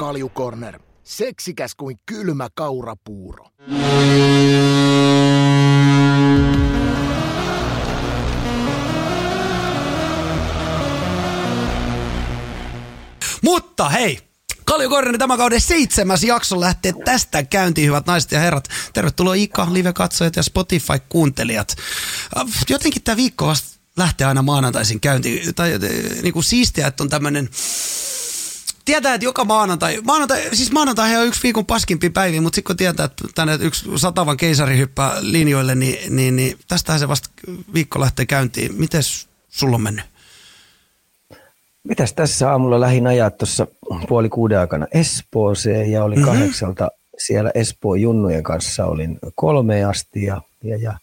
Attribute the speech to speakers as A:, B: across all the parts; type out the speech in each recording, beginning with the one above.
A: Kaljukorner. Seksikäs kuin kylmä kaurapuuro.
B: Mutta hei, Kaljukornen tämä kauden seitsemäs jakso lähtee tästä käyntiin, hyvät naiset ja herrat. Tervetuloa Ika, live-katsojat ja Spotify-kuuntelijat. Äh, Jotenkin tämä viikko vasta lähtee aina maanantaisin käyntiin. Tai äh, niin kuin siistiä, että on tämmöinen tietää, että joka maanantai, maanantai siis maanantai on yksi viikon paskimpi päivi, mutta sitten kun tietää, että tänne yksi satavan keisari hyppää linjoille, niin, niin, niin tästähän se vasta viikko lähtee käyntiin. Mites sulla on mennyt?
C: Mitäs tässä aamulla lähin ajaa tuossa puoli kuuden aikana Espooseen ja olin mm-hmm. kahdeksalta siellä Espoon junnujen kanssa olin kolme asti ja, ja, ja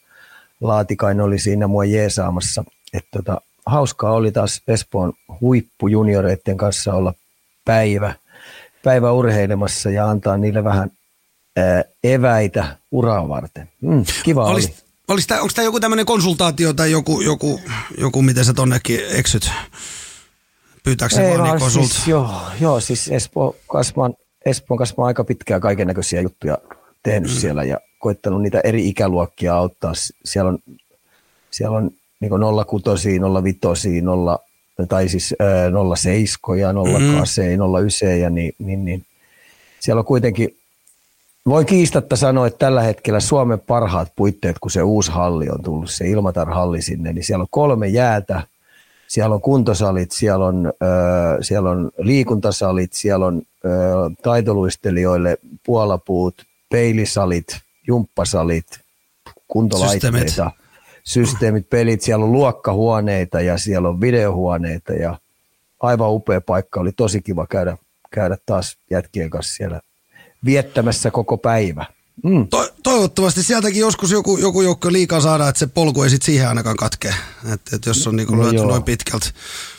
C: Laatikainen oli siinä mua jeesaamassa. että tota, hauskaa oli taas Espoon huippujunioreiden kanssa olla päivä, päivä urheilemassa ja antaa niille vähän ää, eväitä uraa varten. Mm, kiva
B: Olis,
C: oli.
B: Olis tää, onko tämä joku tämmöinen konsultaatio tai joku, joku, joku, miten sä tonnekin eksyt? Pyytääkö se
C: Ei
B: vaan niin
C: vaan
B: konsult?
C: siis, joo, joo, siis Espoo kasvaan, Espoon kasvaan aika pitkään kaiken näköisiä juttuja tehnyt mm. siellä ja koittanut niitä eri ikäluokkia auttaa. Siellä on, siellä on niin 06, 05, 0, tai siis äh, 07 ja 08, mm. 09 ja niin, niin, niin. Siellä on kuitenkin, voin kiistatta sanoa, että tällä hetkellä Suomen parhaat puitteet, kun se uusi halli on tullut, se Ilmatar-halli sinne, niin siellä on kolme jäätä, siellä on kuntosalit, siellä on, ö, siellä on liikuntasalit, siellä on ö, taitoluistelijoille puolapuut, peilisalit, jumppasalit, kuntolaitteita, systeemit. Systeemit, pelit, siellä on luokkahuoneita ja siellä on videohuoneita ja aivan upea paikka, oli tosi kiva käydä, käydä taas jätkien kanssa siellä viettämässä koko päivä. Mm.
B: To- toivottavasti sieltäkin joskus joku, joku joukko liikaa saada, että se polku ei sit siihen ainakaan katkee. Että et jos on niinku
C: No
B: löyty noin pitkältä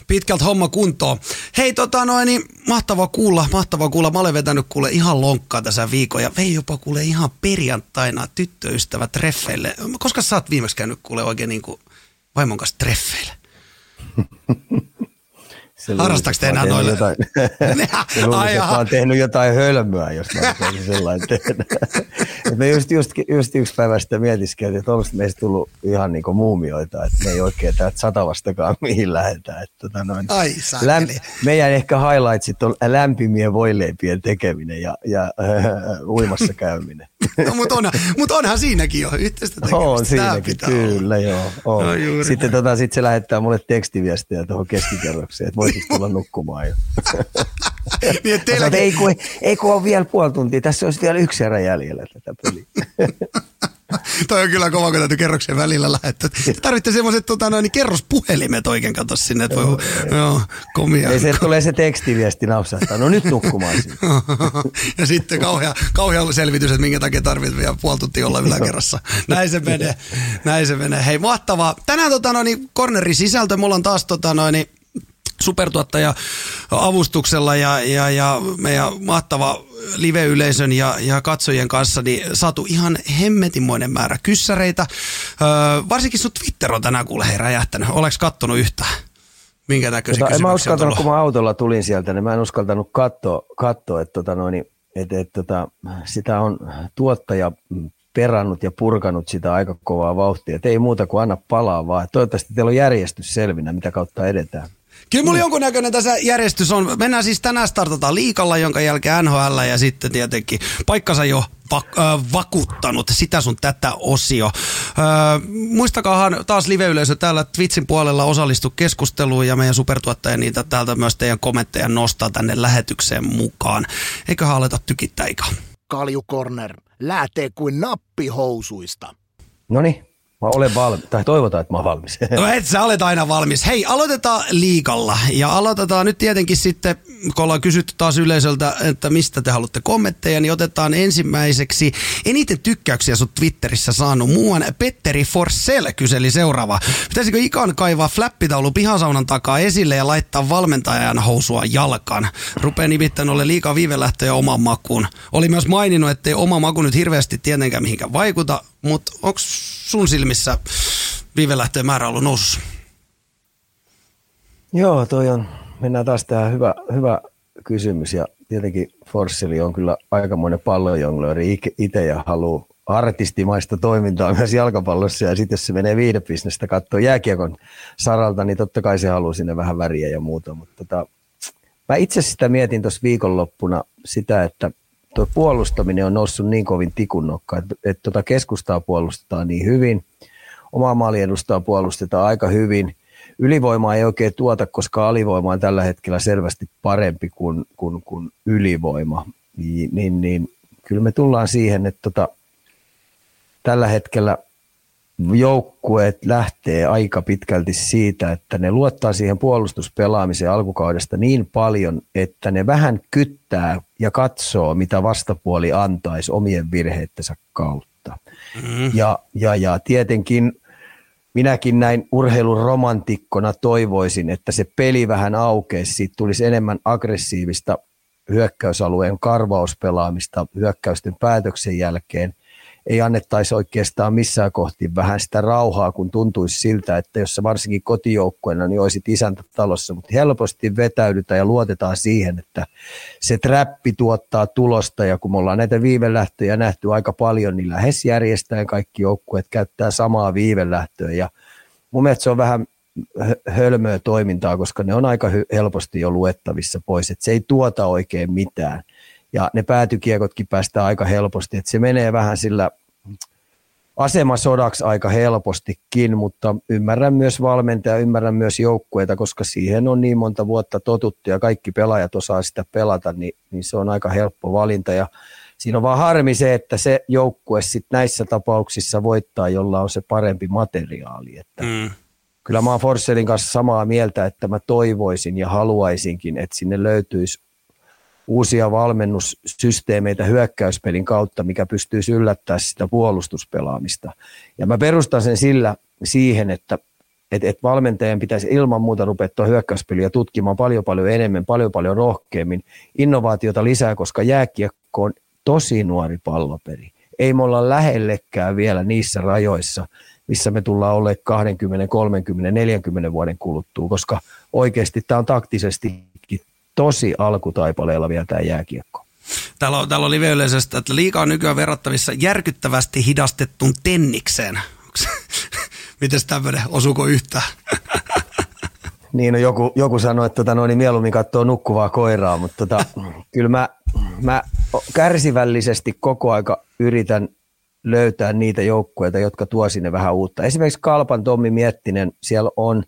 B: pitkältä homma kuntoon. Hei tota noin, niin mahtavaa kuulla, mahtavaa kuulla. Mä olen vetänyt kuule ihan lonkkaa tässä viikon ja vei jopa kuule ihan perjantaina tyttöystävä treffeille. Koska sä oot viimeksi käynyt kuule oikein niinku vaimon kanssa treffeille?
C: Se
B: Harrastaako te enää
C: oon
B: noille?
C: Jotain, se
B: Ai
C: luulisi, että mä oon tehnyt jotain hölmöä, jos mä olisin sellainen tehdä. Et me just, just, just yksi päivä sitä mietiskeltiin, että onko meistä tullut ihan niin muumioita, että me ei oikein täältä satavastakaan mihin lähdetään. Että, tota noin,
B: Ai saakeli.
C: meidän ehkä highlightsit on lämpimien voileipien tekeminen ja, ja äh, uimassa käyminen.
B: No, mutta onhan, mut onhan siinäkin jo yhteistä tekemistä.
C: On siinäkin,
B: pitää olla.
C: kyllä joo. On.
B: No juuri
C: Sitten tota, sit se lähettää mulle tekstiviestiä tuohon keskikerrokseen, että voisitko tulla nukkumaan jo.
B: Niin,
C: Mä sanoin,
B: teilläkin,
C: ei, kun, ei kun on vielä puoli tuntia, tässä olisi vielä yksi erä jäljellä tätä peliä.
B: toi on kyllä kova, kun täytyy kerroksen välillä lähettää. Te tarvitte semmoiset tota, noin, niin kerrospuhelimet oikein kato sinne, että voi, joo, komia.
C: Ei se tulee se tekstiviesti napsahtaa, no nyt nukkumaan sinne.
B: ja sitten kauhea, kauhea selvitys, että minkä takia tarvitsee vielä puoli tuntia olla yläkerrassa. Näin se menee. Näin se menee. Hei, mahtavaa. Tänään tota, noin, niin, cornerin sisältö. Mulla on taas tota, noin, niin, supertuottaja avustuksella ja, ja, ja meidän mahtava live-yleisön ja, ja katsojien kanssa niin saatu ihan hemmetimoinen määrä kyssäreitä. Öö, varsinkin sun Twitter on tänään kuule hei räjähtänyt. Oleks kattonut yhtään? Minkä näköisiä
C: Tota, en mä uskaltanut, kun mä autolla tulin sieltä, niin mä en uskaltanut katsoa, katsoa että, tota noin, että, että, tota, sitä on tuottaja perannut ja purkanut sitä aika kovaa vauhtia. Et ei muuta kuin anna palaa vaan. Toivottavasti teillä on järjestys selvinä, mitä kautta edetään.
B: Kyllä mulla jonkunnäköinen tässä järjestys on. Mennään siis tänään startataan liikalla, jonka jälkeen NHL ja sitten tietenkin paikkansa jo vak- äh, vakuuttanut sitä sun tätä osio. Äh, muistakaahan taas live-yleisö täällä Twitchin puolella osallistu keskusteluun ja meidän supertuottaja niitä täältä myös teidän kommentteja nostaa tänne lähetykseen mukaan. Eiköhän aleta tykittää Ika.
A: Kaljukorner. Lähtee kuin nappi housuista.
C: No niin, mä olen valmis, tai toivotaan, että mä oon valmis.
B: No et sä olet aina valmis. Hei, aloitetaan liikalla. Ja aloitetaan nyt tietenkin sitten, kun ollaan kysytty taas yleisöltä, että mistä te haluatte kommentteja, niin otetaan ensimmäiseksi eniten tykkäyksiä sun Twitterissä saanut. Muuan Petteri Forsell kyseli seuraava. Pitäisikö Ikan kaivaa flappitaulu pihasaunan takaa esille ja laittaa valmentajan housua jalkaan? Rupee nimittäin ole liikaa viivelähtöjä oman makuun. Oli myös maininnut, ettei oma maku nyt hirveästi tietenkään mihinkään vaikuta, mutta onko sun silmissä viivelähtöjen määrä ollut nousussa?
C: Joo, toi on, mennään taas tähän. Hyvä, hyvä kysymys. Ja tietenkin Forsseli on kyllä aikamoinen pallonjonglööri itse ja haluaa artistimaista toimintaa myös jalkapallossa. Ja sitten jos se menee viidebisnestä katsoa jääkiekon saralta, niin totta kai se haluaa sinne vähän väriä ja muuta, mutta tota, mä itse sitä mietin tuossa viikonloppuna sitä, että tuo puolustaminen on noussut niin kovin tikunnokka, että, että tuota keskustaa puolustetaan niin hyvin, omaa maaliedustaa puolustetaan aika hyvin, ylivoimaa ei oikein tuota, koska alivoima on tällä hetkellä selvästi parempi kuin, kuin, kuin ylivoima, niin, niin, niin kyllä me tullaan siihen, että tota, tällä hetkellä joukkueet lähtee aika pitkälti siitä, että ne luottaa siihen puolustuspelaamiseen alkukaudesta niin paljon, että ne vähän kyttää ja katsoo, mitä vastapuoli antaisi omien virheittensä kautta. Mm. Ja, ja, ja tietenkin minäkin näin urheilun romantikkona toivoisin, että se peli vähän aukeisi, siitä tulisi enemmän aggressiivista hyökkäysalueen karvauspelaamista hyökkäysten päätöksen jälkeen – ei annettaisi oikeastaan missään kohti vähän sitä rauhaa, kun tuntuisi siltä, että jos sä varsinkin kotijoukkueena, niin olisit isäntä talossa, mutta helposti vetäydytään ja luotetaan siihen, että se trappi tuottaa tulosta. Ja kun me ollaan näitä viivelähtöjä nähty aika paljon, niin lähes järjestäen kaikki joukkueet käyttää samaa viivelähtöä. Ja mun mielestä se on vähän hölmöä toimintaa, koska ne on aika helposti jo luettavissa pois, että se ei tuota oikein mitään. Ja ne päätykiekotkin päästään aika helposti, että se menee vähän sillä asemasodaksi aika helpostikin, mutta ymmärrän myös valmentaja, ymmärrän myös joukkueita, koska siihen on niin monta vuotta totuttu ja kaikki pelaajat osaa sitä pelata, niin, niin se on aika helppo valinta ja siinä on vaan harmi se, että se joukkue sit näissä tapauksissa voittaa, jolla on se parempi materiaali. Että mm. Kyllä mä oon Forsellin kanssa samaa mieltä, että mä toivoisin ja haluaisinkin, että sinne löytyisi uusia valmennussysteemeitä hyökkäyspelin kautta, mikä pystyisi yllättämään sitä puolustuspelaamista. Ja mä perustan sen sillä siihen, että et, et valmentajan pitäisi ilman muuta rupea hyökkäyspeliä tutkimaan paljon paljon enemmän, paljon paljon rohkeammin, innovaatiota lisää, koska jääkiekko on tosi nuori palloperi. Ei me olla lähellekään vielä niissä rajoissa, missä me tullaan olemaan 20, 30, 40 vuoden kuluttua, koska oikeasti tämä on taktisesti tosi alkutaipaleella vielä tämä jääkiekko.
B: Täällä, on, täällä on live-yleisöstä, että liikaa nykyään verrattavissa järkyttävästi hidastettuun tennikseen. Miten tämmöinen, osuuko yhtään?
C: niin, no joku, joku sanoi, että tota, no, niin mieluummin katsoo nukkuvaa koiraa, mutta tota, kyllä mä, mä kärsivällisesti koko aika yritän löytää niitä joukkueita, jotka tuo sinne vähän uutta. Esimerkiksi Kalpan Tommi Miettinen, siellä on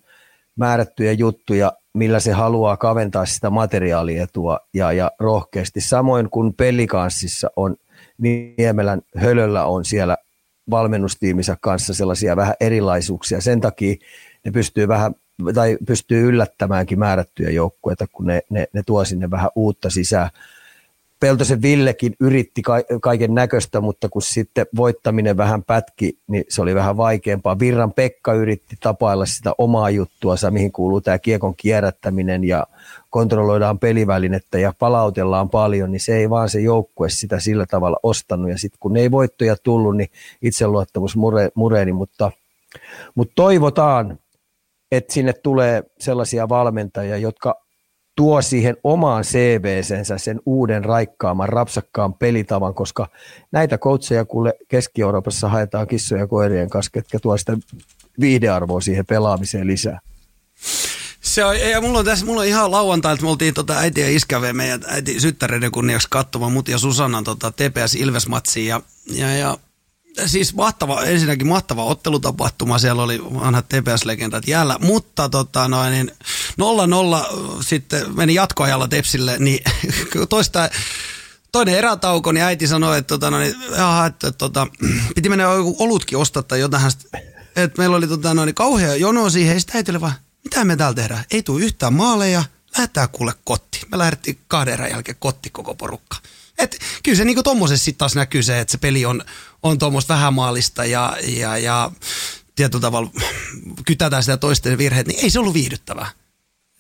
C: määrättyjä juttuja, millä se haluaa kaventaa sitä materiaalietua ja, ja rohkeasti. Samoin kuin Pelikanssissa on, Niemelän Hölöllä on siellä valmennustiimissä kanssa sellaisia vähän erilaisuuksia. Sen takia ne pystyy vähän tai pystyy yllättämäänkin määrättyjä joukkueita, kun ne, ne, ne tuo sinne vähän uutta sisään. Peltosen Villekin yritti kaiken näköistä, mutta kun sitten voittaminen vähän pätki, niin se oli vähän vaikeampaa. Virran Pekka yritti tapailla sitä omaa juttua, mihin kuuluu tämä kiekon kierrättäminen ja kontrolloidaan pelivälinettä ja palautellaan paljon, niin se ei vaan se joukkue sitä sillä tavalla ostanut. Ja sitten kun ei voittoja tullut, niin itseluottamus mure, mureeni, mutta, mutta toivotaan, että sinne tulee sellaisia valmentajia, jotka tuo siihen omaan CVsensä sen uuden raikkaaman, rapsakkaan pelitavan, koska näitä coacheja kuule Keski-Euroopassa haetaan kissoja ja koirien kanssa, ketkä tuo sitä viihdearvoa siihen pelaamiseen lisää.
B: Se on, ja mulla on tässä, mulla on ihan lauantailta, me oltiin tota äiti ja iskäve meidän äiti syttäreiden kunniaksi katsomaan mut ja Susannan tota TPS ilves ja, ja, ja siis mahtava, ensinnäkin mahtava ottelutapahtuma, siellä oli vanhat TPS-legendat jäällä, mutta tota noin, niin 0-0 sitten meni jatkoajalla Tepsille, niin toista, toinen erätauko, niin äiti sanoi, että, tota, noin, jaha, että, tota, piti mennä joku olutkin ostaa tai jotain, että meillä oli tota, noin, kauhea jono siihen, ja sitten äitille vaan, mitä me täällä tehdään? Ei tule yhtään maaleja, lähdetään kuule kotti. Me lähdettiin kahden erän jälkeen kotti koko porukka. Et kyllä se niinku tommosessa sitten taas näkyy se, että se peli on, on tuommoista vähämaalista ja, ja, ja tietyllä tavalla kytätään sitä toisten virheet, niin ei se ollut viihdyttävää.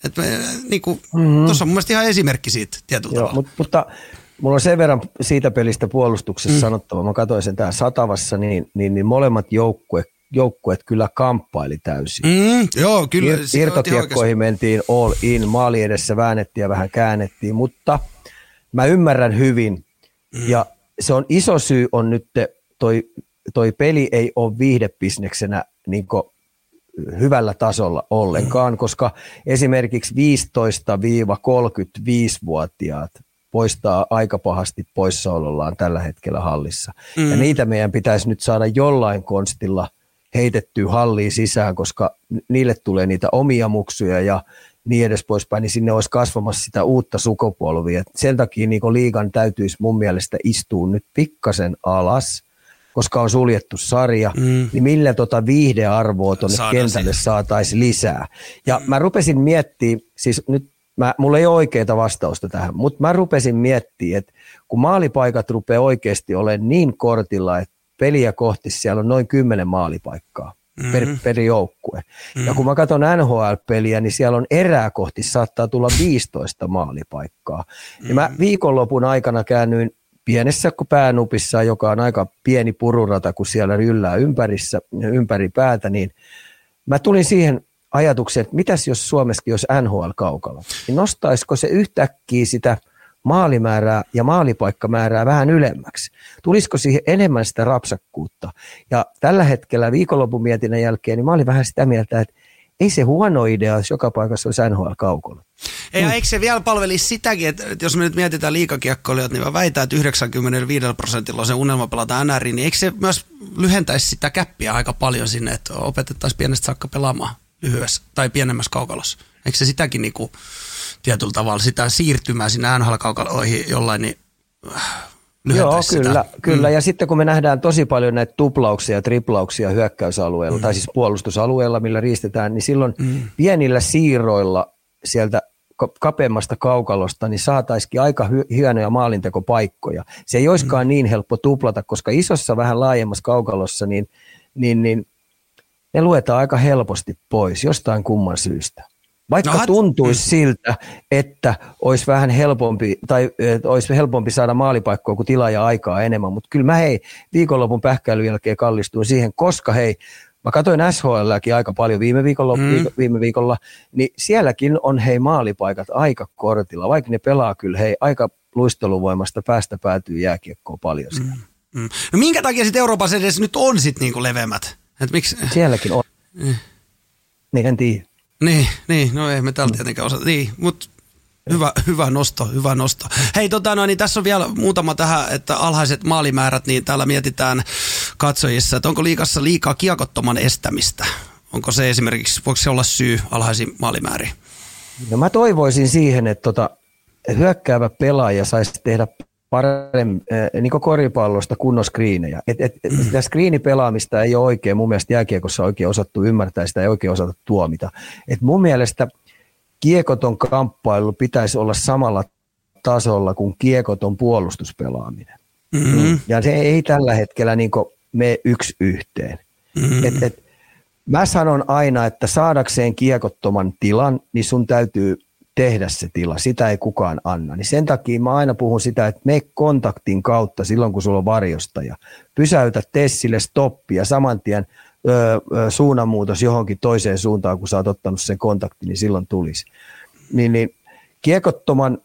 B: Et me, niinku, mm-hmm. Tuossa on mun mielestä ihan esimerkki siitä tietyllä Joo, tavalla.
C: Mutta, mutta mulla on sen verran siitä pelistä puolustuksessa mm. sanottava. Mä katsoin sen täällä Satavassa, niin, niin, niin molemmat joukkue, joukkueet kyllä kamppaili täysin.
B: Mm, joo, kyllä.
C: Ir- irtokiekkoihin mentiin all in, maali edessä väännettiin ja vähän käännettiin, mutta – mä ymmärrän hyvin. Mm. Ja se on iso syy on nyt toi, toi peli ei ole viihdebisneksenä niin hyvällä tasolla ollenkaan, mm. koska esimerkiksi 15-35-vuotiaat poistaa aika pahasti poissaolollaan tällä hetkellä hallissa. Mm. Ja niitä meidän pitäisi nyt saada jollain konstilla heitettyä halliin sisään, koska niille tulee niitä omia muksuja ja niin edes poispäin, niin sinne olisi kasvamassa sitä uutta sukupolvia. Sen takia niin liigan täytyisi mun mielestä istua nyt pikkasen alas, koska on suljettu sarja, mm. niin millä tota viihdearvoa tuonne kentälle saataisiin lisää. Ja mm. mä rupesin miettimään, siis nyt mä, mulla ei ole oikeaa vastausta tähän, mutta mä rupesin miettimään, että kun maalipaikat rupeaa oikeasti olemaan niin kortilla, että peliä kohti siellä on noin kymmenen maalipaikkaa mm-hmm. per, per joukkue. Mm-hmm. Ja kun mä katson NHL-peliä, niin siellä on erää kohti saattaa tulla 15 maalipaikkaa. Mm-hmm. Ja mä mm-hmm. viikonlopun aikana käännyin pienessä päänupissa, joka on aika pieni pururata, kun siellä ryllää ympärissä, ympäri päätä, niin mä tulin siihen ajatukseen, että mitäs jos Suomessakin olisi NHL-kaukalo, niin nostaisiko se yhtäkkiä sitä maalimäärää ja maalipaikkamäärää vähän ylemmäksi? Tulisiko siihen enemmän sitä rapsakkuutta? Ja tällä hetkellä viikonlopun mietinnän jälkeen, niin mä olin vähän sitä mieltä, että ei se huono idea, jos joka paikassa olisi NHL-kaukolo.
B: Ei, mm. eikö se vielä palvelisi sitäkin, että jos me nyt mietitään liikakiekkoilijoita, niin mä väitän, että 95 prosentilla on se unelma pelata NR, niin eikö se myös lyhentäisi sitä käppiä aika paljon sinne, että opetettaisiin pienestä saakka pelaamaan lyhyessä tai pienemmässä kaukalossa? Eikö se sitäkin niin kuin, tietyllä tavalla sitä siirtymää sinne NHL-kaukaloihin jollain, niin äh,
C: Joo, sitä. kyllä, kyllä. Mm. Ja sitten kun me nähdään tosi paljon näitä tuplauksia ja triplauksia hyökkäysalueella mm. tai siis puolustusalueella, millä riistetään, niin silloin mm. pienillä siirroilla sieltä kapeammasta kaukalosta, niin saataisiin aika hy- hienoja maalintekopaikkoja. Se ei olisikaan mm. niin helppo tuplata, koska isossa vähän laajemmassa kaukalossa, niin, niin, niin ne luetaan aika helposti pois jostain kumman syystä. Vaikka no, tuntuisi mm. siltä, että olisi vähän helpompi, tai että olisi helpompi saada maalipaikkoa kuin tilaa ja aikaa enemmän, mutta kyllä mä hei viikonlopun pähkäilyn jälkeen kallistuin siihen, koska hei, mä katsoin SHLäkin aika paljon viime viikolla, mm. viime viikolla, niin sielläkin on hei maalipaikat aika kortilla, vaikka ne pelaa kyllä hei aika luisteluvoimasta päästä päätyy jääkiekkoon paljon siellä. Mm.
B: Mm. No minkä takia sitten Euroopassa edes nyt on sitten niinku leveämmät?
C: Et miksi? Sielläkin on. Mm. Niin en tiedä.
B: Niin, niin, no ei me täällä tietenkään osata. Niin, mutta Hyvä, hyvä nosto, hyvä nosto. Hei, tota, no, niin tässä on vielä muutama tähän, että alhaiset maalimäärät, niin täällä mietitään katsojissa, että onko liikassa liikaa kiekottoman estämistä? Onko se esimerkiksi, voiko se olla syy alhaisiin maalimääriin?
C: No mä toivoisin siihen, että tota, hyökkäävä pelaaja saisi tehdä paremmin äh, niin koripallosta kunnon skriinejä. Et, et, et sitä skriinipelaamista ei ole oikein, mun mielestä jääkiekossa oikein osattu ymmärtää, sitä ei oikein osata tuomita. Et mun mielestä kiekoton kamppailu pitäisi olla samalla tasolla kuin kiekoton puolustuspelaaminen. Mm-hmm. Ja se ei tällä hetkellä niin mene yksi yhteen. Mm-hmm. Et, et, mä sanon aina, että saadakseen kiekottoman tilan, niin sun täytyy tehdä se tila. Sitä ei kukaan anna. Niin sen takia mä aina puhun sitä, että me kontaktin kautta silloin, kun sulla on varjostaja. Pysäytä Tessille stoppi ja saman tien ö, ö, suunnanmuutos johonkin toiseen suuntaan, kun sä oot ottanut sen kontaktin, niin silloin tulisi. Niin, niin kiekottoman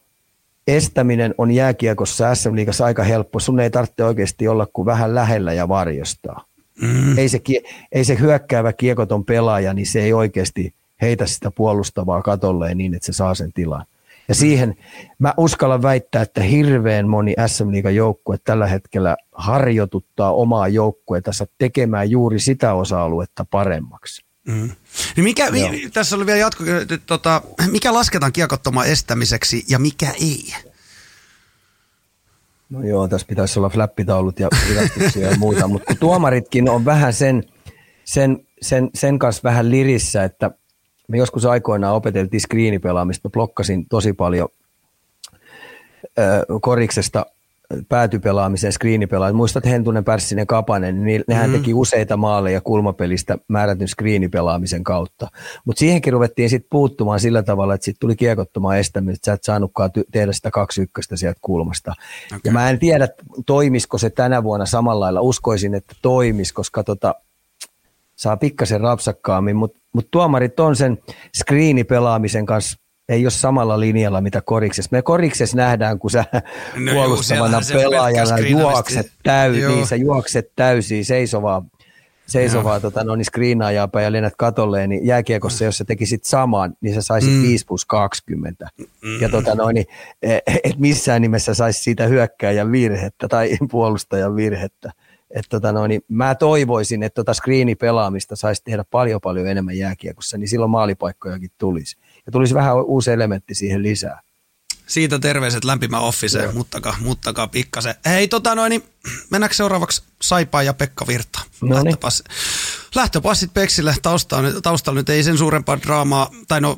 C: estäminen on jääkiekossa SM-liigassa aika helppo. Sun ei tarvitse oikeasti olla kuin vähän lähellä ja varjostaa. Mm. Ei, se, ei se hyökkäävä kiekoton pelaaja, niin se ei oikeasti – heitä sitä puolustavaa katolleen niin, että se saa sen tilan. Ja siihen mä uskallan väittää, että hirveän moni SM Liigan joukkue tällä hetkellä harjoituttaa omaa joukkuetansa tekemään juuri sitä osa-aluetta paremmaksi. Mm.
B: Niin mikä, mi, tässä oli vielä jatko, tota, mikä lasketaan kiekottoman estämiseksi ja mikä ei?
C: No joo, tässä pitäisi olla flappitaulut ja virastuksia ja muuta, mutta tuomaritkin on vähän sen, sen, sen, sen kanssa vähän lirissä, että – me joskus aikoinaan opeteltiin screenipelaamista, blokkasin tosi paljon koriksesta päätypelaamiseen, screenipelaamiseen. Muistat Hentunen, Pärssinen, Kapanen, niin nehän mm. teki useita maaleja kulmapelistä määrätyn screenipelaamisen kautta. Mutta siihenkin ruvettiin sitten puuttumaan sillä tavalla, että sitten tuli kiekottomaan estämistä, että sä et saanutkaan ty- tehdä sitä kaksi ykköstä sieltä kulmasta. Okay. Ja mä en tiedä, toimisiko se tänä vuonna samalla lailla. Uskoisin, että toimis, koska tota, saa pikkasen rapsakkaammin, mutta mut tuomarit on sen screenipelaamisen kanssa ei ole samalla linjalla, mitä koriksessa. Me koriksessa nähdään, kun sä
B: No juu,
C: puolustavana
B: on
C: pelaajana juokset, täy,
B: Joo.
C: niin sä juokset täysiä seisovaa, seisovaa tota, no, niin screenaajaa ja lennät katolleen, niin jääkiekossa, jos sä tekisit saman, niin sä saisit
B: Mm.
C: mm. 5 plus 20. Mm. Ja tota, no, niin, et missään nimessä saisi siitä hyökkääjän virhettä tai puolustajan virhettä. Et tota, no, niin mä toivoisin, että tota screenipelaamista saisi tehdä paljon paljon enemmän jääkiekossa, niin silloin maalipaikkojakin tulisi. Ja tulisi vähän uusi elementti siihen lisää.
B: Siitä terveiset lämpimä offiseen, muttakaa, muttakaa pikkasen. Hei, tota noin, niin mennäänkö seuraavaksi Saipaa ja Pekka Virta?
C: Noniin.
B: Lähtöpass, lähtöpassit Peksille, taustalla, nyt- taustalla nyt ei sen suurempaa draamaa, tai no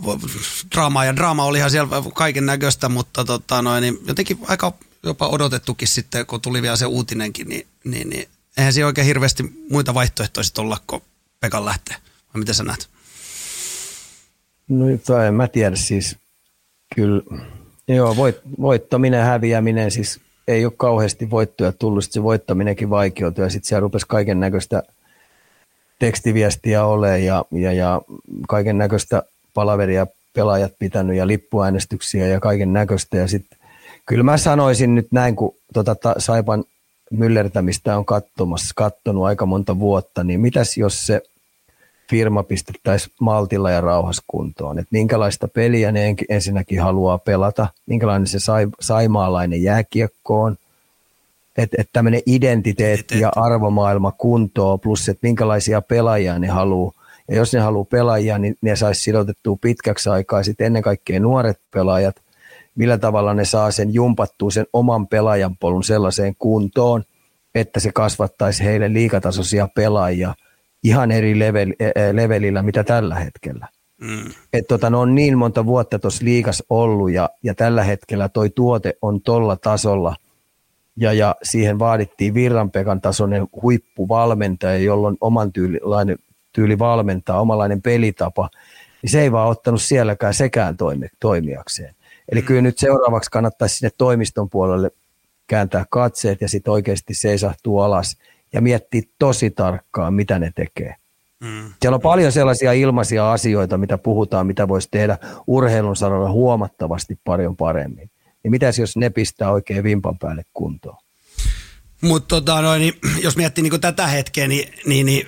B: draamaa ja draama olihan siellä kaiken näköistä, mutta tota noin, niin jotenkin aika jopa odotettukin sitten, kun tuli vielä se uutinenkin, niin, niin, niin eihän siinä oikein hirveästi muita vaihtoehtoja sit olla, kun Pekan lähtee. Vai miten sä näet?
C: No en mä tiedä siis. Kyllä, joo, voit, voittaminen, häviäminen, siis ei ole kauheasti voittoja tullut, sit se voittaminenkin vaikeutui ja sitten siellä rupesi kaiken näköistä tekstiviestiä ole ja, ja, ja kaiken näköistä palaveria pelaajat pitänyt ja lippuäänestyksiä ja kaiken näköistä ja sitten kyllä mä sanoisin nyt näin, kun tota ta, Saipan myllertämistä on katsomassa, kattonut aika monta vuotta, niin mitäs jos se firma pistettäisiin maltilla ja rauhassa kuntoon. Että minkälaista peliä ne en- ensinnäkin haluaa pelata, minkälainen se sai, saimaalainen jääkiekko on, että et tämmöinen identiteetti ja arvomaailma kuntoon, plus että minkälaisia pelaajia ne haluaa. Ja jos ne haluaa pelaajia, niin ne saisi sidotettua pitkäksi aikaa. Sitten ennen kaikkea nuoret pelaajat, millä tavalla ne saa sen jumpattua sen oman pelaajan polun sellaiseen kuntoon, että se kasvattaisi heille liikatasoisia pelaajia ihan eri level, eh, eh, levelillä, mitä tällä hetkellä.
B: Mm.
C: Et tota, ne on niin monta vuotta tuossa liikas ollut ja, ja tällä hetkellä toi tuote on tolla tasolla ja, ja siihen vaadittiin Virranpekan tasoinen huippuvalmentaja, jolla on oman tyylilainen, tyyli valmentaa, omanlainen pelitapa, niin se ei vaan ottanut sielläkään sekään toimi, toimijakseen. Eli kyllä nyt seuraavaksi kannattaisi sinne toimiston puolelle kääntää katseet ja sitten oikeasti seisahtua alas ja miettiä tosi tarkkaan, mitä ne tekee.
B: Mm.
C: Siellä on paljon sellaisia ilmaisia asioita, mitä puhutaan, mitä voisi tehdä urheilun saralla huomattavasti paljon paremmin. Niin mitäs jos ne pistää oikein vimpan päälle kuntoon?
B: Mutta tota, noin, niin, jos miettii niin tätä hetkeä, niin, niin, niin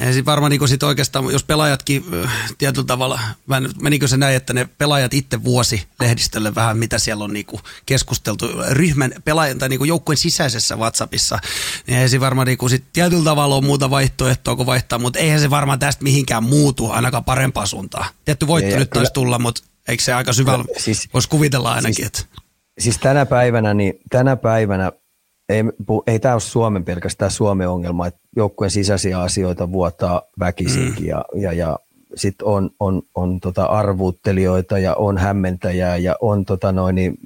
B: ei sit varmaan niin sit oikeastaan, jos pelaajatkin tietyllä tavalla, menikö se näin, että ne pelaajat itse vuosi lehdistölle vähän, mitä siellä on niin keskusteltu ryhmän pelaajan tai niin joukkueen sisäisessä WhatsAppissa, niin ei se varmaan niin sit tietyllä tavalla ole muuta vaihtoehtoa kuin vaihtaa, mutta eihän se varmaan tästä mihinkään muutu ainakaan parempaan suuntaan. Tietty voitto
C: Ei,
B: nyt taisi tulla, mutta eikö se aika syvällä,
C: Kyllä, siis-
B: voisi kuvitella ainakin,
C: siis-
B: että
C: Siis tänä päivänä, niin tänä päivänä ei, ei tämä ole Suomen pelkästään Suomen ongelma, että joukkueen sisäisiä asioita vuotaa väkisinkin mm. ja, ja, ja sitten on, on, on tota arvuuttelijoita ja on hämmentäjää ja on, tota noin, niin,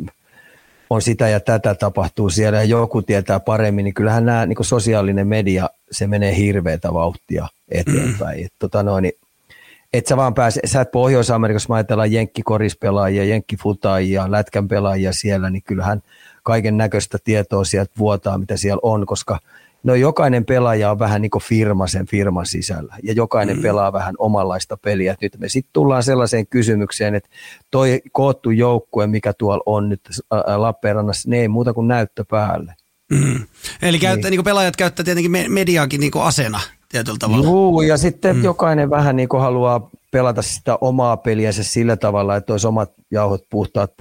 C: on sitä ja tätä tapahtuu siellä ja joku tietää paremmin, niin kyllähän nämä niin sosiaalinen media, se menee hirveätä vauhtia eteenpäin. Mm. Et, tota noin, niin, et sä vaan pääse, sä et Pohjois-Amerikassa, mä ajatellaan jenkkikorispelaajia, jenkkifutaajia, lätkän pelaajia siellä, niin kyllähän kaiken näköistä tietoa sieltä vuotaa, mitä siellä on, koska no jokainen pelaaja on vähän niin kuin firma sen firman sisällä ja jokainen mm. pelaa vähän omanlaista peliä. Et nyt me sitten tullaan sellaiseen kysymykseen, että toi koottu joukkue, mikä tuolla on nyt ää, Lappeenrannassa, ne ei muuta kuin näyttö päälle.
B: Mm. Eli käyttää, niin. Niin pelaajat käyttää tietenkin me- mediaakin niin asena tietyllä tavalla.
C: Juu, ja sitten mm. jokainen vähän niin kuin haluaa pelata sitä omaa peliänsä sillä tavalla, että olisi omat jauhot puhtaat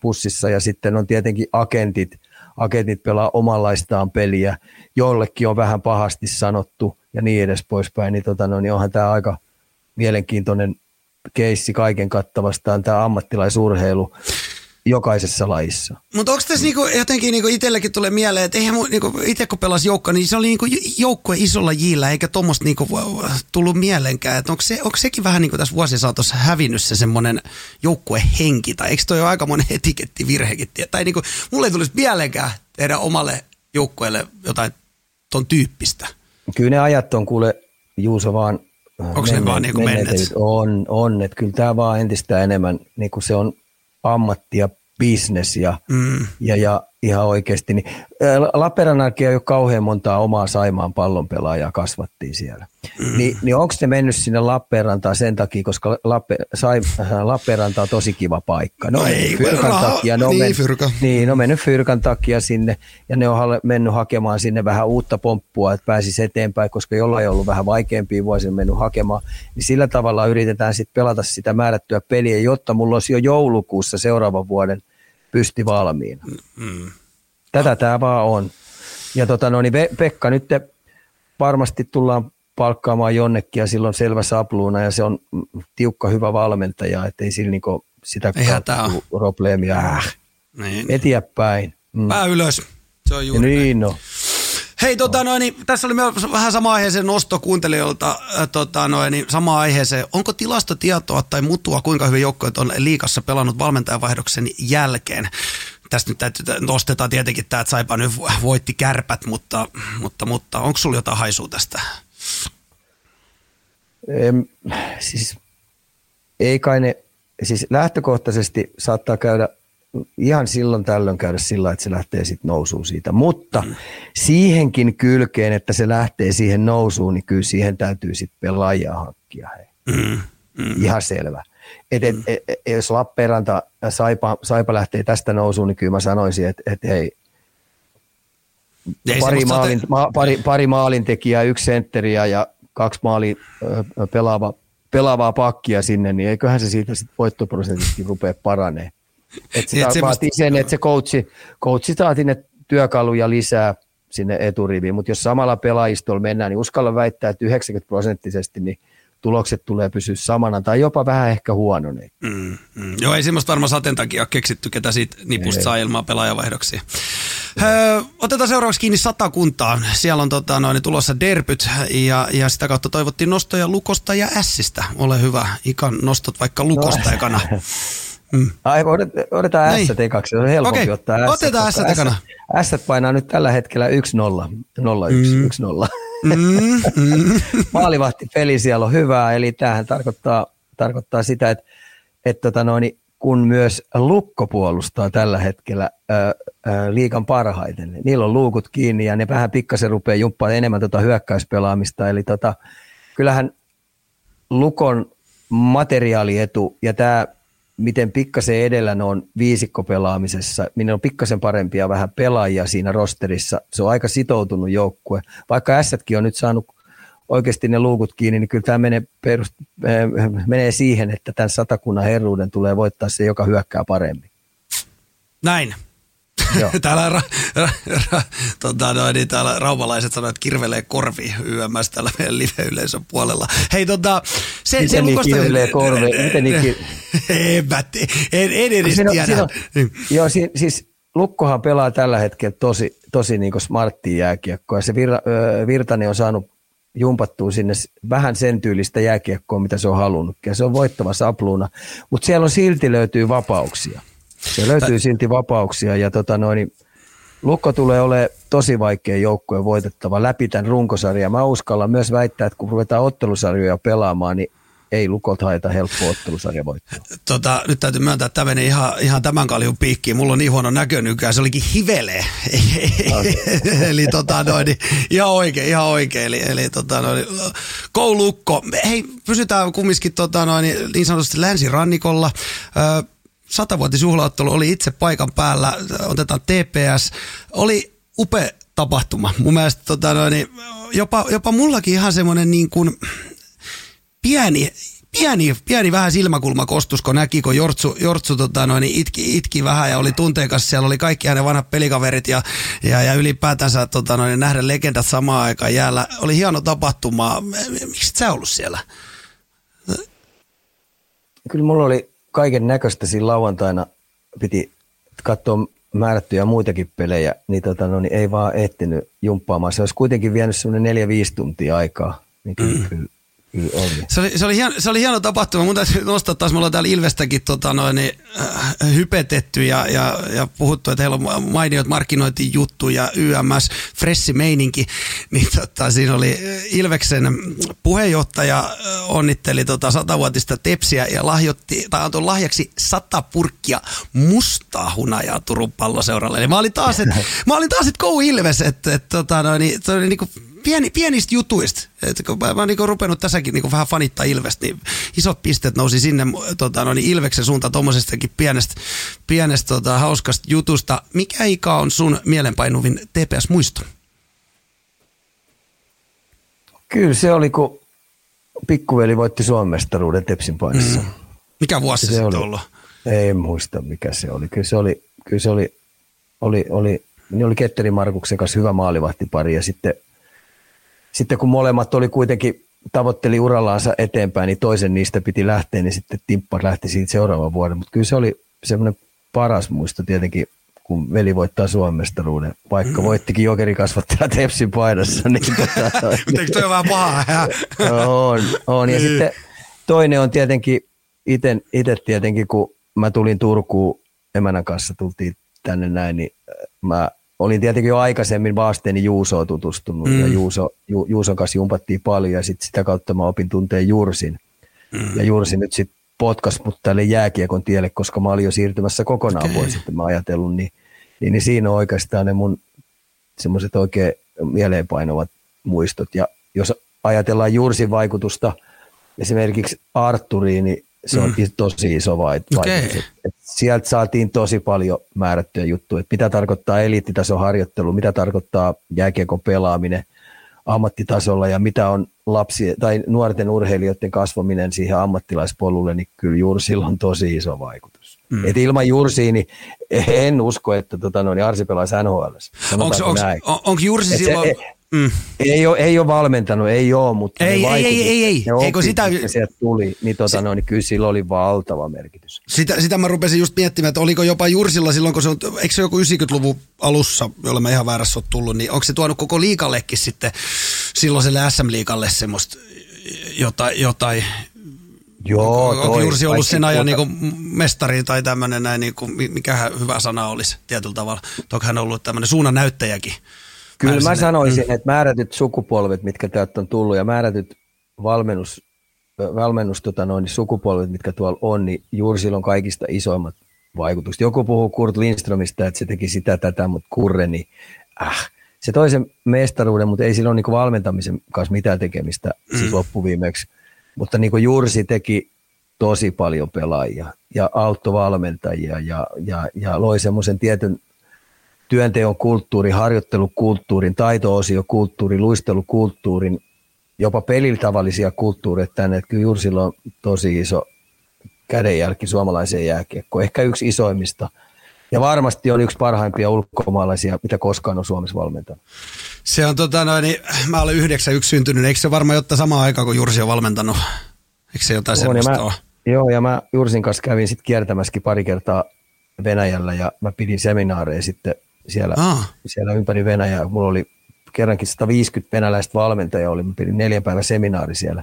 C: pussissa. Ja sitten on tietenkin agentit, agentit pelaa omanlaistaan peliä, jollekin on vähän pahasti sanottu ja niin edes poispäin, niin, tota, no, niin onhan tämä aika mielenkiintoinen keissi kaiken kattavastaan tämä ammattilaisurheilu jokaisessa lajissa.
B: Mutta onko tässä niinku, jotenkin niinku itsellekin tulee mieleen, että eihän mun, niinku, itse kun pelasi joukkoa, niin se oli niinku joukkue isolla jillä, eikä tuommoista niinku tullut mieleenkään. Et onko, se, onko sekin vähän niinku tässä vuosien saatossa hävinnyt se semmoinen joukkuehenki, tai eikö toi ole aika monen etikettivirhekin? Tai niinku, mulle ei tulisi mieleenkään tehdä omalle joukkueelle jotain ton tyyppistä.
C: Kyllä ne ajat on kuule Juuso vaan
B: Onko ne vaan niinku menneet?
C: On, on että kyllä tämä vaan entistä enemmän, niin kuin se on ammatti ja business ja,
B: Mm.
C: ja, ja, ihan oikeasti. Niin, ää, Lappeenrannankin ei ole kauhean montaa omaa Saimaan pallonpelaajaa kasvattiin siellä. Mm. Ni, niin onko ne mennyt sinne Lappeenrantaan sen takia, koska Lappe, Sai, äh, Lappeenranta on tosi kiva paikka. No,
B: No ei,
C: Fyrkan
B: raha-
C: takia, ne on,
B: niin,
C: men,
B: Fyrka.
C: niin, ne on mennyt Fyrkan takia sinne ja ne on mennyt hakemaan sinne vähän uutta pomppua, että pääsisi eteenpäin, koska jollain on ollut vähän vaikeampia vuosia mennyt hakemaan. Niin sillä tavalla yritetään sitten pelata sitä määrättyä peliä, jotta mulla olisi jo joulukuussa seuraavan vuoden pysti valmiina.
B: Mm.
C: Tätä tämä vaan on. Ja tota, no, niin Pekka nyt te varmasti tullaan palkkaamaan jonnekin ja sillä on selvä sapluuna ja se on mm, tiukka hyvä valmentaja, ettei sillä niinku sitä tuu probleemia. Äh,
B: Niin.
C: eteenpäin. Mm.
B: Pää ylös. Se on
C: Ja
B: juuri näin.
C: niin no.
B: Hei, tota, noin, niin, tässä oli myös vähän sama aiheeseen nosto kuuntelijoilta. Äh, tota, noin, niin, sama aiheeseen. Onko tilastotietoa tai mutua, kuinka hyvin joukkueet on liikassa pelannut valmentajavaihdoksen jälkeen? Tästä nyt täytyy, nostetaan tietenkin tämä, että Saipa nyt voitti kärpät, mutta, mutta, mutta onko sulla jotain haisua tästä?
C: Em, siis ei kai ne, siis lähtökohtaisesti saattaa käydä ihan silloin tällöin käydä sillä, että se lähtee sitten nousuun siitä. Mutta mm. siihenkin kylkeen, että se lähtee siihen nousuun, niin kyllä siihen täytyy sitten pelaajia hankkia. Hei.
B: Mm. Mm.
C: Ihan selvä. Et, et, et, et, jos Lappeenranta ja Saipa, Saipa lähtee tästä nousuun, niin kyllä mä sanoisin, että et, hei,
B: Ei
C: pari, maalin,
B: te-
C: ma, pari, pari maalintekijää, yksi sentteriä ja kaksi maali pelaava, pelaavaa pakkia sinne, niin eiköhän se siitä sitten voittoprosentitkin rupea paranee. Et se
B: Niin, et
C: ta- vaatii
B: semmoista-
C: sen, että se coachi, coachi saa sinne työkaluja lisää sinne eturiviin, mutta jos samalla pelaajistolla mennään, niin uskalla väittää, että 90 prosenttisesti niin tulokset tulee pysyä samana tai jopa vähän ehkä huononeen.
B: Mm, mm. Joo, ei semmoista varmaan sateen takia ole keksitty, ketä siitä nipusta
C: Ei.
B: saa ilmaa pelaajavaihdoksia. Öö, otetaan seuraavaksi kiinni sata kuntaa. Siellä on tota, noin, tulossa derbyt ja, ja sitä kautta toivottiin nostoja Lukosta ja Ässistä. Ole hyvä, Ikan nostot vaikka Lukosta
C: No.
B: ekana. Mm.
C: Ai, otetaan
B: Niin.
C: S ekaksi, se on helpompi
B: Okei,
C: ottaa S.
B: otetaan S ekana.
C: S painaa nyt tällä hetkellä 1-0, 0-1,
B: Mm.
C: 1-0.
B: Mm, mm.
C: Maalivahti peli siellä on hyvää, eli tämähän tarkoittaa, tarkoittaa sitä, että, että tota noin, kun myös lukko puolustaa tällä hetkellä ö, ö, liikan parhaiten. niin Niillä on luukut kiinni ja ne vähän pikkasen rupeaa jumppaamaan enemmän tota hyökkäyspelaamista. Eli tota, kyllähän lukon materiaalietu ja tämä, miten pikkasen edellä ne on viisikkopelaamisessa, minne on pikkasen parempia vähän pelaajia siinä rosterissa. Se on aika sitoutunut joukkue. Vaikka Ässätkin on nyt saanut oikeasti ne luukut kiinni, niin kyllä tämä menee, perust, äh, menee siihen, että tämän satakunnan herruuden tulee voittaa se, joka hyökkää paremmin.
B: Näin. Täällä, ra, ra, ra, tota, noin, niin täällä raumalaiset sanoivat, että kirvelee korvi YMS täällä meidän live-yleisön puolella. Hei tota, se,
C: Miten
B: se
C: niin
B: Lukosta-
C: kirvelee korvi? Miten niin ki-
B: en, mä en, en edes
C: Siinä
B: tiedä.
C: siinä on-
B: Niin.
C: Joo, si, siis Lukkohan pelaa tällä hetkellä tosi, tosi niin smarttia jääkiekkoa. Se Vir, ö, Virtanen on saanut jumpattua sinne vähän sen tyylistä jääkiekkoa, mitä se on halunnut. Ja se on voittava sapluuna. Mutta siellä on silti löytyy vapauksia. Se löytyy silti vapauksia ja tota noin, Lukko tulee olemaan tosi vaikea joukkue voitettava läpi tämän runkosarjan. Mä uskallan myös väittää, että kun ruvetaan ottelusarjoja pelaamaan, niin ei Lukolta haeta helppo ottelusarja voittaa.
B: Tota, nyt täytyy myöntää, että tämä meni ihan, ihan tämän kaljun piikkiin. Mulla on niin huono näkö nykyään, se olikin hivele. eli tota noin, niin ihan oikein, ihan oikein. Eli, eli tota noin, koulukko. Hei, pysytään kumminkin tota noin, niin sanotusti länsirannikolla. Ö, satavuotisjuhlaottelu oli itse paikan päällä, otetaan TPS. Oli upea tapahtuma. Mun mielestä tota noin, niin jopa, jopa mullakin ihan semmoinen niin kuin, pieni, pieni, pieni vähän silmäkulmakostus, kun näki, kun Jortsu, Jortsu tota noin, niin itki, itki vähän ja oli tunteikas. Siellä oli kaikki hänen vanhat pelikaverit ja, ja, ja ylipäätänsä tota noin, nähdä legendat samaan aikaan jäällä. Oli hieno tapahtuma. Miksi sä ollut siellä?
C: Kyllä mulla oli kaiken näköistä siinä lauantaina, piti katsoa määrättyjä muitakin pelejä, niin, tota, no, niin ei vaan ehtinyt jumppaamaan. Se olisi kuitenkin vienyt semmoinen neljä-viisi tuntia aikaa. Niin kyllä, mm. kyllä.
B: Se oli, se, oli hieno, se oli hieno tapahtuma. Mun täytyy nostaa taas, me ollaan täällä Ilvestäkin tota noin, niin, äh, hypetetty ja, ja, ja, puhuttu, että heillä on mainiot markkinointijuttu ja YMS, fressi meininki. Niin tota, siinä oli Ilveksen puheenjohtaja äh, onnitteli tota satavuotista tepsiä ja lahjoitti, tai antoi lahjaksi sata purkkia mustaa hunajaa Turun palloseuralle. Eli mä olin taas, että mä olin taas, että go Ilves, että, että tota, noin, niin, se oli niinku pieni, pienistä jutuista. Et kun mä, mä oon niinku rupenut tässäkin niinku vähän fanittaa Ilvestä, niin isot pisteet nousi sinne tota, no niin Ilveksen suuntaan tuommoisestakin pienestä, pienestä tota, hauskasta jutusta. Mikä ikä on sun mielenpainuvin TPS-muisto?
C: Kyllä se oli, kun pikkuveli voitti Suomen mestaruuden Tepsin painissa. Mm.
B: Mikä vuosi se, se oli ollut?
C: Ei muista, mikä se oli. Kyllä se oli, kyllä se oli, oli, oli, niin oli Ketteri Markuksen kanssa hyvä maalivahtipari ja sitten sitten kun molemmat oli kuitenkin tavoitteli urallaansa eteenpäin, niin toisen niistä piti lähteä, niin sitten Timppa lähti siitä seuraavan vuoden. Mutta kyllä se oli semmoinen paras muisto tietenkin, kun veli voittaa Suomen mestaruuden, vaikka mm. voittikin jokerikasvattaja Tepsin paidassa. Niin
B: tota, Eikö toi vähän paha?
C: on, on. Ja niin. sitten toinen on tietenkin, itse tietenkin, kun mä tulin Turkuun, emänän kanssa tultiin tänne näin, niin mä olin tietenkin jo aikaisemmin vaasteeni Juusoon tutustunut mm. ja Juuso, Ju, Juuson kanssa jumpattiin paljon ja sit sitä kautta mä opin tunteen Jursin. Mm. Ja Jursi nyt sitten potkas mut tälle jääkiekon tielle, koska mä olin jo siirtymässä kokonaan okay. pois, sitten mä ajatellut, niin, niin, niin siinä on oikeastaan ne mun semmoiset oikein mieleenpainuvat muistot. Ja jos ajatellaan Jursin vaikutusta esimerkiksi Arturiin, niin se on mm. tosi iso vaikutus. Okay. Et sieltä saatiin tosi paljon määrättyjä juttuja, että mitä tarkoittaa eliittitason harjoittelu, mitä tarkoittaa jääkiekon pelaaminen ammattitasolla ja mitä on lapsi tai nuorten urheilijoiden kasvaminen siihen ammattilaispolulle, niin kyllä Jursilla on tosi iso vaikutus. Mm. Et ilman Jursia, niin en usko, että tota, no, niin Arsi pelaisi NHL.
B: Onko, onko Jursi silloin... Se,
C: Mm. Ei, ole, ei ole valmentanut, ei ole, mutta
B: ei, ei, ei, ei, ei.
C: Ne Eikö sitä... sieltä tuli, niin, tota, no, niin kyllä sillä oli valtava merkitys.
B: Sitä, sitä mä rupesin just miettimään, että oliko jopa Jursilla silloin, kun se on, eikö se joku 90-luvun alussa, jolle mä ihan väärässä ole tullut, niin onko se tuonut koko liikallekin sitten silloiselle SM-liikalle semmoista jotain, jotain
C: Joo,
B: Onko toi, Jursi ollut sen ajan tuota... niin mestari tai tämmöinen näin, niin kuin, mikä hyvä sana olisi tietyllä tavalla. Toki hän on ollut tämmöinen suunnan näyttäjäkin
C: Kyllä mä sanoisin, mm. että määrätyt sukupolvet, mitkä täältä on tullut ja määrätyt valmennus, valmennus tota noin, sukupolvet, mitkä tuolla on, niin juuri silloin kaikista isoimmat vaikutukset. Joku puhuu Kurt Lindströmistä, että se teki sitä tätä, mutta Kurre, niin äh, se toisen mestaruuden, mutta ei sillä ole niin valmentamisen kanssa mitään tekemistä siis mm. loppuviimeksi. Mutta niin Jursi teki tosi paljon pelaajia ja auttovalmentajia ja, ja, ja loi semmoisen tietyn työnteon kulttuuri, harjoittelukulttuurin, taito-osiokulttuurin, luistelukulttuurin, jopa pelitavallisia kulttuureja tänne. Että kyllä Jursilla on tosi iso kädenjälki suomalaiseen jääkiekkoon. Ehkä yksi isoimmista. Ja varmasti on yksi parhaimpia ulkomaalaisia, mitä koskaan on Suomessa valmentanut.
B: Se on tota noin, niin mä olen 91 syntynyt, eikö se varmaan jotta sama aika kuin Jursi on valmentanut? Eikö se jotain on,
C: mä, Joo, ja mä Jursin kanssa kävin sitten kiertämässäkin pari kertaa Venäjällä ja mä pidin seminaareja sitten siellä, ah. siellä ympäri Venäjää. Mulla oli kerrankin 150 venäläistä valmentajaa, oli, mä pidin neljän päivän seminaari siellä.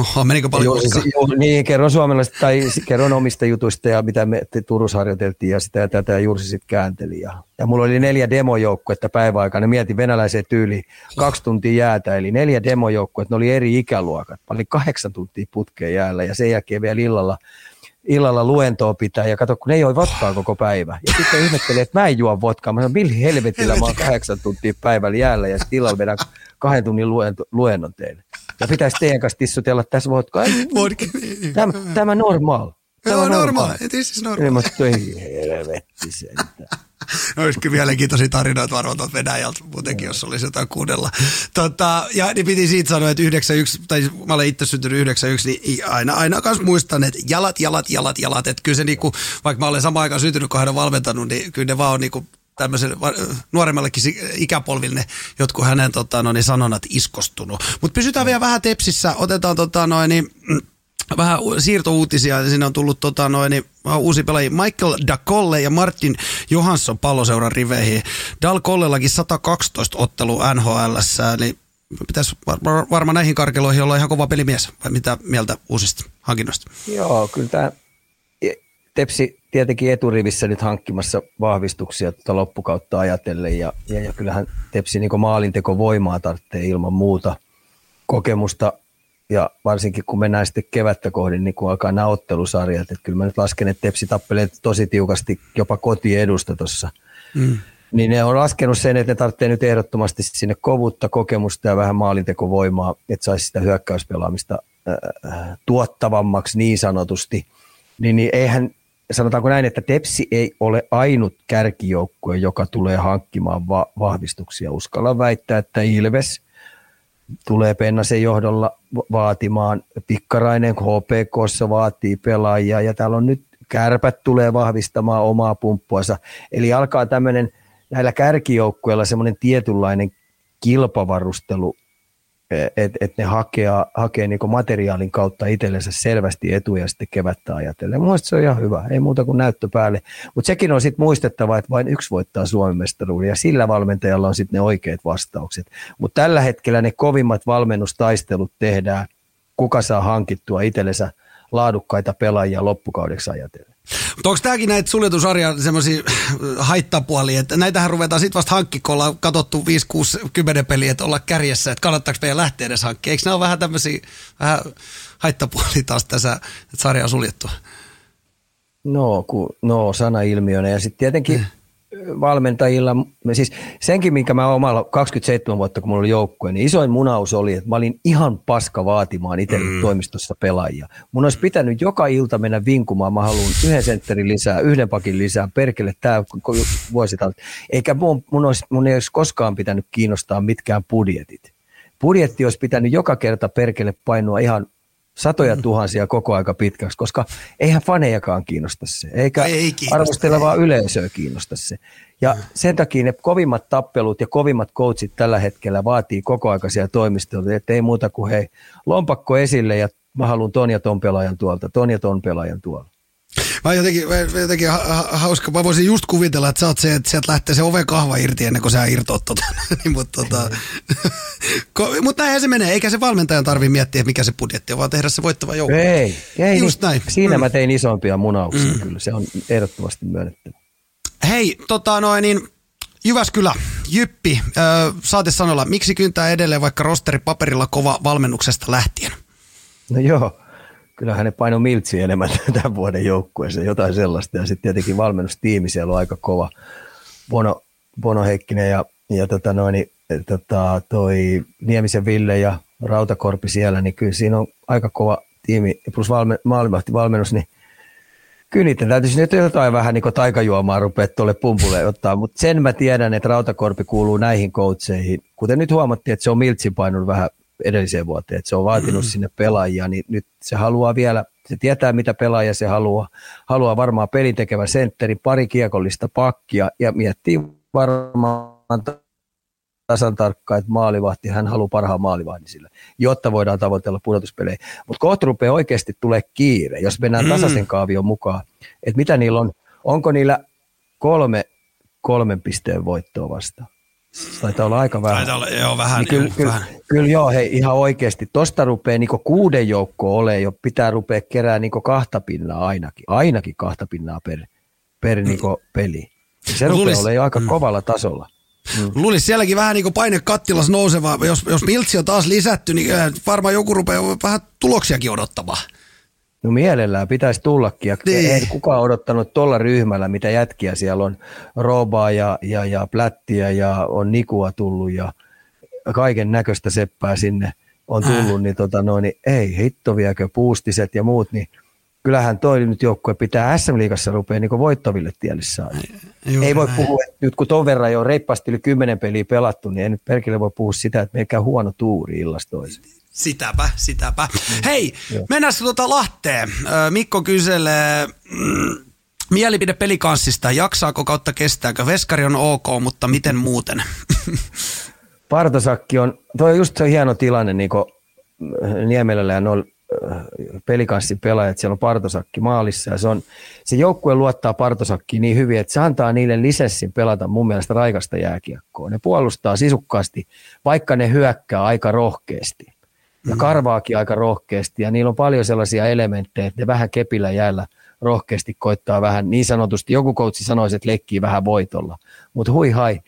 B: Oho, menikö paljon
C: jo, jo, Niin, kerron suomalaisista tai kerron omista jutuista ja mitä me Turussa harjoiteltiin ja sitä ja tätä ja Jursi sitten käänteli. Ja, ja mulla oli neljä demojoukkuetta päiväaikana, mietin venäläiseen tyyliin kaksi tuntia jäätä, eli neljä demojoukkuetta, ne oli eri ikäluokat. Mä olin kahdeksan tuntia putkeen jäällä ja sen jälkeen vielä illalla illalla luentoa pitää ja kato, kun ne ei joi vodkaa koko päivä. Ja sitten ihmettelin, että mä en juo vodkaa. Mä sanoin, millä helvetillä mä oon kahdeksan tuntia päivällä jäällä ja sitten illalla vedän kahden tunnin luento, luennon teille. Ja pitäisi teidän kanssa tissutella tässä vodkaa. Tämä, tämä normaal.
B: Tämä on normaal. normaal. This is normaal.
C: Ei, helvetti sentään.
B: No olisikin mielenkiintoisia tarinoita varmaan Venäjältä muutenkin, jos olisi jotain kuunnella. Tota, ja niin piti siitä sanoa, että 91, tai mä olen itse syntynyt 91, niin aina, aina kanssa muistan, että jalat, jalat, jalat, jalat. Että kyllä se niinku, vaikka mä olen samaan aikaan syntynyt, kun hän on valmentanut, niin kyllä ne vaan on niinku tämmöisen nuoremmallekin ikäpolville ne jotkut hänen tota, no, niin sanonat iskostunut. Mutta pysytään vielä vähän tepsissä, otetaan tota, noin, niin, vähän siirtouutisia. Siinä on tullut tota, noin, niin, uusi pelaaja Michael Dakolle ja Martin Johansson palloseuran riveihin. Dal Kollellakin 112 ottelu NHL, niin pitäisi var, varmaan näihin karkeloihin olla ihan kova pelimies. Vai mitä mieltä uusista hankinnoista?
C: Joo, kyllä tämä Tepsi tietenkin eturivissä nyt hankkimassa vahvistuksia tuota loppukautta ajatellen ja, ja, ja kyllähän Tepsi niin maalinteko voimaa tarvitsee ilman muuta kokemusta ja varsinkin kun mennään sitten kevättä kohdin, niin kun alkaa nämä ottelusarjat, että kyllä mä nyt lasken, että Tepsi tappelee tosi tiukasti jopa kotiedusta tuossa. Mm. Niin ne on laskenut sen, että ne tarvitsee nyt ehdottomasti sinne kovuutta, kokemusta ja vähän maalintekovoimaa, että saisi sitä hyökkäyspelaamista äh, tuottavammaksi niin sanotusti. Niin, niin eihän sanotaanko näin, että Tepsi ei ole ainut kärkijoukkue, joka tulee hankkimaan va- vahvistuksia. Uskalla väittää, että Ilves tulee Pennasen johdolla vaatimaan. Pikkarainen HPKssa vaatii pelaajia ja täällä on nyt kärpät tulee vahvistamaan omaa pumppuansa. Eli alkaa tämmöinen näillä kärkijoukkueilla semmoinen tietynlainen kilpavarustelu että et ne hakee, hakee niinku materiaalin kautta itsellensä selvästi etuja sitten kevättä ajatellen. Mielestäni se on ihan hyvä, ei muuta kuin näyttö päälle. Mutta sekin on sitten muistettava, että vain yksi voittaa Suomen mestaruuden ja sillä valmentajalla on sitten ne oikeat vastaukset. Mutta tällä hetkellä ne kovimmat valmennustaistelut tehdään, kuka saa hankittua itsellensä laadukkaita pelaajia loppukaudeksi ajatellen.
B: Mutta onko tämäkin näitä suljetusarjan semmoisia haittapuolia, että näitähän ruvetaan sitten vasta hankki, kun ollaan katsottu 5, 6, 10 peliä, että olla kärjessä, että kannattaako meidän lähteä edes hankkia. Eikö nämä ole vähän tämmöisiä vähän haittapuolia taas tässä, että sarja on suljettu?
C: No, ku, no sana ilmiönä ja sitten tietenkin eh valmentajilla, siis senkin, minkä mä omalla 27 vuotta, kun mulla oli joukkue, niin isoin munaus oli, että mä olin ihan paska vaatimaan itse mm. toimistossa pelaajia. Mun olisi pitänyt joka ilta mennä vinkumaan, mä haluan yhden sentterin lisää, yhden pakin lisää, perkele tämä vuosi Eikä mun, mun, olisi, mun ei olisi koskaan pitänyt kiinnostaa mitkään budjetit. Budjetti olisi pitänyt joka kerta perkele painua ihan satoja tuhansia koko aika pitkäksi, koska eihän fanejakaan kiinnosta se, eikä ei arvostelevaa yleisöä kiinnosta se. Ja mm. sen takia ne kovimmat tappelut ja kovimmat coachit tällä hetkellä vaatii kokoaikaisia toimistoja, että ei muuta kuin hei, lompakko esille ja mä haluan ton ja ton pelaajan tuolta, ton ja ton pelaajan tuolta.
B: Mä jotenkin, jotenkin hauska, mä voisin just kuvitella, että sä oot se, että sieltä lähtee se oven kahva irti ennen kuin sä irtoat tota. niin, mutta tota, mutta näinhän se menee, eikä se valmentajan tarvi miettiä, mikä se budjetti on, vaan tehdä se voittava joukko.
C: Ei, ei just näin. Siinä mm. mä tein isompia munauksia mm. kyllä, se on ehdottomasti myönnettävä.
B: Hei, tota noin, niin Jyväskylä, Jyppi, äh, saate sanolla, miksi kyntää edelleen vaikka rosteri paperilla kova valmennuksesta lähtien?
C: No joo, kyllähän ne paino miltsi enemmän tämän vuoden joukkueeseen, jotain sellaista. Ja sitten tietenkin valmennustiimi siellä on aika kova. Bono, Bono Heikkinen ja, ja tota noin, tota, toi Niemisen Ville ja Rautakorpi siellä, niin kyllä siinä on aika kova tiimi. Plus valme, valmennus, niin kyllä niiden täytyisi nyt jotain vähän niin taikajuomaa rupea tuolle pumpulle ottaa, mutta sen mä tiedän, että Rautakorpi kuuluu näihin koutseihin. Kuten nyt huomattiin, että se on miltsin painunut vähän edelliseen vuoteen, että se on vaatinut sinne pelaajia, niin nyt se haluaa vielä, se tietää mitä pelaaja se haluaa, haluaa varmaan pelintekevä sentteri, pari kiekollista pakkia ja miettii varmaan tasan tarkkaan, että maalivahti, hän haluaa parhaan maalivahdin sille, jotta voidaan tavoitella pudotuspelejä. Mutta kohta rupeaa oikeasti tulee kiire, jos mennään mm. tasaisen kaavion mukaan, että mitä niillä on, onko niillä kolme kolmen pisteen voittoa vastaan. Taitaa olla aika vähän.
B: Taitaa olla, joo, vähän. Niin
C: kyllä, kyllä, vähän. kyllä, joo, hei, ihan oikeasti. Tosta rupeaa niin kuuden joukko ole jo, pitää rupea kerää niin kahta pinnaa ainakin. Ainakin kahta pinnaa per, per mm. niin peli. Se rupeaa luulis, olemaan jo aika mm. kovalla tasolla.
B: Mm. Luulisi sielläkin vähän niin kuin paine kattilas nouseva. Jos, jos Miltsi on taas lisätty, niin varmaan joku rupeaa vähän tuloksiakin odottamaan.
C: No mielellään pitäisi tullakin. Ja niin. Ei kukaan odottanut tuolla ryhmällä, mitä jätkiä siellä on. Robaa ja, ja, ja Plättiä ja on Nikua tullut ja kaiken näköistä seppää sinne on tullut. Äh. Niin, tota noin, niin ei hitto viekö puustiset ja muut, niin kyllähän toi nyt joukkue pitää SM-liigassa rupea niin voittaville tielle saada. Ei, ei voi puhua, että nyt kun ton verran jo reippaasti yli kymmenen peliä pelattu, niin ei nyt perkele voi puhua sitä, että meillä huono tuuri illasta toiseen.
B: Sitäpä, sitäpä. Hei, mennään tuota Lahteen. Mikko kyselee mm, mielipide pelikanssista. Jaksaako kautta kestääkö? Veskari on ok, mutta miten muuten?
C: Partosakki on, toi on just se hieno tilanne niin Niemelällä ja noilla pelikanssin pelaajat, siellä on Partosakki maalissa ja se, on, se joukkue luottaa Partosakkiin niin hyvin, että se antaa niille lisenssin pelata mun mielestä raikasta jääkiekkoa. Ne puolustaa sisukkaasti, vaikka ne hyökkää aika rohkeasti ja mm. karvaakin aika rohkeasti ja niillä on paljon sellaisia elementtejä, että ne vähän kepillä jäällä rohkeasti koittaa vähän niin sanotusti, joku koutsi sanoisi, että leikkii vähän voitolla, mutta hui hai,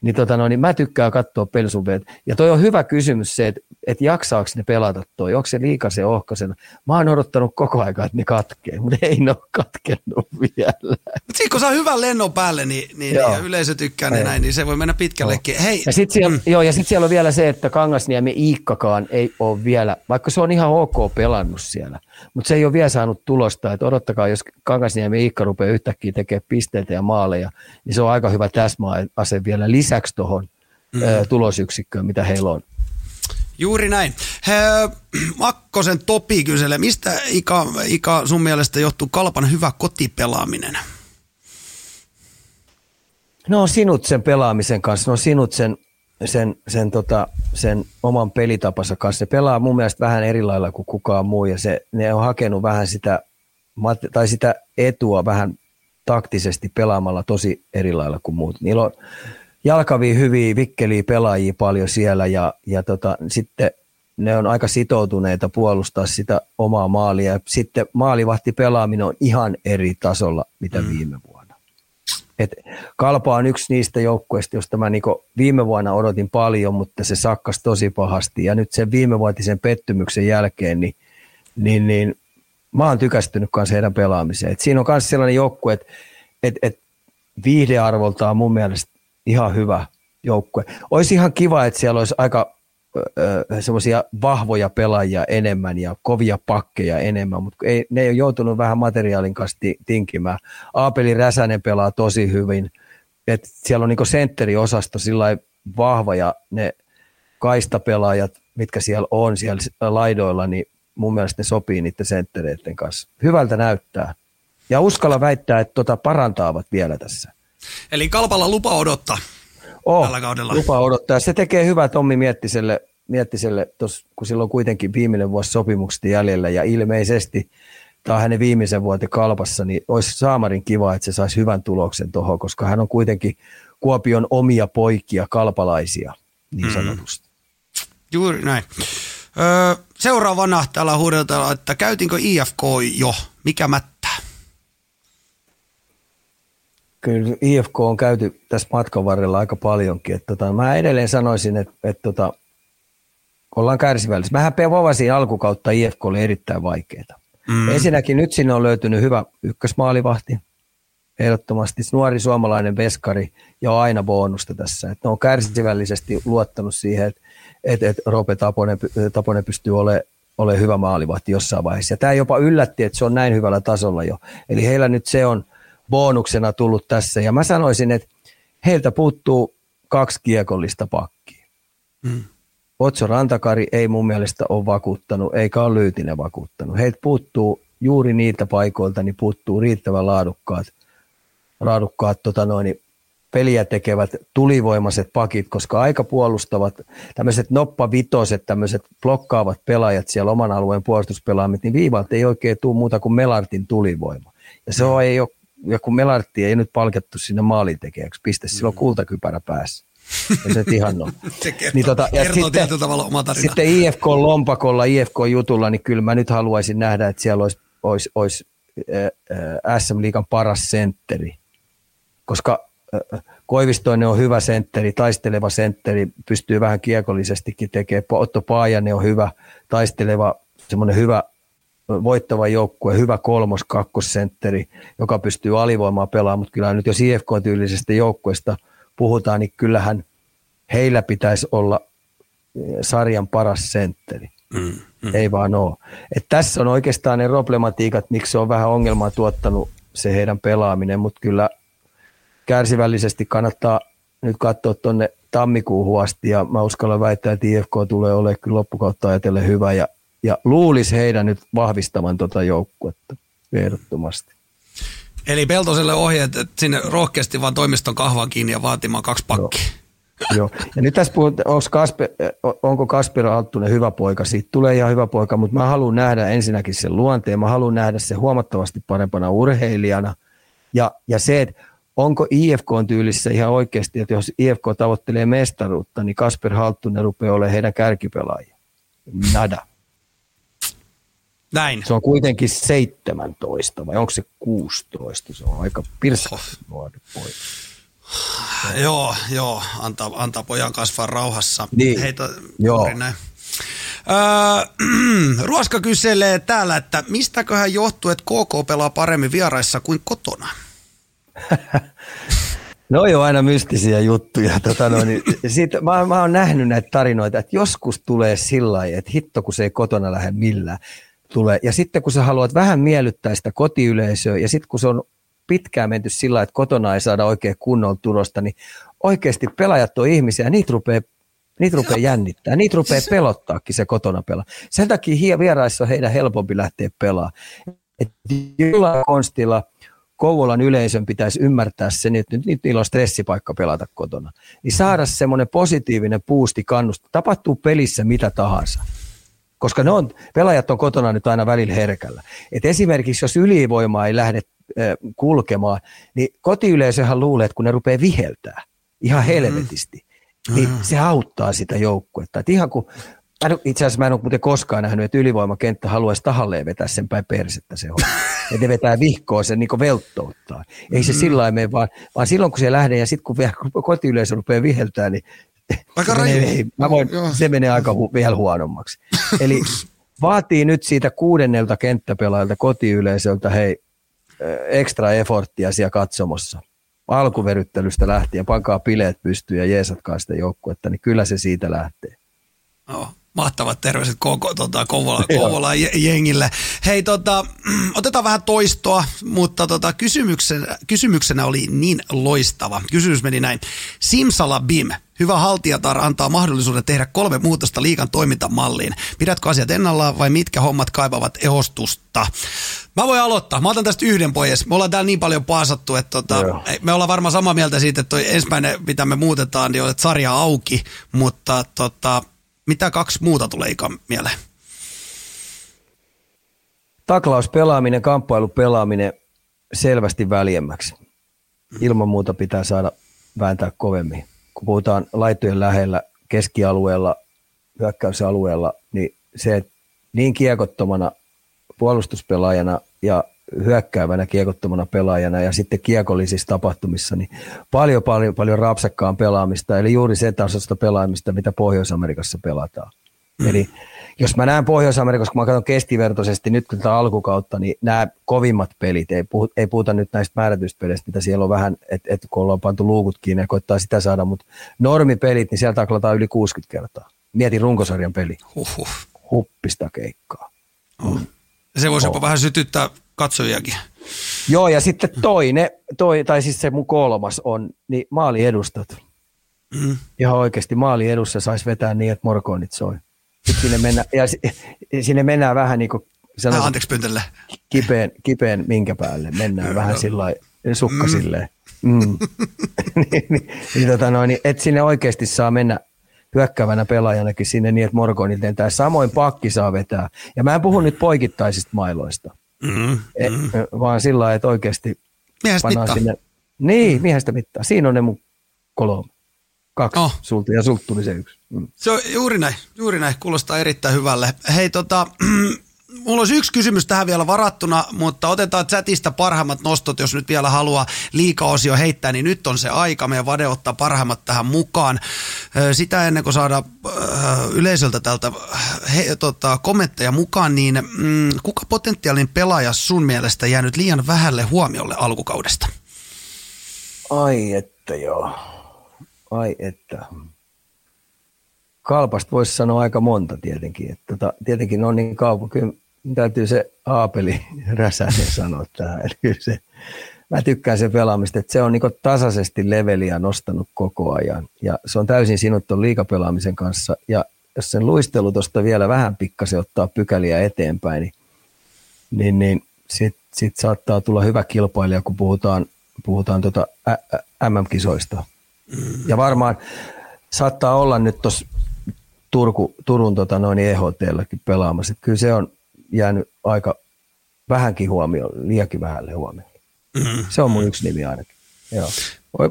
C: niin, tota no, niin mä tykkään katsoa pelisuveet. Ja toi on hyvä kysymys se, että, että jaksaako ne pelata toi, onko se liikasen ohkaisena. Mä oon odottanut koko ajan, että ne katkee, mutta ei ne ole katkennut vielä.
B: Mutta kun saa hyvän lennon päälle, niin, niin, niin yleisö tykkää ne näin, niin se voi mennä pitkällekin. No. Hei.
C: Ja sitten siellä, mm. joo, ja sit siellä on vielä se, että Kangasniemi Iikkakaan ei ole vielä, vaikka se on ihan ok pelannut siellä, mutta se ei ole vielä saanut tulosta, että odottakaa, jos Kangasniemi Iikka rupeaa yhtäkkiä tekemään pisteitä ja maaleja, niin se on aika hyvä täsmäase vielä lisäksi tuohon mm. tulosyksikköön, mitä heillä on.
B: Juuri näin. He, Makkosen Topi kyselee, mistä Ika, Ika sun mielestä johtuu Kalpan hyvä kotipelaaminen?
C: No sinut sen pelaamisen kanssa, no sinut sen sen, sen, tota, sen oman pelitapansa kanssa. Se pelaa mun mielestä vähän eri lailla kuin kukaan muu ja se, ne on hakenut vähän sitä, tai sitä etua vähän taktisesti pelaamalla tosi eri lailla kuin muut. Niillä on jalkavia, hyviä, vikkeliä pelaajia paljon siellä ja, ja tota, sitten ne on aika sitoutuneita puolustaa sitä omaa maalia. Ja sitten maalivahti pelaaminen on ihan eri tasolla, mitä mm. viime vuonna. Et Kalpa on yksi niistä joukkueista, josta mä niinku viime vuonna odotin paljon, mutta se sakkas tosi pahasti. Ja nyt sen viimevuotisen pettymyksen jälkeen, niin, niin, niin mä oon tykästynyt kanssa heidän pelaamiseen. Et siinä on myös sellainen joukkue, että et, et viihdearvoltaan mun mielestä ihan hyvä joukkue. Olisi ihan kiva, että siellä olisi aika semmoisia vahvoja pelaajia enemmän ja kovia pakkeja enemmän, mutta ei, ne ei ole joutunut vähän materiaalin kanssa tinkimään. Aapeli Räsänen pelaa tosi hyvin. Et siellä on niinku sentteriosasto sillä vahva ja ne kaistapelaajat, mitkä siellä on siellä laidoilla, niin mun mielestä ne sopii niiden senttereiden kanssa. Hyvältä näyttää. Ja uskalla väittää, että tota parantaavat vielä tässä.
B: Eli Kalpalla lupa odottaa oh, tällä kaudella.
C: lupa odottaa. Se tekee hyvää Tommi Miettiselle, Miettiselle tos, kun sillä on kuitenkin viimeinen vuosi sopimukset jäljellä ja ilmeisesti tämä hänen viimeisen vuote kalpassa, niin olisi Saamarin kiva, että se saisi hyvän tuloksen tuohon, koska hän on kuitenkin Kuopion omia poikia, kalpalaisia, niin sanotusti. Mm.
B: Juuri näin. Öö, seuraavana täällä huudeltaan, että käytinkö IFK jo? Mikä mättää?
C: kyllä IFK on käyty tässä matkan varrella aika paljonkin. Että tota, mä edelleen sanoisin, että, että tota, ollaan kärsivällisiä. Mähän povasin alkukautta IFK oli erittäin vaikeaa. Mm. Ensinnäkin nyt sinne on löytynyt hyvä ykkösmaalivahti, ehdottomasti nuori suomalainen veskari ja on aina bonusta tässä. Että ne on kärsivällisesti luottanut siihen, että, että, että Rope Taponen, Taponen pystyy olemaan ole hyvä maalivahti jossain vaiheessa. Ja tämä jopa yllätti, että se on näin hyvällä tasolla jo. Eli heillä nyt se on – bonuksena tullut tässä. Ja mä sanoisin, että heiltä puuttuu kaksi kiekollista pakkia. Mm. Otso Rantakari ei mun mielestä ole vakuuttanut, eikä ole Lyytinen vakuuttanut. Heiltä puuttuu juuri niiltä paikoilta, niin puuttuu riittävän laadukkaat, laadukkaat tota noin, peliä tekevät tulivoimaiset pakit, koska aika puolustavat tämmöiset noppavitoset, tämmöiset blokkaavat pelaajat siellä oman alueen puolustuspelaamit, niin viivalta ei oikein tule muuta kuin Melartin tulivoima. Ja se on, ei ole ja kun Melartti ei nyt palkattu sinne maalintekijäksi, piste, sillä on mm. kultakypärä päässä. Ja se ihan
B: se kertoo, niin tota, ja kertoo sitten, tavalla oma
C: tarina. Sitten IFK-lompakolla, IFK-jutulla, niin kyllä mä nyt haluaisin nähdä, että siellä olisi, olisi, olisi äh, SM Liikan paras sentteri. Koska äh, Koivistoinen on hyvä sentteri, taisteleva sentteri, pystyy vähän kiekollisestikin tekemään. Otto Paajanen on hyvä, taisteleva, semmoinen hyvä voittava joukkue, hyvä kolmos, kakkosentteri, joka pystyy alivoimaa pelaamaan, mutta kyllä nyt jos IFK-tyylisestä joukkueesta puhutaan, niin kyllähän heillä pitäisi olla eh, sarjan paras sentteri. Mm, mm. Ei vaan ole. Et tässä on oikeastaan ne problematiikat, miksi se on vähän ongelmaa tuottanut se heidän pelaaminen, mutta kyllä kärsivällisesti kannattaa nyt katsoa tuonne tammikuuhun asti ja mä uskallan väittää, että IFK tulee olemaan kyllä loppukautta ajatellen hyvä ja ja luulisi heidän nyt vahvistavan tuota joukkuetta ehdottomasti.
B: Eli Peltoselle ohjeet, että sinne rohkeasti vaan toimiston kahvan kiinni ja vaatimaan kaksi pakkia.
C: Joo. Ja nyt tässä puhut, onko Kasper, onko Kasper Alttunen hyvä poika? Siitä tulee ihan hyvä poika, mutta mä haluan nähdä ensinnäkin sen luonteen. Mä haluan nähdä se huomattavasti parempana urheilijana. Ja, ja se, että onko IFK on tyylissä ihan oikeasti, että jos IFK tavoittelee mestaruutta, niin Kasper Halttunen rupeaa olemaan heidän kärkipelaajia. Nada.
B: Näin.
C: Se on kuitenkin 17 vai onko se 16? Se on aika pirsa nuori poika.
B: Joo, joo, antaa, antaa pojan kasvaa rauhassa.
C: Niin.
B: Heitä,
C: Joo.
B: Näin. Öö, Ruoska kyselee täällä, että mistäköhän johtuu, että KK pelaa paremmin vieraissa kuin kotona?
C: No joo, aina mystisiä juttuja. Tota no, niin, siitä, mä, mä oon nähnyt näitä tarinoita, että joskus tulee sillä lailla, että hitto kun se ei kotona lähde millään. Tulee. Ja sitten kun sä haluat vähän miellyttää sitä kotiyleisöä ja sitten kun se on pitkään menty sillä että kotona ei saada oikein kunnolla tulosta, niin oikeasti pelaajat on ihmisiä ja niitä rupeaa Niitä rupeaa jännittää, niitä rupeaa pelottaakin se kotona pelaa. Sen takia vieraissa on heidän helpompi lähteä pelaamaan. Et jollain konstilla Kouvolan yleisön pitäisi ymmärtää se, että nyt, nyt niillä on stressipaikka pelata kotona. Niin saada semmoinen positiivinen puusti kannusta. Tapahtuu pelissä mitä tahansa. Koska ne on, pelaajat on kotona nyt aina välillä herkällä. Et esimerkiksi jos ylivoimaa ei lähde äh, kulkemaan, niin kotiyleisöhän luulee, että kun ne rupeaa viheltää ihan helvetisti, niin se auttaa sitä joukkuetta. Et ihan kun, itse asiassa mä en ole muuten koskaan nähnyt, että ylivoimakenttä haluaisi tahalleen vetää sen päin persettä se homma. Että ne vetää vihkoa sen niin velttouttaa. Ei se sillä lailla mene, vaan, vaan silloin kun se lähde ja sitten kun kotiyleisö rupeaa viheltää, niin
B: Aika
C: se, menee,
B: raju.
C: mä voin,
B: Joo.
C: se menee aika hu, vielä huonommaksi. Eli vaatii nyt siitä kuudennelta kenttäpelaajalta kotiyleisöltä hei, ekstra efforttia siellä katsomossa. Alkuveryttelystä lähtien, pankaa bileet pystyyn ja jeesatkaa sitä joukkuetta, niin kyllä se siitä lähtee.
B: Joo, mahtavat terveiset koko tota, Kouvola,
C: Joo.
B: Kouvola jengille. Hei, tota, otetaan vähän toistoa, mutta tota, kysymyksenä, kysymyksenä oli niin loistava. Kysymys meni näin. Simsala Bim, hyvä haltijatar antaa mahdollisuuden tehdä kolme muutosta liikan toimintamalliin. Pidätkö asiat ennallaan vai mitkä hommat kaivavat ehostusta? Mä voin aloittaa. Mä otan tästä yhden pois. Me ollaan täällä niin paljon paasattu, että tota,
C: Joo.
B: me ollaan varmaan samaa mieltä siitä, että toi ensimmäinen, mitä me muutetaan, niin on, että sarja auki, mutta tota, mitä kaksi muuta tulee ikan mieleen?
C: Taklauspelaaminen, kamppailupelaaminen selvästi väljemmäksi. Ilman muuta pitää saada vääntää kovemmin. Kun puhutaan laitojen lähellä, keskialueella, hyökkäysalueella, niin se, että niin kiekottomana puolustuspelaajana ja hyökkäävänä kiekottomana pelaajana ja sitten kiekollisissa tapahtumissa, niin paljon, paljon, paljon rapsakkaan pelaamista, eli juuri se tasosta pelaamista, mitä Pohjois-Amerikassa pelataan. Eli jos mä näen Pohjois-Amerikassa, kun mä katson keskivertoisesti nyt kun tätä alkukautta, niin nämä kovimmat pelit, ei, puhu, ei puhuta nyt näistä määrätyistä peleistä, mitä siellä on vähän, että et kun ollaan pantu luukut kiinni ja koittaa sitä saada, mutta normipelit, niin siellä taklataan yli 60 kertaa. Mieti runkosarjan peli,
B: Huhhuh.
C: huppista keikkaa.
B: Oh. Se voisi jopa vähän sytyttää katsojiakin.
C: Joo, ja sitten toinen, toi, tai siis se mun kolmas on, niin maaliedustat.
B: Mm.
C: Ihan oikeasti maaliedussa saisi vetää niin, että morkoonit soi. Sitten sinne mennään, ja si- sinne mennään vähän niin kuin
B: Äh,
C: sanotaan,
B: anteeksi pyntelle.
C: kipeän, kipeän minkä päälle. Mennään vähän sillä lailla, sukka mm. silleen. Mm. niin, niin, niin, tota noin, niin, että sinne oikeasti saa mennä hyökkäävänä pelaajanakin sinne niin, että morkoonit lentää. Samoin pakki saa vetää. Ja mä en puhu nyt poikittaisista mailoista,
B: Mm.
C: e, vaan sillä lailla, että oikeasti pannaan
B: mittaa.
C: sinne. Niin, miehestä mittaa. Siinä on ne mun kolme. Kaksi
B: Oh.
C: sulta ja sulta tuli se yksi. Mm.
B: Se on juuri näin, juuri näin. Kuulostaa erittäin hyvälle. Hei tota, mulla olisi yksi kysymys tähän vielä varattuna, mutta otetaan chatista parhaimmat nostot, jos nyt vielä haluaa liikaosio heittää, niin nyt on se aika. Meidän Vade ottaa parhaimmat tähän mukaan. Sitä ennen kuin saada yleisöltä tältä he, tota, kommentteja mukaan, niin mm, kuka potentiaalinen pelaaja sun mielestä jäänyt liian vähälle huomiolle alkukaudesta?
C: Ai että joo. Ai että. Kalpasta voisi sanoa aika monta tietenkin. Että tota, tietenkin on niin kauan. Kyllä täytyy se Aapeli Räsänen sanoa tähän. Eli se, mä tykkään sen pelaamista, että se on niin tasaisesti leveliä nostanut koko ajan. Ja se on täysin sinut tuon liikapelaamisen kanssa. Ja jos sen luistelu tuosta vielä vähän pikkasen ottaa pykäliä eteenpäin, niin, niin, niin sitten sit saattaa tulla hyvä kilpailija, kun puhutaan, puhutaan ä- MM-kisoista. Ja varmaan saattaa olla nyt tuossa Turku, Turun tota noin EHTlläkin pelaamassa. Kyllä se on jäänyt aika vähänkin huomioon, liiankin vähälle huomioon. Mm. Se on mun yksi nimi ainakin. Joo.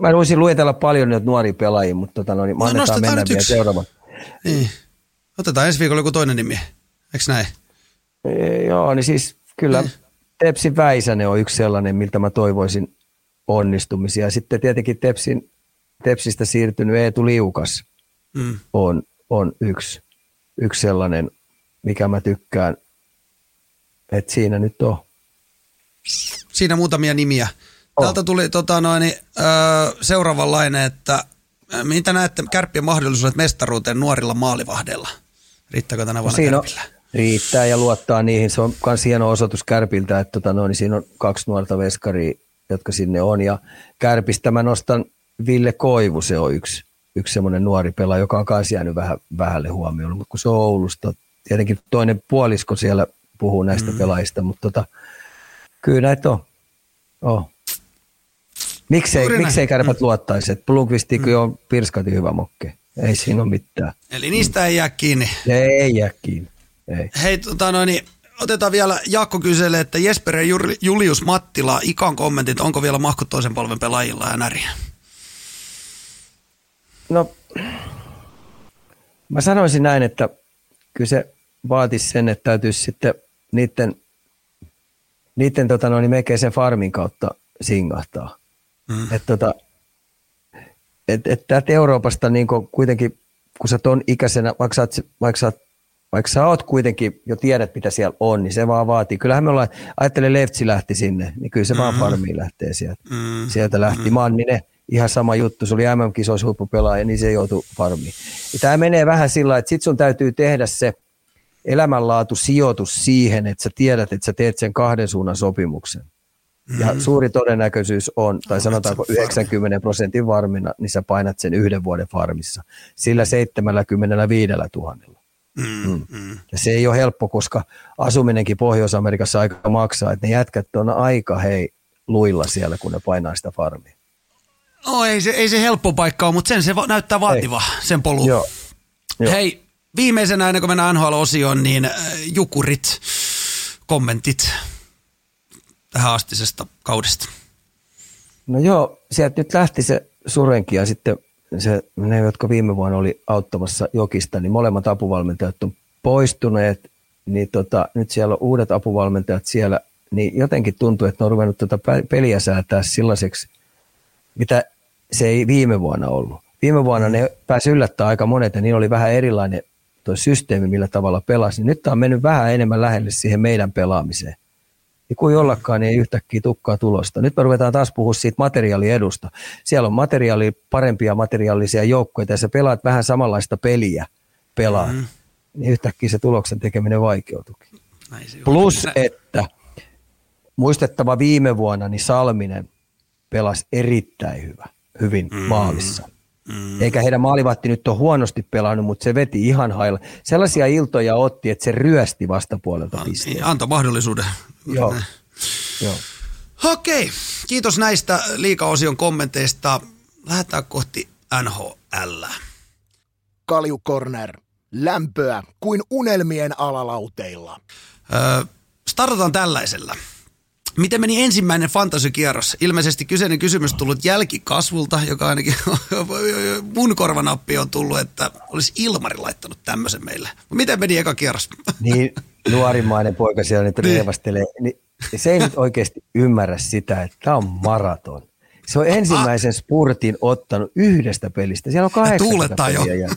C: Mä voisin luetella paljon nyt nuoria pelaajia, mutta tota noin, no, annetaan mennä vielä seuraava.
B: Niin. Otetaan ensi viikolla joku toinen nimi, eikö näin?
C: E, joo, niin siis kyllä niin. Tepsi Väisänen on yksi sellainen, miltä mä toivoisin onnistumisia. Sitten tietenkin Tepsin, Tepsistä siirtynyt Eetu Liukas mm. on, on yksi, yksi sellainen, mikä mä tykkään, että siinä nyt on.
B: Siinä muutamia nimiä. Oh. Täältä tuli tota noin, öö, seuraavanlainen, että mitä näette kärppien mahdollisuudet mestaruuteen nuorilla maalivahdeilla? Riittääkö tänä vuonna
C: no, siinä on, riittää ja luottaa niihin. Se on myös hieno osoitus Kärpiltä, että tota noin, siinä on kaksi nuorta veskaria, jotka sinne on. Ja Kärpistä mä nostan Ville Koivu, se on yksi, yksi semmoinen nuori pelaaja, joka on myös jäänyt vähän vähälle huomioon, mutta kun se on Oulusta, tietenkin toinen puolisko siellä puhuu näistä mm. pelaajista, mutta tota, kyllä näitä on. Oh. Miksei, miksei kärpät mm. luottaisi, että Blomqvist mm. on pirskati hyvä mokke. Ei siinä ole mitään.
B: Eli niistä ei jää kiinni.
C: Ei jää kiinni. Ei.
B: Hei, tota noin, niin otetaan vielä, Jaakko kyselee, että Jesper ja Julius Mattila, ikan kommentit, onko vielä mahku toisen polven pelaajilla ja näriä?
C: No, mä sanoisin näin, että kyllä se vaatisi sen, että täytyisi sitten niiden, niiden tota noin, melkein sen farmin kautta singahtaa. Mm. Että tota, et, et täältä Euroopasta niin kuitenkin, kun sä ton ikäisenä, vaikka sä, oot, vaikka, sä, vaikka sä oot kuitenkin jo tiedät, mitä siellä on, niin se vaan vaatii. Kyllähän me ollaan, ajattelen Leftsi lähti sinne, niin kyllä se mm-hmm. vaan farmiin lähtee sieltä. Mm-hmm. Sieltä lähti mm-hmm. Manninen, ihan sama juttu, se oli MM-kisoissa huippupelaaja, niin se joutui farmiin. Ja tämä menee vähän sillä että sit sun täytyy tehdä se elämänlaatu sijoitus siihen, että sä tiedät, että sä teet sen kahden suunnan sopimuksen. Ja mm. suuri todennäköisyys on, tai sanotaanko 90 prosentin varmina, niin sä painat sen yhden vuoden farmissa. Sillä 75 000. Mm, mm. Mm. Ja se ei ole helppo, koska asuminenkin Pohjois-Amerikassa aika maksaa, että ne jätkät on aika hei luilla siellä, kun ne painaa sitä farmia.
B: No ei se, ei se helppo paikka ole, mutta sen se va- näyttää vaativa, ei. sen polu. Joo. Joo. Hei, viimeisenä ennen kuin mennään NHL-osioon, niin äh, Jukurit, kommentit tähän astisesta kaudesta?
C: No joo, sieltä nyt lähti se Surenki ja sitten se, ne, jotka viime vuonna oli auttamassa Jokista, niin molemmat apuvalmentajat on poistuneet, niin tota, nyt siellä on uudet apuvalmentajat siellä, niin jotenkin tuntuu, että ne on ruvennut tota peliä säätää sellaiseksi, mitä se ei viime vuonna ollut. Viime vuonna ne pääsi yllättää aika monet ja niin oli vähän erilainen tuo systeemi, millä tavalla pelasi. Nyt tämä on mennyt vähän enemmän lähelle siihen meidän pelaamiseen ja kun jollakaan niin ei yhtäkkiä tukkaa tulosta. Nyt me ruvetaan taas puhua siitä materiaaliedusta. Siellä on materiaali, parempia materiaalisia joukkoja ja sä pelaat vähän samanlaista peliä pelaa, mm. niin yhtäkkiä se tuloksen tekeminen vaikeutukin. Plus, että muistettava viime vuonna, niin Salminen pelasi erittäin hyvä, hyvin mm. maalissa. Mm. Eikä heidän maalivahti nyt ole huonosti pelannut, mutta se veti ihan hailla. Sellaisia iltoja otti, että se ryösti vastapuolelta pisteen.
B: Antoi mahdollisuuden.
C: Joo. Joo.
B: Okei, kiitos näistä liikaosion kommenteista. Lähdetään kohti NHL.
A: Kalju Corner. Lämpöä kuin unelmien alalauteilla.
B: Öö, startataan tällaisella. Miten meni ensimmäinen fantasykierros? Ilmeisesti kyseinen kysymys tullut jälkikasvulta, joka ainakin mun korvanappi on tullut, että olisi Ilmari laittanut tämmöisen meille. Miten meni eka kierros?
C: Niin, nuorimainen poika siellä nyt niin. reivastelee. Niin, se ei nyt oikeasti ymmärrä sitä, että tämä on maraton. Se on ensimmäisen spurtin ottanut yhdestä pelistä. Siellä on kahdeksan Tuulettaa jo. Ja,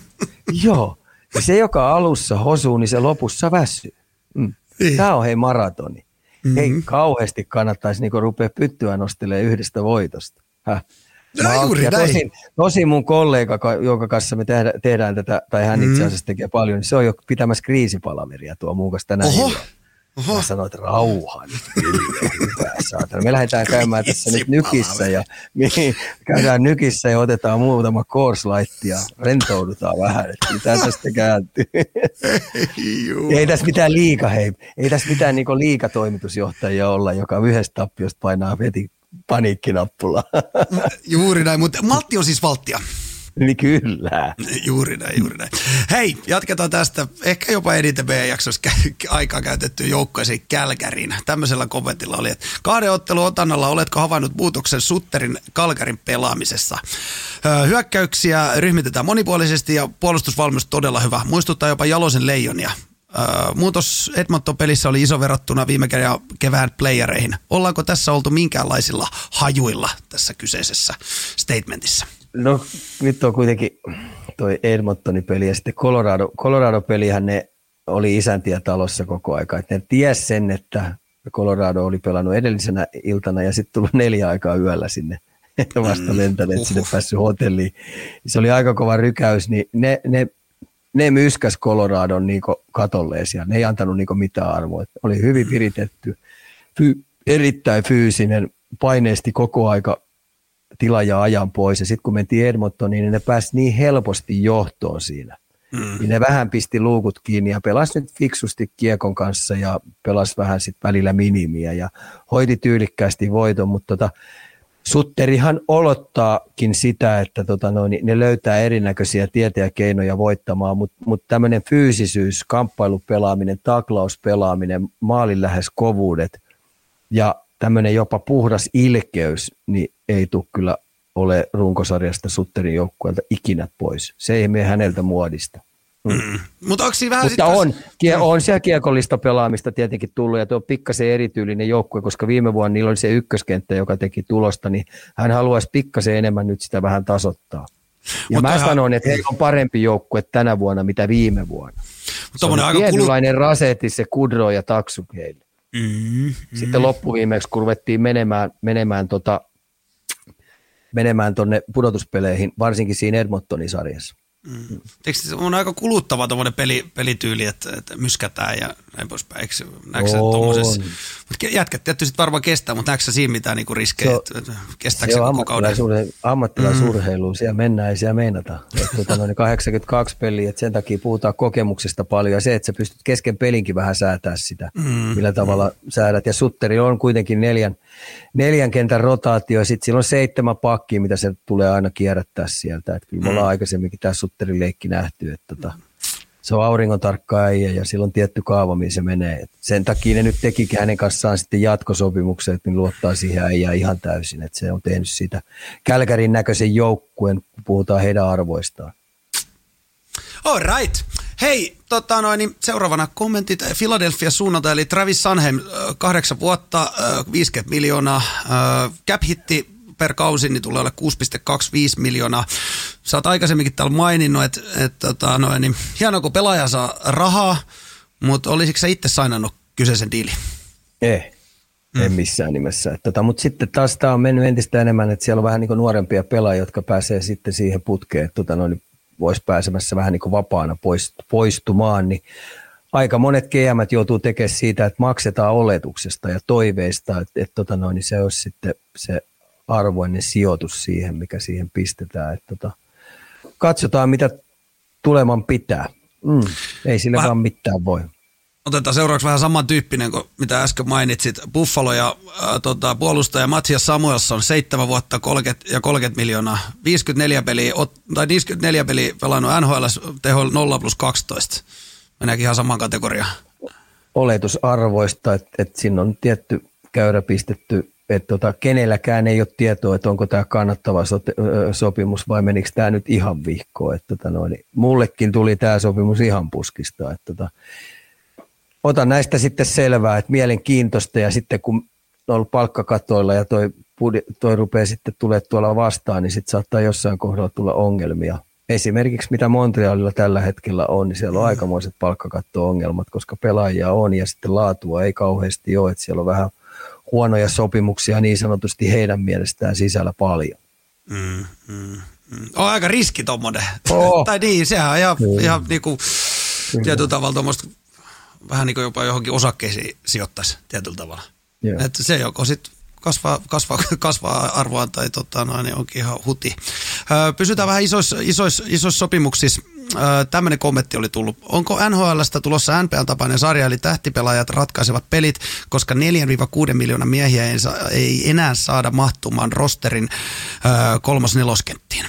C: joo. Ja se, joka alussa hosuu, niin se lopussa väsyy. Mm. Niin. Tämä on hei maratoni. Mm-hmm. Ei kauheasti kannattaisi niinku rupea pyttyä nostelemaan yhdestä voitosta. Häh?
B: No, juuri ja
C: tosin, tosin mun kollega, jonka kanssa me tehdä, tehdään tätä, tai hän itse mm-hmm. asiassa tekee paljon, niin se on jo pitämässä kriisipalaveria tuo muun kanssa tänään. Oho. Oho. Mä sanoin, että rauha nyt, saatana. Me lähdetään käymään tässä nyt nykissä ja niin, käydään nykissä ja otetaan muutama course ja rentoudutaan vähän, että mitä tästä kääntyy. ei tässä mitään liika, hei. Ei tässä mitään niin liikatoimitusjohtajia olla, joka yhdestä tappiosta painaa veti paniikkinappulaa.
B: Juuri näin, mutta maltti on siis valttia.
C: niin kyllä.
B: Juuri näin, juuri näin. Hei, jatketaan tästä. Ehkä jopa eniten meidän jaksossa aikaa käytetty joukkueeseen Kälkärin. Tämmöisellä kommentilla oli, että kahden ottelun otannalla oletko havainnut muutoksen Sutterin Kalkarin pelaamisessa? Hyökkäyksiä ryhmitetään monipuolisesti ja puolustusvalmius todella hyvä. Muistuttaa jopa Jalosen leijonia. Muutos Edmonton-pelissä oli iso verrattuna viime kevään playereihin. Ollaanko tässä oltu minkäänlaisilla hajuilla tässä kyseisessä statementissa?
C: No nyt on kuitenkin toi Edmontonin peli ja sitten Colorado, Colorado-pelihän ne oli isäntiä talossa koko aika. Et ne ties sen, että Colorado oli pelannut edellisenä iltana ja sitten tullut neljä aikaa yöllä sinne vasta lentäneet mm, sinne päässyt hotelliin. Se oli aika kova rykäys, niin ne, ne, ne myskäs Coloradon niin katolleen siellä. Ne ei antanut niin mitään arvoa. Oli hyvin viritetty, fy, erittäin fyysinen, paineesti koko aika tila ja ajan pois. Ja sitten kun mentiin Edmontoniin, niin ne pääsi niin helposti johtoon siinä. Mm. Niin ne vähän pisti luukut kiinni ja pelasi nyt fiksusti kiekon kanssa ja pelasi vähän sitten välillä minimiä ja hoiti tyylikkäästi voiton, mutta tota, Sutterihan olottaakin sitä, että tota noin, ne löytää erinäköisiä tietä ja keinoja voittamaan, mutta mut tämmöinen fyysisyys, kamppailupelaaminen, taklauspelaaminen, maalin lähes kovuudet ja tämmöinen jopa puhdas ilkeys, niin ei tule kyllä ole runkosarjasta Sutterin joukkueelta ikinä pois. Se ei mene häneltä muodista.
B: Mm. Mm. Mutta onko vähän
C: Mutta on, kie, on siellä kiekollista pelaamista tietenkin tullut ja tuo on pikkasen erityylinen joukkue, koska viime vuonna niillä oli se ykköskenttä, joka teki tulosta, niin hän haluaisi pikkasen enemmän nyt sitä vähän tasoittaa. Ja Mutta mä ihan... sanoin, että heillä on parempi joukkue tänä vuonna, mitä viime vuonna. Se on aika tietynlainen kulu... rasetti se Kudro ja Taksu heille. Mm, Sitten loppuviimeksi, kun ruvettiin menemään, menemään, tota, menemään tonne pudotuspeleihin, varsinkin siinä Edmontonin sarjassa,
B: Mm. se on aika kuluttava tuommoinen peli, pelityyli, että, että myskätään ja näin poispäin. Eikö, näetkö Mutta jätkät tietysti varmaan kestää, mutta näetkö siinä mitään niinku riskejä, se että kestääkö se, se koko kauden?
C: Ammattilaisurheilu, mm. siellä mennään ei siellä meinata. Että, tuota, noin 82 peliä, että sen takia puhutaan kokemuksesta paljon ja se, että sä pystyt kesken pelinkin vähän säätää sitä, mm. millä tavalla säädät. Ja Sutteri on kuitenkin neljän, neljän kentän rotaatio ja sitten sillä on seitsemän pakkia, mitä se tulee aina kierrättää sieltä. Että kyllä me ollaan mm. aikaisemminkin tässä leikki nähty, että tota, se on auringon tarkka äijä ja sillä on tietty kaava, mihin se menee. Et sen takia ne nyt teki hänen kanssaan sitten jatkosopimuksen, että luottaa siihen äijään ihan täysin, että se on tehnyt sitä Kälkärin näköisen joukkueen, kun puhutaan heidän arvoistaan.
B: All right. Hei, tota noin, niin seuraavana kommentit Philadelphia suunnalta, eli Travis Sanheim, kahdeksan vuotta, 50 miljoonaa, cap hitti per kausi niin tulee olla 6,25 miljoonaa. Sä oot aikaisemminkin täällä maininnut, että, että tota, noin, niin, hienoa kun pelaaja saa rahaa, mutta olisiko sä itse sainannut kyseisen diilin?
C: Ei, mm. en missään nimessä. Tota, mutta sitten taas tämä on mennyt entistä enemmän, että siellä on vähän niin nuorempia pelaajia, jotka pääsee sitten siihen putkeen, että tota, noin, voisi pääsemässä vähän niin vapaana poistumaan, niin aika monet GM joutuu tekemään siitä, että maksetaan oletuksesta ja toiveista, että, että tota noin, niin se olisi sitten se arvoinen sijoitus siihen, mikä siihen pistetään. Että tota, katsotaan, mitä tuleman pitää. Mm, ei sille Väh... vaan mitään voi.
B: Otetaan seuraavaksi vähän samantyyppinen kuin mitä äsken mainitsit. Buffalo ja äh, tota, puolustaja Matias Samuelson, 7 vuotta 30 ja 30 miljoonaa. 54 peliä, tai 54 peliä pelannut NHL teho 0 plus 12. Meneekin ihan samaan kategoriaan.
C: Oletusarvoista, että, että siinä on tietty käyrä pistetty että tota, kenelläkään ei ole tietoa, että onko tämä kannattava sopimus vai menikö tämä nyt ihan vihkoon. Että tota noin, mullekin tuli tämä sopimus ihan puskista. Että tota, otan näistä sitten selvää, että mielenkiintoista ja sitten kun on ollut palkkakatoilla ja toi, toi rupeaa sitten tulee tuolla vastaan, niin sitten saattaa jossain kohdalla tulla ongelmia. Esimerkiksi mitä Montrealilla tällä hetkellä on, niin siellä on aikamoiset palkkakatto-ongelmat, koska pelaajia on ja sitten laatua ei kauheasti ole, että siellä on vähän – huonoja sopimuksia niin sanotusti heidän mielestään sisällä paljon. Mm,
B: mm, mm. On aika riski tommonen. Oh. tai niin, sehän on ihan, mm. ihan niinku, tietyllä tavalla tuommoista, vähän niin kuin jopa johonkin osakkeisiin sijoittaisi tietyllä tavalla. Yeah. Että se joko sitten kasvaa, kasvaa, kasvaa arvoa tai tota, no, niin onkin ihan huti. pysytään vähän isoissa, isoissa, isoissa sopimuksissa tämmöinen kommentti oli tullut. Onko NHLstä tulossa NPL-tapainen sarja, eli tähtipelaajat ratkaisevat pelit, koska 4-6 miljoonaa miehiä ei, saa, ei enää saada mahtumaan rosterin kolmas neloskenttiin?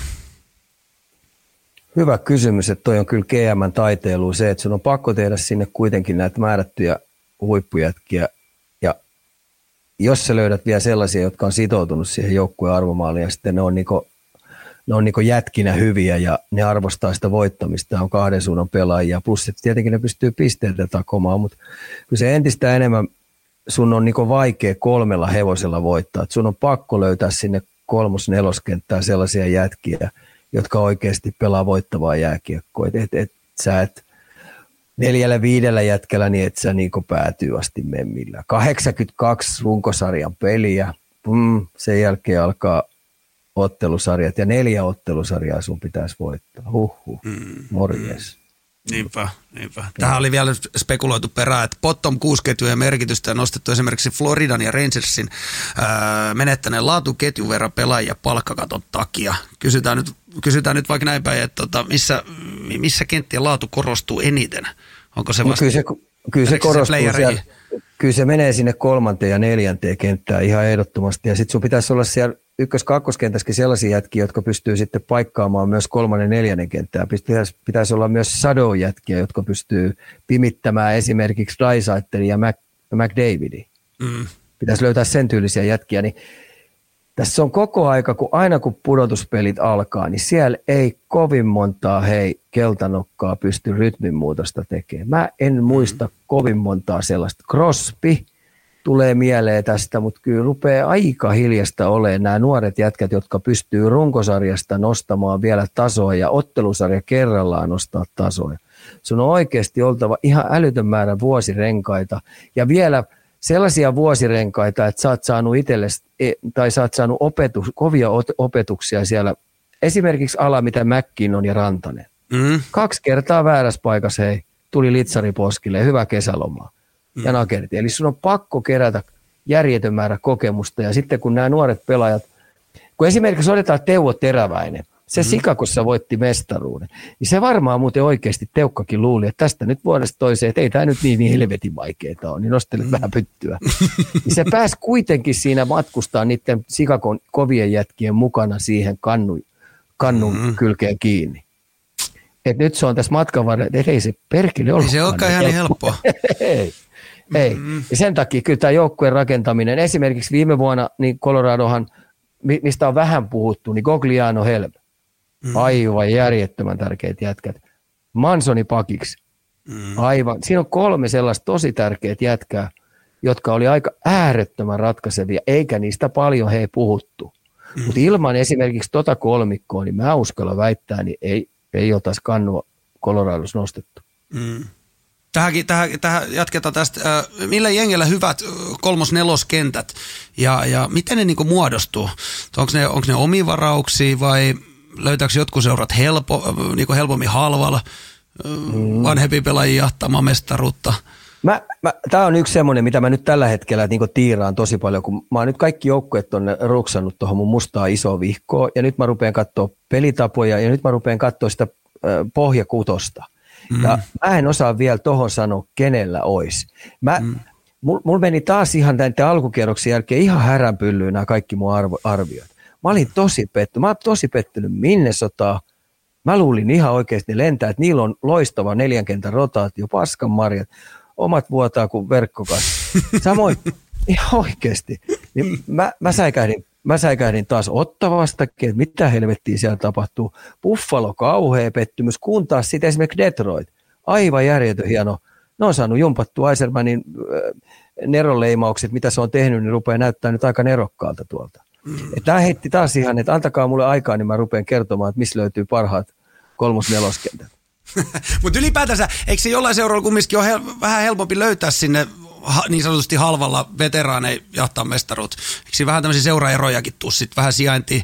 C: Hyvä kysymys, että toi on kyllä GM taiteilu se, että sun on pakko tehdä sinne kuitenkin näitä määrättyjä huippujätkiä ja jos sä löydät vielä sellaisia, jotka on sitoutunut siihen joukkueen arvomaaliin ja sitten ne on, niinku, ne on niinku jätkinä hyviä ja ne arvostaa sitä voittamista, on kahden suunnan pelaajia, plus että tietenkin ne pystyy pisteitä takomaan, mutta kyllä se entistä enemmän sun on niinku vaikea kolmella hevosella voittaa, että sun on pakko löytää sinne kolmos-neloskenttään sellaisia jätkiä, jotka oikeasti pelaa voittavaa jääkiekkoa. Et, et, et, sä et neljällä viidellä jätkällä niin et sä niinku päätyy asti memmillä. 82 runkosarjan peliä, mm, sen jälkeen alkaa ottelusarjat ja neljä ottelusarjaa sun pitäisi voittaa. Huhhuh, mm, morjes. Mm.
B: Niinpä, niinpä. Tähän oli vielä spekuloitu perään, että bottom 6 ketjujen merkitystä on nostettu esimerkiksi Floridan ja Rangersin ää, menettäneen laatuketjun verran pelaajia palkkakaton takia. Kysytään nyt, kysytään nyt vaikka näin päin, että tota, missä, missä kenttien laatu korostuu eniten? Onko se vasta?
C: No kyllä se, kyllä se korostuu se siellä, kyllä se menee sinne kolmanteen ja neljänteen kenttään ihan ehdottomasti. Ja sitten sun pitäisi olla siellä ykkös kakkoskentässäkin sellaisia jätkiä, jotka pystyy sitten paikkaamaan myös kolmannen neljännen kenttää. Pitäisi, pitäisi olla myös sadojätkiä, jotka pystyy pimittämään esimerkiksi Dysaitlin ja Mac, McDavidi. Mm. Pitäisi löytää sen tyylisiä jätkiä. Niin tässä on koko aika, kun aina kun pudotuspelit alkaa, niin siellä ei kovin montaa hei keltanokkaa pysty rytminmuutosta tekemään. Mä en muista mm. kovin montaa sellaista. Crosby – tulee mieleen tästä, mutta kyllä rupeaa aika hiljasta olemaan nämä nuoret jätkät, jotka pystyy runkosarjasta nostamaan vielä tasoa ja ottelusarja kerrallaan nostaa tasoa. Sun on oikeasti oltava ihan älytön määrä vuosirenkaita ja vielä sellaisia vuosirenkaita, että sä oot saanut itsellesi e, tai sä oot saanut opetus, kovia opetuksia siellä. Esimerkiksi ala, mitä on ja Rantanen. Mm. Kaksi kertaa väärässä paikassa hei, tuli litsari poskille, hyvä kesäloma mm. ja nakerti. Eli sun on pakko kerätä järjetön määrä kokemusta ja sitten kun nämä nuoret pelaajat, kun esimerkiksi otetaan Teuvo Teräväinen, se mm. Sikakossa voitti mestaruuden. Niin se varmaan muuten oikeasti Teukkakin luuli, että tästä nyt vuodesta toiseen, että ei tämä nyt niin, niin helvetin vaikeaa ole, niin nostelet mm. vähän pyttyä. niin se pääsi kuitenkin siinä matkustaa niiden Sikakon kovien jätkien mukana siihen kannu, kannun mm. kylkeen kiinni. Et nyt se on tässä matkan varrella, että ei se perkele ole.
B: Ei se olekaan ihan niin helppoa.
C: ei. Ei. Mm-hmm. Ja sen takia kyllä tämä joukkueen rakentaminen, esimerkiksi viime vuonna niin Coloradohan, mistä on vähän puhuttu, niin Gogliano Helm. Mm-hmm. Aivan järjettömän tärkeät jätkät. Mansoni pakiksi. Mm-hmm. Aivan. Siinä on kolme sellaista tosi tärkeät jätkää, jotka oli aika äärettömän ratkaisevia, eikä niistä paljon he puhuttu. Mm-hmm. Mutta ilman esimerkiksi tota kolmikkoa, niin mä uskallan väittää, niin ei, ei oltaisi kannua Coloradossa nostettu. Mm.
B: Tähänkin, tähän, tähän jatketaan tästä. Millä jengellä hyvät kolmos-neloskentät ja, ja miten ne niinku muodostuu? Onko ne, onko ne omivarauksia vai löytääkö jotkut seurat helpo, niinku helpommin halvalla mm. vanhempi pelaajia jahtamaan mestaruutta?
C: Mä, mä, Tämä on yksi semmoinen, mitä mä nyt tällä hetkellä niin tiiraan tosi paljon, kun mä oon nyt kaikki joukkueet on ruksannut tuohon mun mustaa isoa vihkoa, ja nyt mä rupean katsoa pelitapoja, ja nyt mä rupean katsoa sitä pohjakutosta. Mm. Ja mä en osaa vielä tohon sanoa, kenellä olisi. Mä, mm. Mulla mul meni taas ihan näiden alkukierroksen jälkeen ihan häränpyllyyn nämä kaikki mun arvo, arviot. Mä olin tosi pettynyt. Mä olin tosi pettynyt minne sotaa. Mä luulin ihan oikeasti lentää, että niillä on loistava neljän kentän rotaatio, paskan marjat, omat vuotaa kuin verkkokas. Samoin ihan oikeasti. Niin mä, mä säikähdin Mä säikähdin taas ottavastakin, että mitä helvettiä siellä tapahtuu. Buffalo kauhea pettymys, kun taas sitten esimerkiksi Detroit. Aivan järjetön hieno. Ne on saanut jumpattua Aisermanin äh, neroleimaukset, mitä se on tehnyt, niin rupeaa näyttää nyt aika nerokkaalta tuolta. Mm. Tämä heitti taas ihan, että antakaa mulle aikaa, niin mä rupean kertomaan, että missä löytyy parhaat kolmos-neloskentät.
B: Mutta ylipäätänsä, eikö se jollain seuralla kumminkin ole hel- vähän helpompi löytää sinne niin sanotusti halvalla veteraaneja jahtaa mestaruut. Eikö vähän tämmöisiä seuraerojakin tuu sitten vähän sijainti,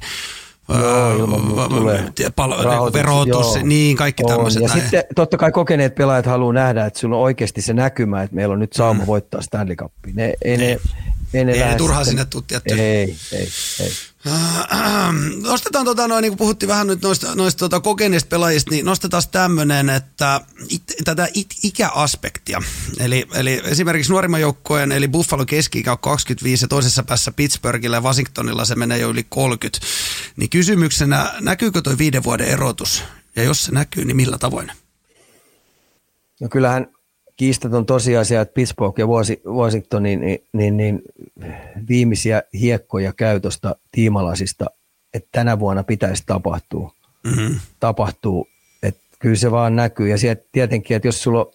B: Joo, ilman tulee. Pal- verotus, joo, niin kaikki tämmöiset.
C: Ja näin. sitten totta kai kokeneet pelaajat haluaa nähdä, että sulla on oikeasti se näkymä, että meillä on nyt sauma mm. voittaa Stanley Cup. Ne, ei, ne,
B: ei, ne, ei ne turhaan sinne tuu
C: Ei, ei, ei.
B: Nostetaan, tota, noin, niin kuin puhuttiin vähän nyt noista, noista tota, kokeneista pelaajista, niin nostetaan tämmöinen, että tätä it, ikäaspektia. Eli, eli esimerkiksi nuorimman joukkojen, eli Buffalo keski on 25 ja toisessa päässä Pittsburghilla ja Washingtonilla se menee jo yli 30. Niin kysymyksenä, näkyykö tuo viiden vuoden erotus Ja jos se näkyy, niin millä tavoin?
C: No kyllähän kiistaton tosiasia, että Pittsburgh ja Washington niin, niin, niin, niin viimeisiä hiekkoja käytöstä tiimalasista, että tänä vuonna pitäisi tapahtua. Mm-hmm. Tapahtuu, kyllä se vaan näkyy. Ja sieltä tietenkin, että jos sulla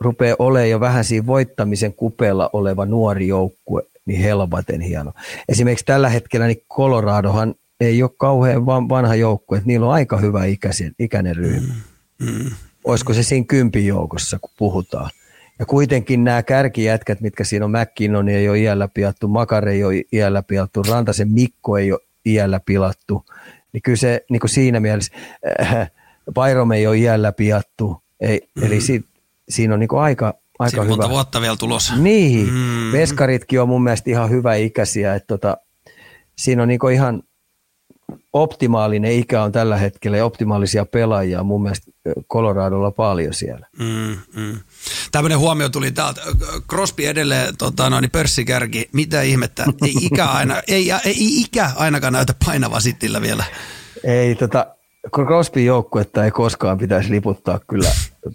C: rupeaa olemaan jo vähän siinä voittamisen kupeella oleva nuori joukkue, niin helvaten hieno. Esimerkiksi tällä hetkellä niin Coloradohan ei ole kauhean vanha joukkue, että niillä on aika hyvä ikäisen, ikäinen ryhmä. Mm, mm, Olisiko se siinä kympin joukossa, kun puhutaan. Ja kuitenkin nämä kärkijätkät, mitkä siinä on, McKinnon ei ole iällä pilattu, Makare ei ole iällä pilattu, Rantasen Mikko ei ole iällä pilattu, niin kyllä se niin kuin siinä mielessä, äh, Byron ei ole iällä piattu, ei, mm. eli si, siinä on niin kuin aika, aika Siinä
B: hyvä. monta vuotta vielä tulossa.
C: Niin, mm. veskaritkin on mun mielestä ihan hyvä ikäisiä, että tota, siinä on niin ihan optimaalinen ikä on tällä hetkellä ja optimaalisia pelaajia mun mielestä Coloradolla paljon siellä. Mm,
B: mm. Tämmöinen huomio tuli täältä. Crosby edelleen tota, noin, niin pörssikärki. Mitä ihmettä? Ei ikä, aina, ei, ei, ikä ainakaan näytä painava sittillä vielä.
C: Ei, tota, Crosby joukkuetta ei koskaan pitäisi liputtaa kyllä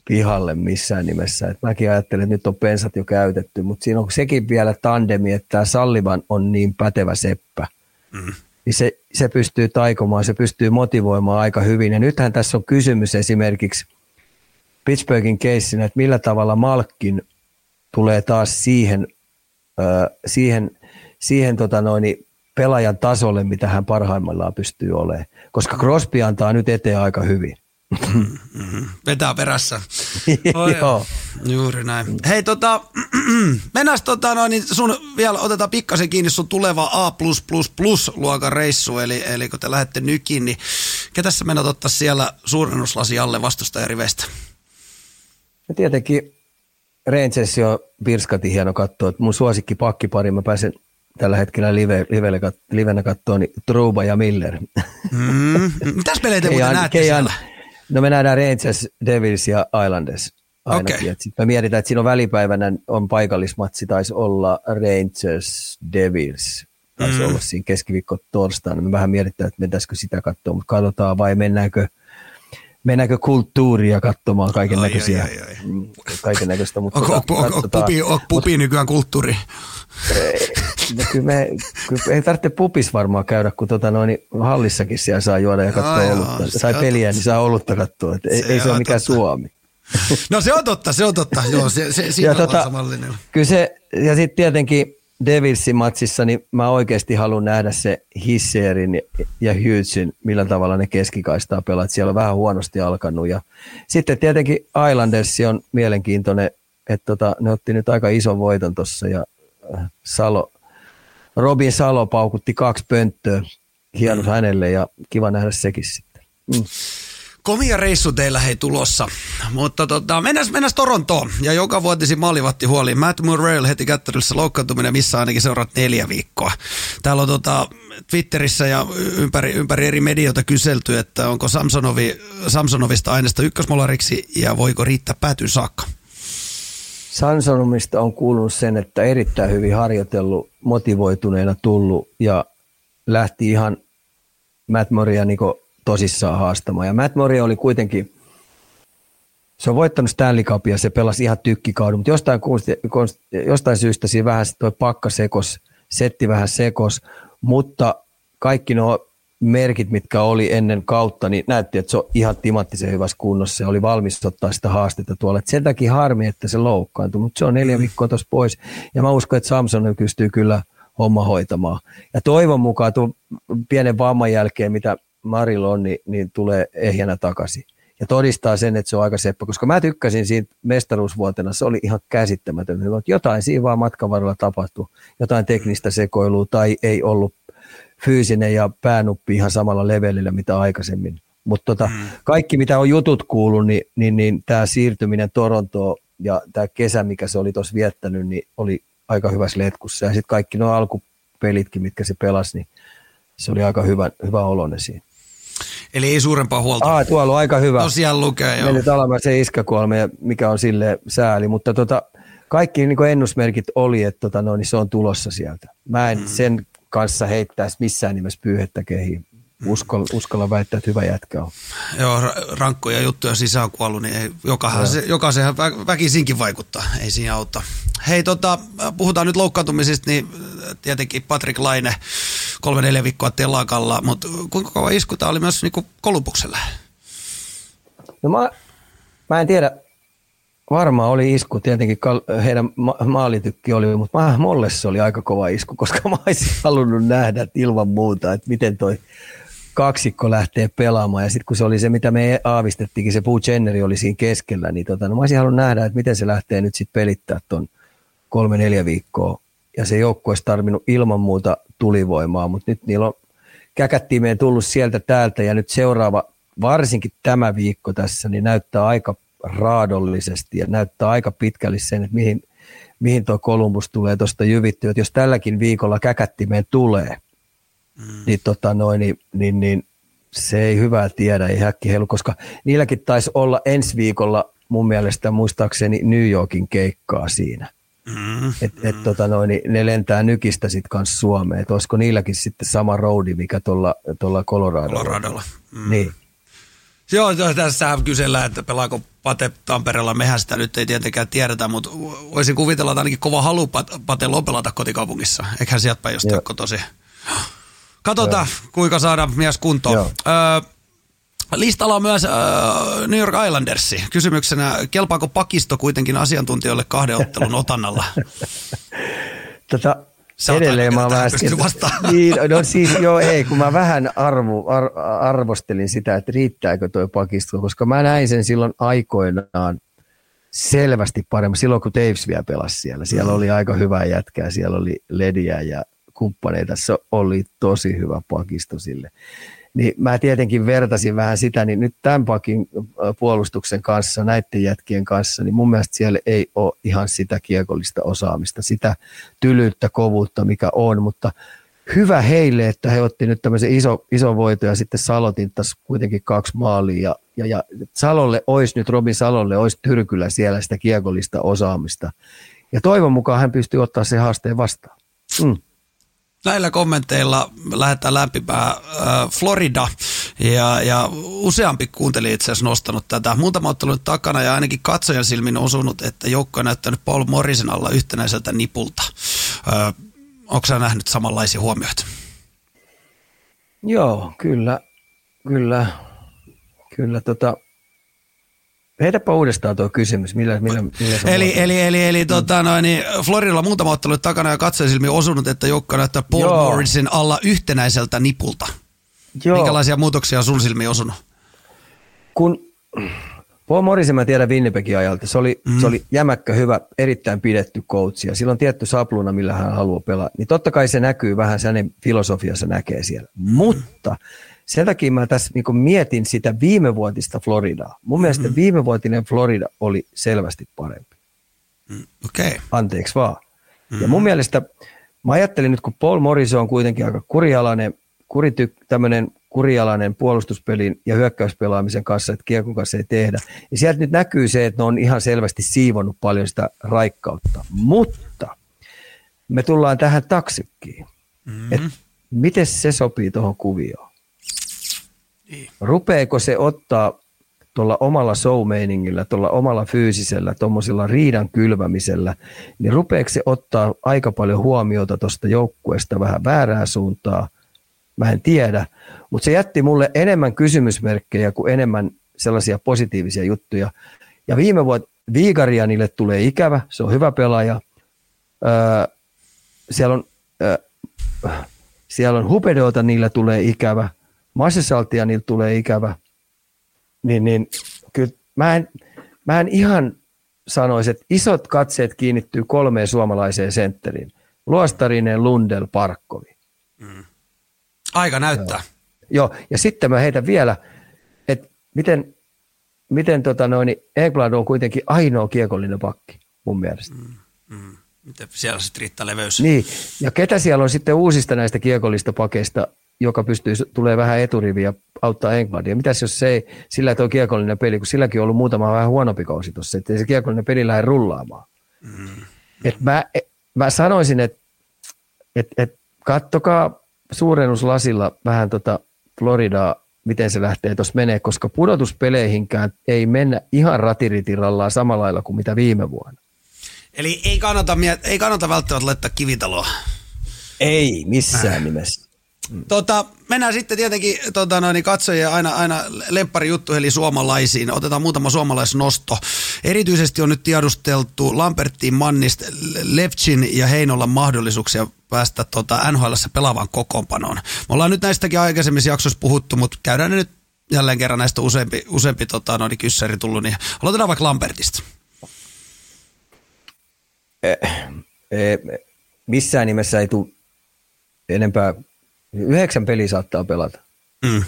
C: pihalle missään nimessä. Et mäkin ajattelen, että nyt on pensat jo käytetty, mutta siinä on sekin vielä tandemi, että tämä Sallivan on niin pätevä seppä. Mm niin se, se pystyy taikomaan, se pystyy motivoimaan aika hyvin. Ja nythän tässä on kysymys esimerkiksi Pittsburghin keissinä, että millä tavalla Malkin tulee taas siihen, äh, siihen, siihen tota noin, pelaajan tasolle, mitä hän parhaimmillaan pystyy olemaan. Koska Crosby antaa nyt eteen aika hyvin.
B: Mm-hmm. Vetää perässä. Oh, Joo. Juuri näin. Hei tota, mennään tota noin, niin sun vielä otetaan pikkasen kiinni sun tuleva A++ luokan reissu, eli, eli kun te lähdette nykin, niin ketä sä mennät ottaa siellä suurennuslasi alle vastustajarivestä?
C: Ja tietenkin Rangers on pirskati hieno katsoa, että mun suosikki pakkipari, mä pääsen tällä hetkellä live, livenä, livenä katsoa, niin Trouba ja Miller.
B: Mm. Mitäs peleitä muuten näette Keijan?
C: No me nähdään Rangers, Devils ja Islanders ainakin. Okay. Sitten me mietitään, että siinä on välipäivänä on paikallismatsi, taisi olla Rangers, Devils, taisi mm. olla siinä keskiviikko torstaina. Me vähän mietitään, että mentäisikö sitä katsoa, mutta katsotaan vai mennäänkö, mennäänkö kulttuuria katsomaan kaiken näköisiä. Mm, kaiken näköistä, mutta
B: onko, onko, onko, pupi, onko pupi nykyään kulttuuri?
C: No kyllä, me, kyllä ei tarvitse pupis varmaan käydä, kun tota noin, hallissakin siellä saa juoda ja katsoa joo, olutta. Joo, sai peliä, niin saa olutta katsoa. Että se ei, ei se ole mikään totta. Suomi.
B: No se on totta, se on totta. Joo, se, se, siinä ja, on tota, samallinen.
C: Kyllä se, ja sitten tietenkin Devilsin matsissa, niin mä oikeasti haluan nähdä se Hisserin ja Hughesin, millä tavalla ne keskikaistaa pelaat. Siellä on vähän huonosti alkanut. Ja sitten tietenkin Islanders on mielenkiintoinen, että tota, ne otti nyt aika ison voiton tuossa ja Salo, Robin Salo paukutti kaksi pönttöä. Hieno mm. hänelle ja kiva nähdä sekin sitten. Mm.
B: Komia reissu teillä hei tulossa, mutta tota, mennään, mennään Torontoon ja joka vuotisi maalivatti huoliin. Matt Murray heti kättelyssä loukkaantuminen, missä ainakin seuraat neljä viikkoa. Täällä on tota, Twitterissä ja ympäri, ympäri eri medioita kyselty, että onko Samsonovi, Samsonovista aineesta ykkösmolariksi ja voiko riittää päätyyn saakka.
C: Sansonomista on kuulunut sen, että erittäin hyvin harjoitellut, motivoituneena tullut ja lähti ihan Matt Moria niin tosissaan haastamaan. Ja Matt Moria oli kuitenkin, se on voittanut Stanley Cupia, se pelasi ihan tykkikaudun, mutta jostain, jostain syystä siinä vähän toi pakka sekos, setti vähän sekos, mutta kaikki nuo merkit, mitkä oli ennen kautta, niin näytti, että se on ihan timattisen hyvässä kunnossa ja oli valmis ottaa sitä haastetta tuolla. Et sen takia harmi, että se loukkaantui, mutta se on neljä viikkoa tuossa pois. Ja mä uskon, että Samson pystyy kyllä homma hoitamaan. Ja toivon mukaan tuon pienen vamman jälkeen, mitä Marilla on, niin, niin tulee ehjänä takaisin. Ja todistaa sen, että se on aika seppä, koska mä tykkäsin siitä mestaruusvuotena, se oli ihan käsittämätön. Jotain siinä vaan matkan varrella tapahtui, jotain teknistä sekoilua tai ei ollut fyysinen ja päänuppi ihan samalla levelillä mitä aikaisemmin. Mutta tota, mm. kaikki mitä on jutut kuullut, niin, niin, niin tämä siirtyminen Torontoon ja tämä kesä, mikä se oli tuossa viettänyt, niin oli aika hyvässä letkussa. Ja sitten kaikki nuo alkupelitkin, mitkä se pelasi, niin se oli aika hyvä, hyvä olone siinä.
B: Eli ei suurempaa huolta.
C: Ah, tuolla on aika hyvä.
B: Tosiaan lukee, joo. Mennyt
C: alamaan se iskäkuolme, mikä on sille sääli, mutta tota, kaikki niin ennusmerkit oli, että tota, no, niin se on tulossa sieltä. Mä en mm. sen kanssa heittäisi missään nimessä pyyhettä kehiin. Uskalla, uskalla väittää, että hyvä jätkä on.
B: joo, rankkoja juttuja sisään kuollut, niin ei, jokahan se, jokaisenhan vä, väkisinkin vaikuttaa, ei siinä auta. Hei, tota, puhutaan nyt loukkaantumisista, niin tietenkin Patrick Laine kolme neljä viikkoa telakalla, mutta kuinka kova isku tämä oli myös niin Kolumbukselle?
C: No mä, mä en tiedä, varmaan oli isku, tietenkin heidän ma- maalitykki oli, mutta mä, molle se oli aika kova isku, koska mä olisin halunnut nähdä ilman muuta, että miten toi kaksikko lähtee pelaamaan. Ja sitten kun se oli se, mitä me aavistettiinkin, se Puu Jenneri oli siinä keskellä, niin tota, no mä olisin halunnut nähdä, että miten se lähtee nyt sitten pelittää tuon kolme-neljä viikkoa. Ja se joukko olisi tarvinnut ilman muuta tulivoimaa, mutta nyt niillä on käkättimeen tullut sieltä täältä ja nyt seuraava, varsinkin tämä viikko tässä, niin näyttää aika raadollisesti ja näyttää aika pitkälle sen, että mihin, mihin tuo Kolumbus tulee tuosta jyvittyä. Että jos tälläkin viikolla käkättimeen tulee, mm. niin, tota noin, niin, niin, niin, se ei hyvää tiedä, ei häkki heilu, koska niilläkin taisi olla ensi viikolla mun mielestä muistaakseni New Yorkin keikkaa siinä. Mm, et, et, mm. tota noin, niin ne lentää nykistä sitten kanssa Suomeen. Et olisiko niilläkin sitten sama roadi, mikä tuolla Coloradolla.
B: Coloradolla.
C: Mm. Niin.
B: Joo, tässä kysellään, että pelaako Pate Tampereella. Mehän sitä nyt ei tietenkään tiedetä, mutta voisin kuvitella, että ainakin kova halu Pate pelata kotikaupungissa. Eiköhän sieltä päin jostain kotosi. Katsotaan, Joo. kuinka saadaan mies kuntoon. Öö, listalla on myös öö, New York Islandersi. Kysymyksenä, kelpaako pakisto kuitenkin asiantuntijoille kahden ottelun otannalla?
C: Tota, Sä Edelleen mä vähän niin, no siis joo ei, kun mä vähän arvo, ar, arvostelin sitä, että riittääkö tuo pakisto, koska mä näin sen silloin aikoinaan selvästi paremmin. Silloin kun Taves vielä pelasi siellä, siellä mm. oli aika hyvää jätkää, siellä oli lediä ja kumppaneita, se oli tosi hyvä pakisto sille. Niin mä tietenkin vertasin vähän sitä, niin nyt tämän pakin puolustuksen kanssa, näiden jätkien kanssa, niin mun mielestä siellä ei ole ihan sitä kiekollista osaamista, sitä tylyyttä, kovuutta, mikä on, mutta hyvä heille, että he otti nyt tämmöisen iso, iso voito ja sitten Salotin taas kuitenkin kaksi maalia ja, ja, ja Salolle olisi nyt, Robin Salolle olisi Tyrkyllä siellä sitä kiekollista osaamista. Ja toivon mukaan hän pystyy ottaa sen haasteen vastaan. Mm
B: näillä kommenteilla lähdetään lämpimään äh, Florida. Ja, ja useampi kuunteli itse asiassa nostanut tätä. Muutama ottelun takana ja ainakin katsojan silmin osunut, että joukko on näyttänyt Paul Morrison alla yhtenäiseltä nipulta. Äh, Onko sä nähnyt samanlaisia huomioita?
C: Joo, kyllä. Kyllä. Kyllä tota, Heitäpä uudestaan tuo kysymys. Millä, millä, millä
B: eli, eli, eli, eli tota, noin, niin Floridalla muutama ottelu takana ja katsoisilmi osunut, että joukko näyttää Paul Joo. Morrisin alla yhtenäiseltä nipulta. Joo. Minkälaisia muutoksia on sun silmiin osunut?
C: Kun Paul Morrison mä tiedän Winnipegin ajalta. Se oli, mm. se oli jämäkkä, hyvä, erittäin pidetty coach ja sillä on tietty sapluna, millä hän haluaa pelaa. Niin totta kai se näkyy vähän, se hänen filosofiassa näkee siellä. Mm. Mutta sen takia mä tässä niin mietin sitä viimevuotista Floridaa. Mun mm-hmm. mielestä viimevuotinen Florida oli selvästi parempi.
B: Mm, okay.
C: Anteeksi vaan. Mm-hmm. Ja mun mielestä, mä ajattelin nyt, kun Paul Morrison on kuitenkin aika kurialainen, kurityk, tämmöinen kurialainen puolustuspelin ja hyökkäyspelaamisen kanssa, että kiekon kanssa ei tehdä. Ja sieltä nyt näkyy se, että ne on ihan selvästi siivonnut paljon sitä raikkautta. Mutta me tullaan tähän taksikkiin. Mm-hmm. Että miten se sopii tuohon kuvioon? Niin. Rupeeko se ottaa tuolla omalla show-meiningillä, tuolla omalla fyysisellä, tuommoisella riidan kylvämisellä, niin rupeeko se ottaa aika paljon huomiota tuosta joukkueesta vähän väärää suuntaa? Mä en tiedä, mutta se jätti mulle enemmän kysymysmerkkejä kuin enemmän sellaisia positiivisia juttuja. Ja viime vuonna Viikaria niille tulee ikävä, se on hyvä pelaaja. Öö, siellä on, öö, siellä on Hupedeota, niillä tulee ikävä – Massesaltia niiltä tulee ikävä, niin, niin kyllä mä en, mä en ihan sanoisi, että isot katseet kiinnittyy kolmeen suomalaiseen sentteriin. Luostarinen, Lundel, Parkkovi. Mm.
B: Aika näyttää.
C: Joo. Joo, ja sitten mä heitän vielä, että miten, miten tota noin, Engblad on kuitenkin ainoa kiekollinen pakki mun mielestä. Mm.
B: Mm. Miten siellä sitten riittää leveys?
C: Niin, ja ketä siellä on sitten uusista näistä kiekollista pakeista joka pystyy, tulee vähän eturiviä ja auttaa Englandia. Mitäs jos se ei, sillä on kiekollinen peli, kun silläkin on ollut muutama vähän huonompi kausi tuossa, että se kiekollinen peli lähde rullaamaan. Mm. Et mä, mä sanoisin, että et, et kattokaa suurennuslasilla vähän tota Floridaa miten se lähtee tuossa menee, koska pudotuspeleihinkään ei mennä ihan ratiritirallaan samalla lailla kuin mitä viime vuonna.
B: Eli ei kannata, ei kannata välttämättä laittaa kivitaloa.
C: Ei missään äh. nimessä.
B: Tota, mennään sitten tietenkin tota noin, katsojia aina, aina lemppari juttu, eli suomalaisiin. Otetaan muutama suomalaisnosto. Erityisesti on nyt tiedusteltu Lampertin, Mannist, Levchin ja Heinolan mahdollisuuksia päästä tota nhl pelaavan kokoonpanoon. Me ollaan nyt näistäkin aikaisemmissa jaksoissa puhuttu, mutta käydään ne nyt jälleen kerran näistä useampi, useampi tota, noin kyssäri tullut, niin aloitetaan vaikka Lampertista.
C: Eh, eh, missään nimessä ei tule enempää Yhdeksän peliä saattaa pelata. Mm.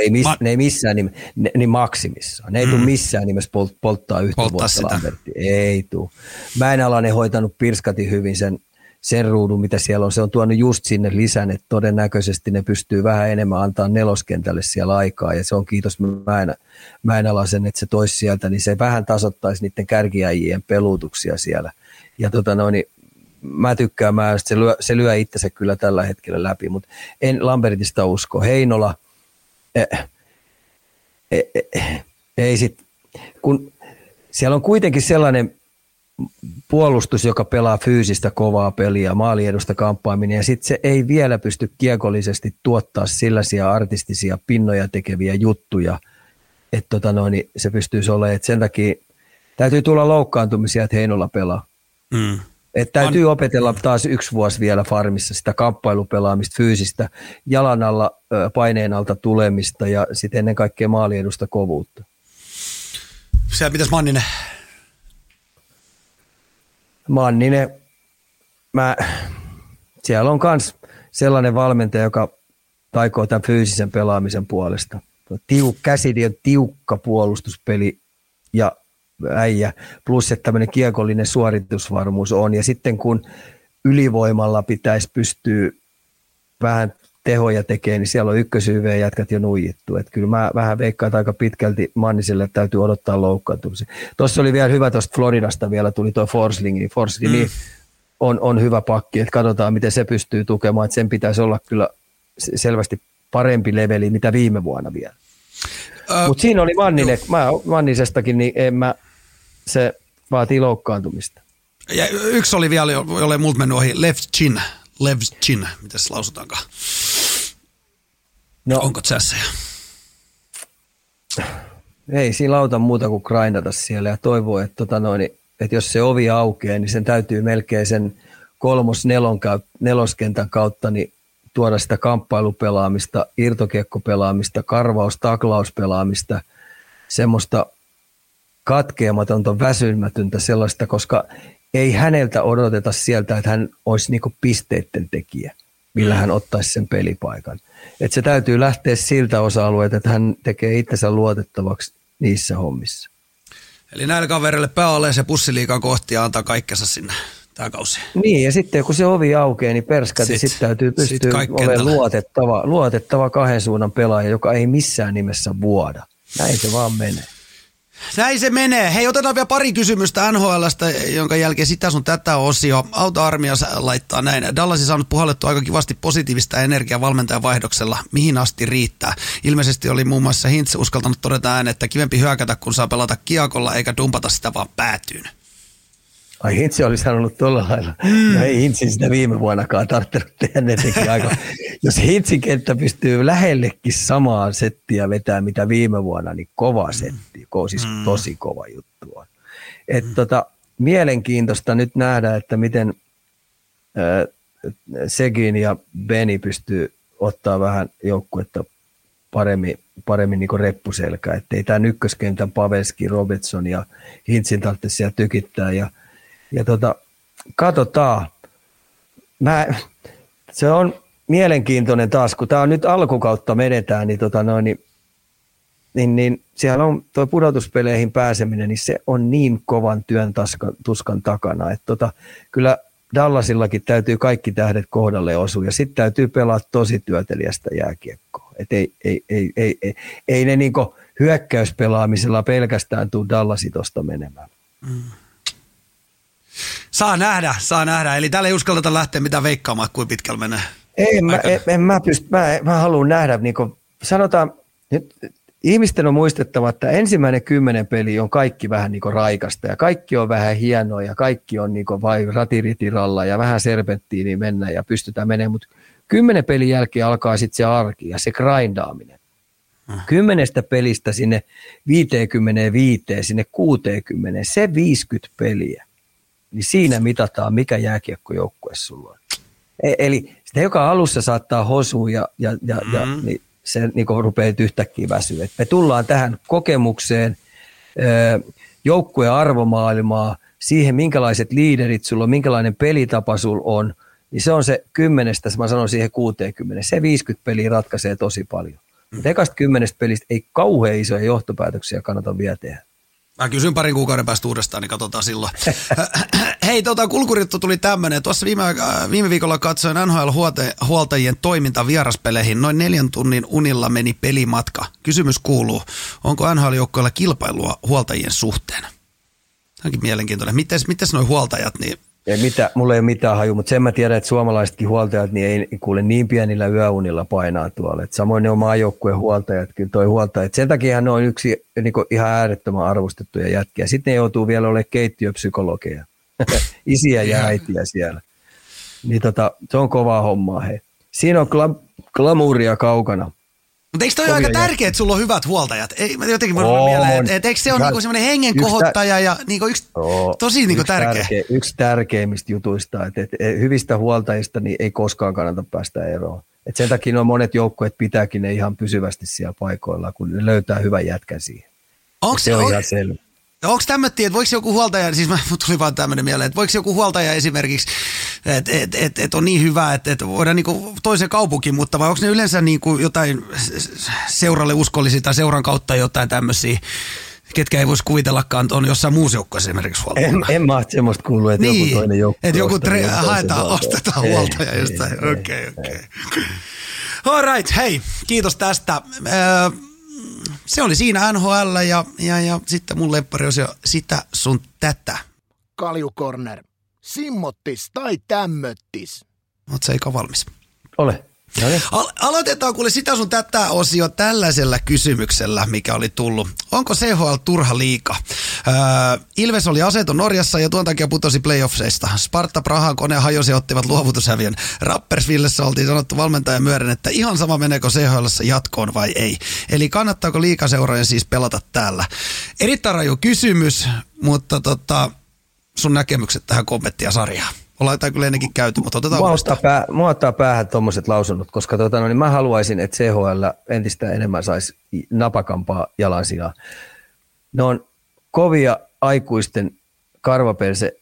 C: Ei miss, Ma- ne ei missään nimessä, ne, ne maksimissaan. Ne ei mm. tule missään nimessä polt, polttaa yhtä Polttaa vuotta Lambertia. Ei tule. Mäenalainen hoitanut pirskati hyvin sen, sen ruudun, mitä siellä on. Se on tuonut just sinne lisän, että todennäköisesti ne pystyy vähän enemmän antaa neloskentälle siellä aikaa. Ja se on kiitos Mäen, Mäenalaisen, että se toisi sieltä, niin se vähän tasoittaisi niiden kärkiäjien pelutuksia siellä. Ja tota noin, niin mä tykkään, mä, se, lyö, se lyö itsensä kyllä tällä hetkellä läpi, mutta en Lambertista usko. Heinola, eh, eh, eh, ei sit, kun siellä on kuitenkin sellainen puolustus, joka pelaa fyysistä kovaa peliä, maaliedusta kamppaaminen, ja sitten se ei vielä pysty kiekollisesti tuottaa sellaisia artistisia pinnoja tekeviä juttuja, että tota noin, niin se pystyisi olemaan, että sen takia täytyy tulla loukkaantumisia, että Heinola pelaa. Mm. Että täytyy An... opetella taas yksi vuosi vielä farmissa sitä kamppailupelaamista, fyysistä, jalan alla, paineen alta tulemista ja sitten ennen kaikkea maaliedusta kovuutta.
B: Se pitäisi Manninen?
C: Manninen, mä, siellä on myös sellainen valmentaja, joka taikoo tämän fyysisen pelaamisen puolesta. Tiuk, käsidi on tiukka puolustuspeli ja äijä, plus että tämmöinen kiekollinen suoritusvarmuus on. Ja sitten kun ylivoimalla pitäisi pystyä vähän tehoja tekemään, niin siellä on ykkösyyveen jätkät jo nuijittu. Että kyllä mä vähän veikkaan, että aika pitkälti Manniselle täytyy odottaa loukkaantumisen. Tuossa oli vielä hyvä tuosta Floridasta vielä tuli tuo Forsling, niin Forsling mm. on, on hyvä pakki, että katsotaan miten se pystyy tukemaan, että sen pitäisi olla kyllä selvästi parempi leveli mitä viime vuonna vielä. Uh, Mutta siinä oli Manninen, mä Mannisestakin, niin en mä, se vaatii loukkaantumista.
B: Ja yksi oli vielä, jolle multa mennyt ohi, left chin. Left chin, miten se lausutaankaan? No, Onko tsässejä?
C: Ei siinä auta muuta kuin grindata siellä ja toivoa, että, tota noin, että jos se ovi aukeaa, niin sen täytyy melkein sen kolmos neloskentän kautta niin tuoda sitä kamppailupelaamista, irtokiekkopelaamista, karvaus, taklauspelaamista, semmoista katkeamatonta, väsymätöntä sellaista, koska ei häneltä odoteta sieltä, että hän olisi niinku pisteiden tekijä, millä hän ottaisi sen pelipaikan. Et se täytyy lähteä siltä osa-alueelta, että hän tekee itsensä luotettavaksi niissä hommissa.
B: Eli näille kavereille pääalle se pussiliikaa kohti ja antaa kaikkensa sinne tämä kausi.
C: Niin, ja sitten kun se ovi aukeaa, niin perskati sitten sit täytyy pystyä sit olemaan luotettava, luotettava kahden suunnan pelaaja, joka ei missään nimessä vuoda. Näin se vaan menee.
B: Näin se menee. Hei, otetaan vielä pari kysymystä NHLstä, jonka jälkeen sitä sun tätä osio. Auto-armia laittaa näin. Dallasi saanut puhallettua aika kivasti positiivista energiaa valmentajan vaihdoksella. Mihin asti riittää? Ilmeisesti oli muun muassa Hintz uskaltanut todeta ääneen, että kivempi hyökätä, kun saa pelata kiekolla eikä dumpata sitä vaan päätyyn.
C: Ai Hintsi oli sanonut tuolla lailla. Mm. No ei Hintsi sitä viime vuonnakaan tarvittanut tehdä, ne teki aika. Jos Hintsin kenttä pystyy lähellekin samaa settiä vetää mitä viime vuonna, niin kova setti, siis mm. tosi kova juttu on. Et mm. tota, mielenkiintoista nyt nähdä, että miten äh, Segin ja Beni pystyy ottaa vähän joukkuetta paremmin, paremmin niin reppuselkä, ettei tämä ykköskentän Pavelski, Robertson ja Hintsin tarvitse siellä tykittää ja ja tota, katsotaan. Mä, se on mielenkiintoinen taas, kun tämä on nyt alkukautta menetään, niin, tota noin, niin, niin, niin siellä on tuo pudotuspeleihin pääseminen, niin se on niin kovan työn taska, tuskan takana, että tota, kyllä Dallasillakin täytyy kaikki tähdet kohdalle osua ja sitten täytyy pelaa tosi työtelijästä jääkiekkoa. Et ei, ei, ei, ei, ei, ei ne niinku hyökkäyspelaamisella pelkästään tule Dallasi tuosta menemään. Mm.
B: Saa nähdä, saa nähdä. Eli täällä ei uskalleta lähteä mitään veikkaamaan, kuin pitkällä menee.
C: Ei, mä, en, en mä pysty, mä, mä haluan nähdä, niin kuin, sanotaan, nyt ihmisten on muistettava, että ensimmäinen kymmenen peli on kaikki vähän niin kuin raikasta ja kaikki on vähän hienoa ja kaikki on niin kuin vai ratiritiralla ja vähän serpenttiini mennä ja pystytään menemään, mutta kymmenen pelin jälkeen alkaa sitten se arki ja se grindaaminen. Kymmenestä pelistä sinne 55, sinne 60, se 50 peliä, niin siinä mitataan, mikä jääkiekkojoukkue sulla on. E- eli sitä joka alussa saattaa hosua ja, ja, ja, mm. ja niin se niin rupeaa yhtäkkiä väsyä. Et me tullaan tähän kokemukseen, joukkueen arvomaailmaa, siihen minkälaiset liiderit sulla on, minkälainen pelitapa sulla on, niin se on se kymmenestä, mä sanon siihen 60. Se 50 peliä ratkaisee tosi paljon. Mutta ekasta kymmenestä pelistä ei kauhean isoja johtopäätöksiä kannata vielä tehdä.
B: Mä kysyn parin kuukauden päästä uudestaan, niin katsotaan silloin. Hei, tota, kulkurittu tuli tämmöinen. Tuossa viime, äh, viime viikolla katsoin NHL-huoltajien toiminta vieraspeleihin. Noin neljän tunnin unilla meni pelimatka. Kysymys kuuluu, onko NHL-joukkoilla kilpailua huoltajien suhteen? Tämä onkin mielenkiintoinen. Mites, mites noin huoltajat, niin
C: ei mitä, mulla ei ole mitään haju, mutta sen mä tiedän, että suomalaisetkin huoltajat niin ei kuule niin pienillä yöunilla painaa tuolla. Et samoin ne on maajoukkueen huoltajat, kyllä toi huoltajat. Sen takia ne on yksi niin ihan äärettömän arvostettuja jätkiä. Sitten ne joutuu vielä olemaan keittiöpsykologeja, isiä ja äitiä siellä. Niin tota, se on kovaa hommaa he. Siinä on glam- glamuuria kaukana.
B: Mutta eikö toi ole aika tärkeää, että sulla on hyvät huoltajat? Ei, mä jotenkin voin mieleen, että, että eikö se ole niinku semmoinen hengen kohottaja ja niinku yksi, tosi niinku yksi tärkeä. tärkeä.
C: Yksi tärkeimmistä jutuista, että, että hyvistä huoltajista niin ei koskaan kannata päästä eroon. Et sen takia nuo monet joukkueet pitääkin ne ihan pysyvästi siellä paikoilla, kun ne löytää hyvän jätkän siihen. Onko se, on ihan selvä.
B: Onko tämmöinen, että voiko joku huoltaja, siis mä, tuli vaan tämmöinen mieleen, että voiko joku huoltaja esimerkiksi, että et, et, et on niin hyvä, että et voidaan niinku toisen kaupunkiin, mutta vai onko ne yleensä niinku jotain seuralle uskollisia tai seuran kautta jotain tämmöisiä, ketkä ei voisi kuvitellakaan on jossain muussa joukkueessa esimerkiksi
C: huoltaja. En, en mä semmoista kuullut, että niin, joku toinen joukkue
B: Että joku tre- haetaan, ostetaan ei, huoltaja jostain. Okei, okei. All right, hei, kiitos tästä. Öö, se oli siinä NHL ja, ja, ja sitten mun leppari on sitä sun tätä.
A: Kaljukorner. Simmottis tai tämmöttis.
B: Oot sä valmis?
C: Ole.
B: No niin. Al- aloitetaan kuule sitä sun tätä osio tällaisella kysymyksellä, mikä oli tullut. Onko CHL turha liika? Öö, Ilves oli aseton Norjassa ja tuon takia putosi playoffseista. Sparta Prahan kone hajosi ottivat luovutushäviön. Rappersvillessä oltiin sanottu valmentaja myöden, että ihan sama meneekö CHL jatkoon vai ei. Eli kannattaako liikaseurojen siis pelata täällä? Erittäin raju kysymys, mutta tota, sun näkemykset tähän kommenttia sarjaan. Ollaan jotain kyllä ennenkin käyty, mutta otetaan
C: mua ottaa, pää, mua ottaa päähän tuommoiset lausunnot, koska tota, no, niin mä haluaisin, että CHL entistä enemmän saisi napakampaa jalansijaa. Ne on kovia aikuisten karvaperse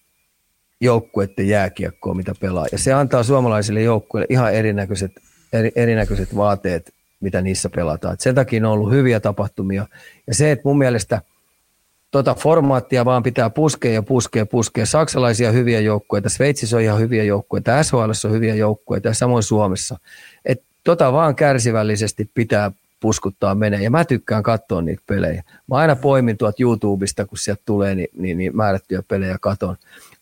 C: joukkueiden jääkiekkoa, mitä pelaa. Ja se antaa suomalaisille joukkueille ihan erinäköiset, eri, erinäköiset vaateet, mitä niissä pelataan. Et sen takia ne on ollut hyviä tapahtumia. Ja se, että mun mielestä – tota formaattia vaan pitää puskea ja puskea puskea. Saksalaisia hyviä joukkueita, Sveitsissä on ihan hyviä joukkueita, SHL on hyviä joukkueita ja samoin Suomessa. Et tota vaan kärsivällisesti pitää puskuttaa menee. Ja mä tykkään katsoa niitä pelejä. Mä aina poimin tuot YouTubesta, kun sieltä tulee, niin, niin, niin määrättyjä pelejä katon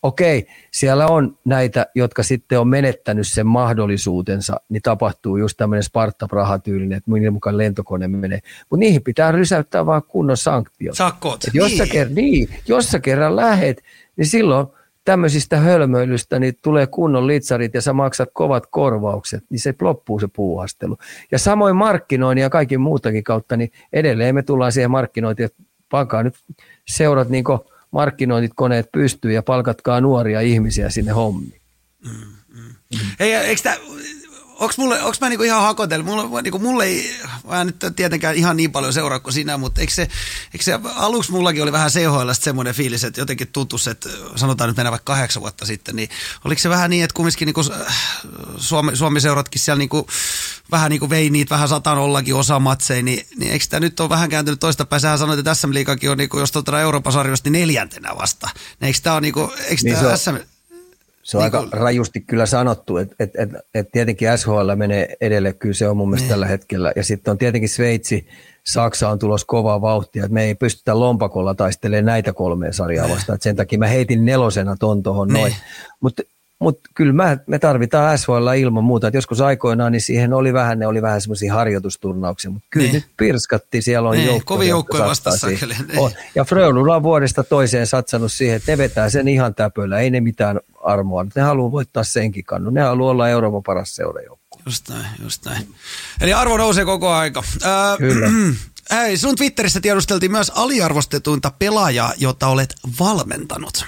C: okei, siellä on näitä, jotka sitten on menettänyt sen mahdollisuutensa, niin tapahtuu just tämmöinen Sparta-Praha-tyylinen, että minun mukaan lentokone menee. Mutta niihin pitää rysäyttää vaan kunnon sanktiot.
B: Sakkot.
C: jos, niin. Sä kerran, niin, jos sä kerran lähet, niin silloin tämmöisistä hölmöilystä niin tulee kunnon litsarit ja sä maksat kovat korvaukset, niin se loppuu se puuhastelu. Ja samoin markkinoinnin ja kaikin muutakin kautta, niin edelleen me tullaan siihen markkinointiin, että pankaa nyt seurat niin kuin markkinointit koneet pystyy ja palkatkaa nuoria ihmisiä sinne hommiin. Mm,
B: mm. Mm. Hei, eikö tämä, onks mulle, onks mä niinku ihan hakotellut? Mulle, niinku, mulle ei, mä nyt tietenkään ihan niin paljon seuraa kuin sinä, mutta eikö se, eikö se aluksi mullakin oli vähän CHL semmoinen fiilis, että jotenkin tuntuu, että sanotaan nyt mennä vaikka kahdeksan vuotta sitten, niin oliko se vähän niin, että kumminkin niinku, Suomi, Suomi-seuratkin siellä niinku, vähän niin kuin vei niitä vähän satan ollakin osa matseja, niin, niin eikö tämä nyt ole vähän kääntynyt toista päin? Sähän sanoit, että SM Liikakin on, niin kuin, jos tuota Euroopan sarjoista, niin neljäntenä vasta. Niin eikö tämä ole, niin kuin, eikö niin tämä SM...
C: Se on niin aika rajusti kyllä sanottu, että et, et, et tietenkin SHL menee edelle, kyllä se on mun mielestä niin. tällä hetkellä. Ja sitten on tietenkin Sveitsi, Saksa on tulos kovaa vauhtia, että me ei pystytä lompakolla taistelemaan näitä kolmea sarjaa vastaan. Et sen takia mä heitin nelosena ton tuohon noin. Niin. Mutta mutta kyllä mä, me tarvitaan SHL ilman muuta. Et joskus aikoinaan niin siihen oli vähän, ne oli vähän semmoisia harjoitusturnauksia, mutta kyllä
B: Niin.
C: nyt pirskattiin, siellä on
B: Niin,
C: joukkoja,
B: kovin joukkoja vastassa niin.
C: On. Ja Frölunda on vuodesta toiseen satsannut siihen, että ne vetää sen ihan täpöllä, ei ne mitään armoa. Ne haluaa voittaa senkin kannun, ne haluaa olla Euroopan paras seurajoukkue.
B: Just näin, just näin. Eli arvo nousee koko aika. Ää,
C: Kyllä.
B: Hei, sun Twitterissä tiedusteltiin myös aliarvostetuinta pelaajaa, jota olet valmentanut.